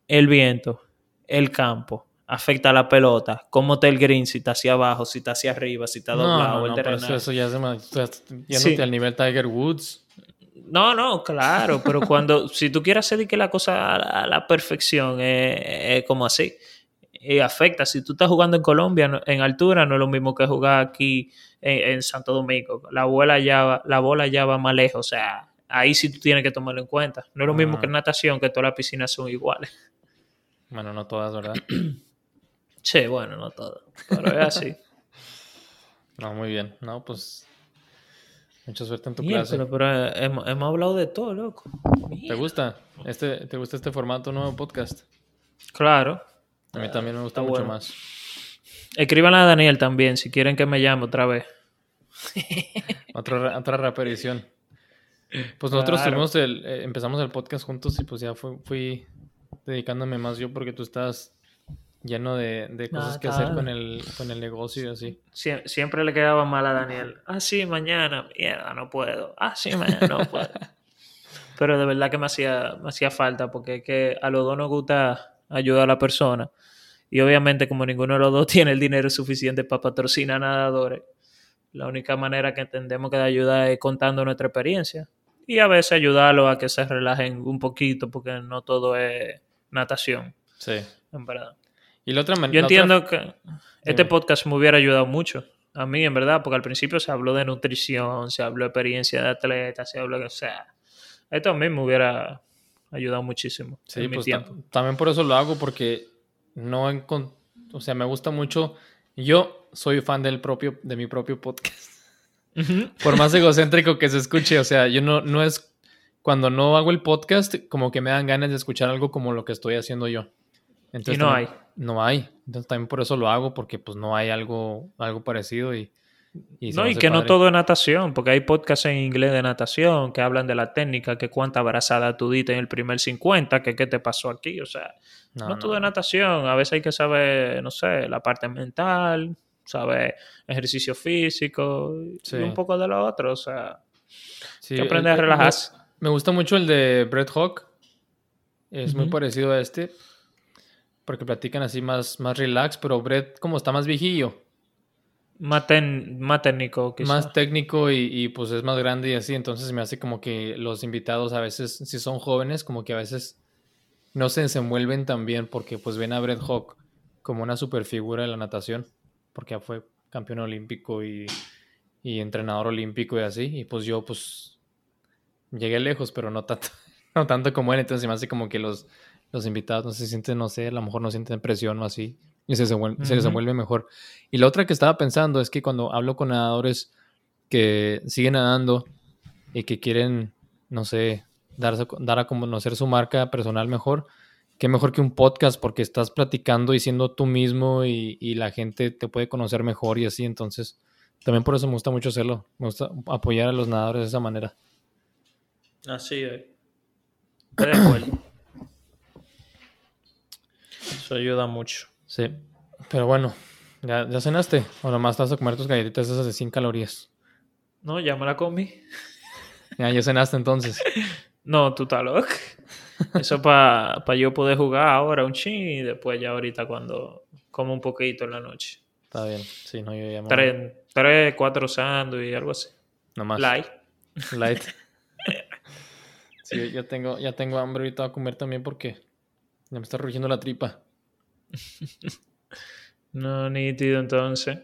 el viento, el campo, afecta a la pelota, cómo está el green, si está hacia abajo, si está hacia arriba, si está No, doblado, no, el no, pero eso, ya. Estás yéndote Sí. al nivel Tiger Woods. No, no, claro, pero cuando, si tú quieres hacer que la cosa a la, a la perfección, es como así. Y afecta. Si tú estás jugando en Colombia, no- en altura, no es lo mismo que jugar aquí en, en Santo Domingo. La bola, ya va, la bola ya va más lejos. O sea, ahí sí tú tienes que tomarlo en cuenta. No es lo mismo Ah. que en natación, que todas las piscinas son iguales. Bueno, no todas, ¿verdad? Sí, bueno, no todo. Pero es así. No, muy bien. No, pues. Mucha suerte en tu Mira, clase. pero, pero, eh, hemos, hemos hablado de todo, loco. ¿Te gusta? Este, ¿Te gusta este formato nuevo podcast? Claro. A mí también me gusta está mucho bueno. más. Escriban a Daniel también, si quieren que me llame otra vez. Otra, ra- otra reaparición. Pues nosotros Claro. tuvimos el, eh, empezamos el podcast juntos y pues ya fui, fui dedicándome más yo porque tú estás lleno de, de cosas Ah, que hacer con el, con el negocio y así. Sie- siempre le quedaba mal a Daniel. Ah, sí, mañana. Mierda, no puedo. Ah, sí, mañana no puedo. Pero de verdad que me hacía, me hacía falta porque es que a los dos nos gusta ayudar a la persona. Y obviamente como ninguno de los dos tiene el dinero suficiente para patrocinar nadadores, la única manera que entendemos que de ayudar es contando nuestra experiencia. Y a veces ayudarlos a que se relajen un poquito porque no todo es natación, Sí. en verdad. Y la otra Yo la otra- entiendo que este Dime. podcast me hubiera ayudado mucho. A mí, en verdad, porque al principio se habló de nutrición, se habló de experiencia de atleta, se habló de... O sea, esto a mí me hubiera ayudado muchísimo Sí, en mi pues ta- tiempo. también por eso lo hago, porque no o sea, me gusta mucho. Yo soy fan del propio, de mi propio podcast. Por más egocéntrico que se escuche, o sea, yo no, no es cuando no hago el podcast, como que me dan ganas de escuchar algo como lo que estoy haciendo yo. Entonces, Y no también- No hay. Entonces también por eso lo hago, porque pues no hay algo, algo parecido y, y no, y que no padre. todo es natación, porque hay podcasts en inglés de natación que hablan de la técnica, que cuánta abrazada tú diste en el primer 50, que qué te pasó aquí, o sea, no, No, todo no. es natación, a veces hay que saber, no sé, la parte mental, saber ejercicio físico Sí. y un poco de lo otro, o sea, Sí, que aprender el- a el- relajarse. Me gusta mucho el de Brett Hawk. Es muy parecido a este. porque platican así más, más relax, pero Brett como está más viejillo. Más, más técnico. Más técnico y, y, pues es más grande y así, entonces me hace como que los invitados a veces, si son jóvenes, como que a veces no se desenvuelven tan bien porque pues ven a Brett Hawk como una super figura de la natación, porque ya fue campeón olímpico y, y entrenador olímpico y así, y pues yo pues llegué lejos, pero no tanto, no tanto como él, entonces me hace como que los, los invitados no se sienten, no sé, a lo mejor no sienten presión o así, y se, se desenvuelve mejor. Y la otra que estaba pensando es que cuando hablo con nadadores que siguen nadando y que quieren, no sé, darse, dar a conocer su marca personal mejor, qué mejor que un podcast porque estás platicando y siendo tú mismo y, y, la gente te puede conocer mejor y así. Entonces, también por eso me gusta mucho hacerlo. Me gusta apoyar a los nadadores de esa manera. Así es. de acuerdo. Eso ayuda mucho. Sí. Pero bueno, ¿ya, ya cenaste? ¿O nomás estás a comer tus galletitas esas de 100 calorías? No, ya me la comí. Ya, ya cenaste entonces. no, tú estás loco. Eso para pa yo poder jugar ahora un chin y después ya ahorita cuando como un poquito en la noche. Está bien. Sí, no, yo ya. Tres, tres cuatro sándwiches, algo así. Nomás. Light. Light. sí, yo tengo, ya tengo hambre ahorita a comer también porque ya me está rugiendo la tripa. no, nítido entonces.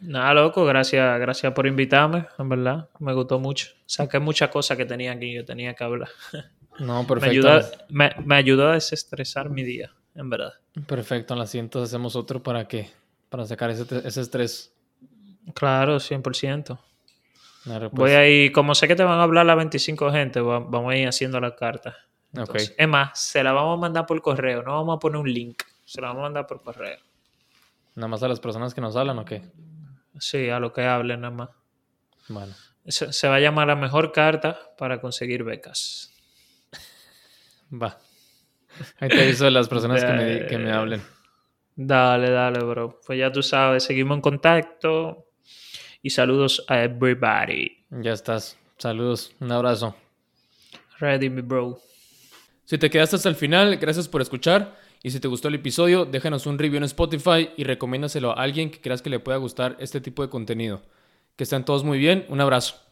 Nada, loco, gracias, gracias por invitarme, en verdad. Me gustó mucho. Saqué muchas cosas que tenía aquí, yo tenía que hablar. No, perfecto. Me ayudó, a desestresar mi día, en verdad. Perfecto, en la siguiente hacemos otro para que, para sacar ese, ese estrés. Claro, 100%. Voy pues. a ir, como sé que te van a hablar las 25 gente, vamos a ir haciendo la carta. Es más, se la vamos a mandar por correo, no vamos a poner un link, se la vamos a mandar por correo. ¿Nada más a las personas que nos hablan o qué? Sí, a lo que hablen nada más. Bueno. Se, va a llamar la mejor carta para conseguir becas. Va. Ahí te aviso las personas que, me, que me hablen. Dale, dale, bro. Pues ya tú sabes, seguimos en contacto. Y saludos a everybody. Ya estás. Saludos. Un abrazo. Ready, me bro. Si te quedaste hasta el final, gracias por escuchar. Y si te gustó el episodio, déjanos un review en Spotify y recomiéndaselo a alguien que creas que le pueda gustar este tipo de contenido. Que estén todos muy bien. Un abrazo.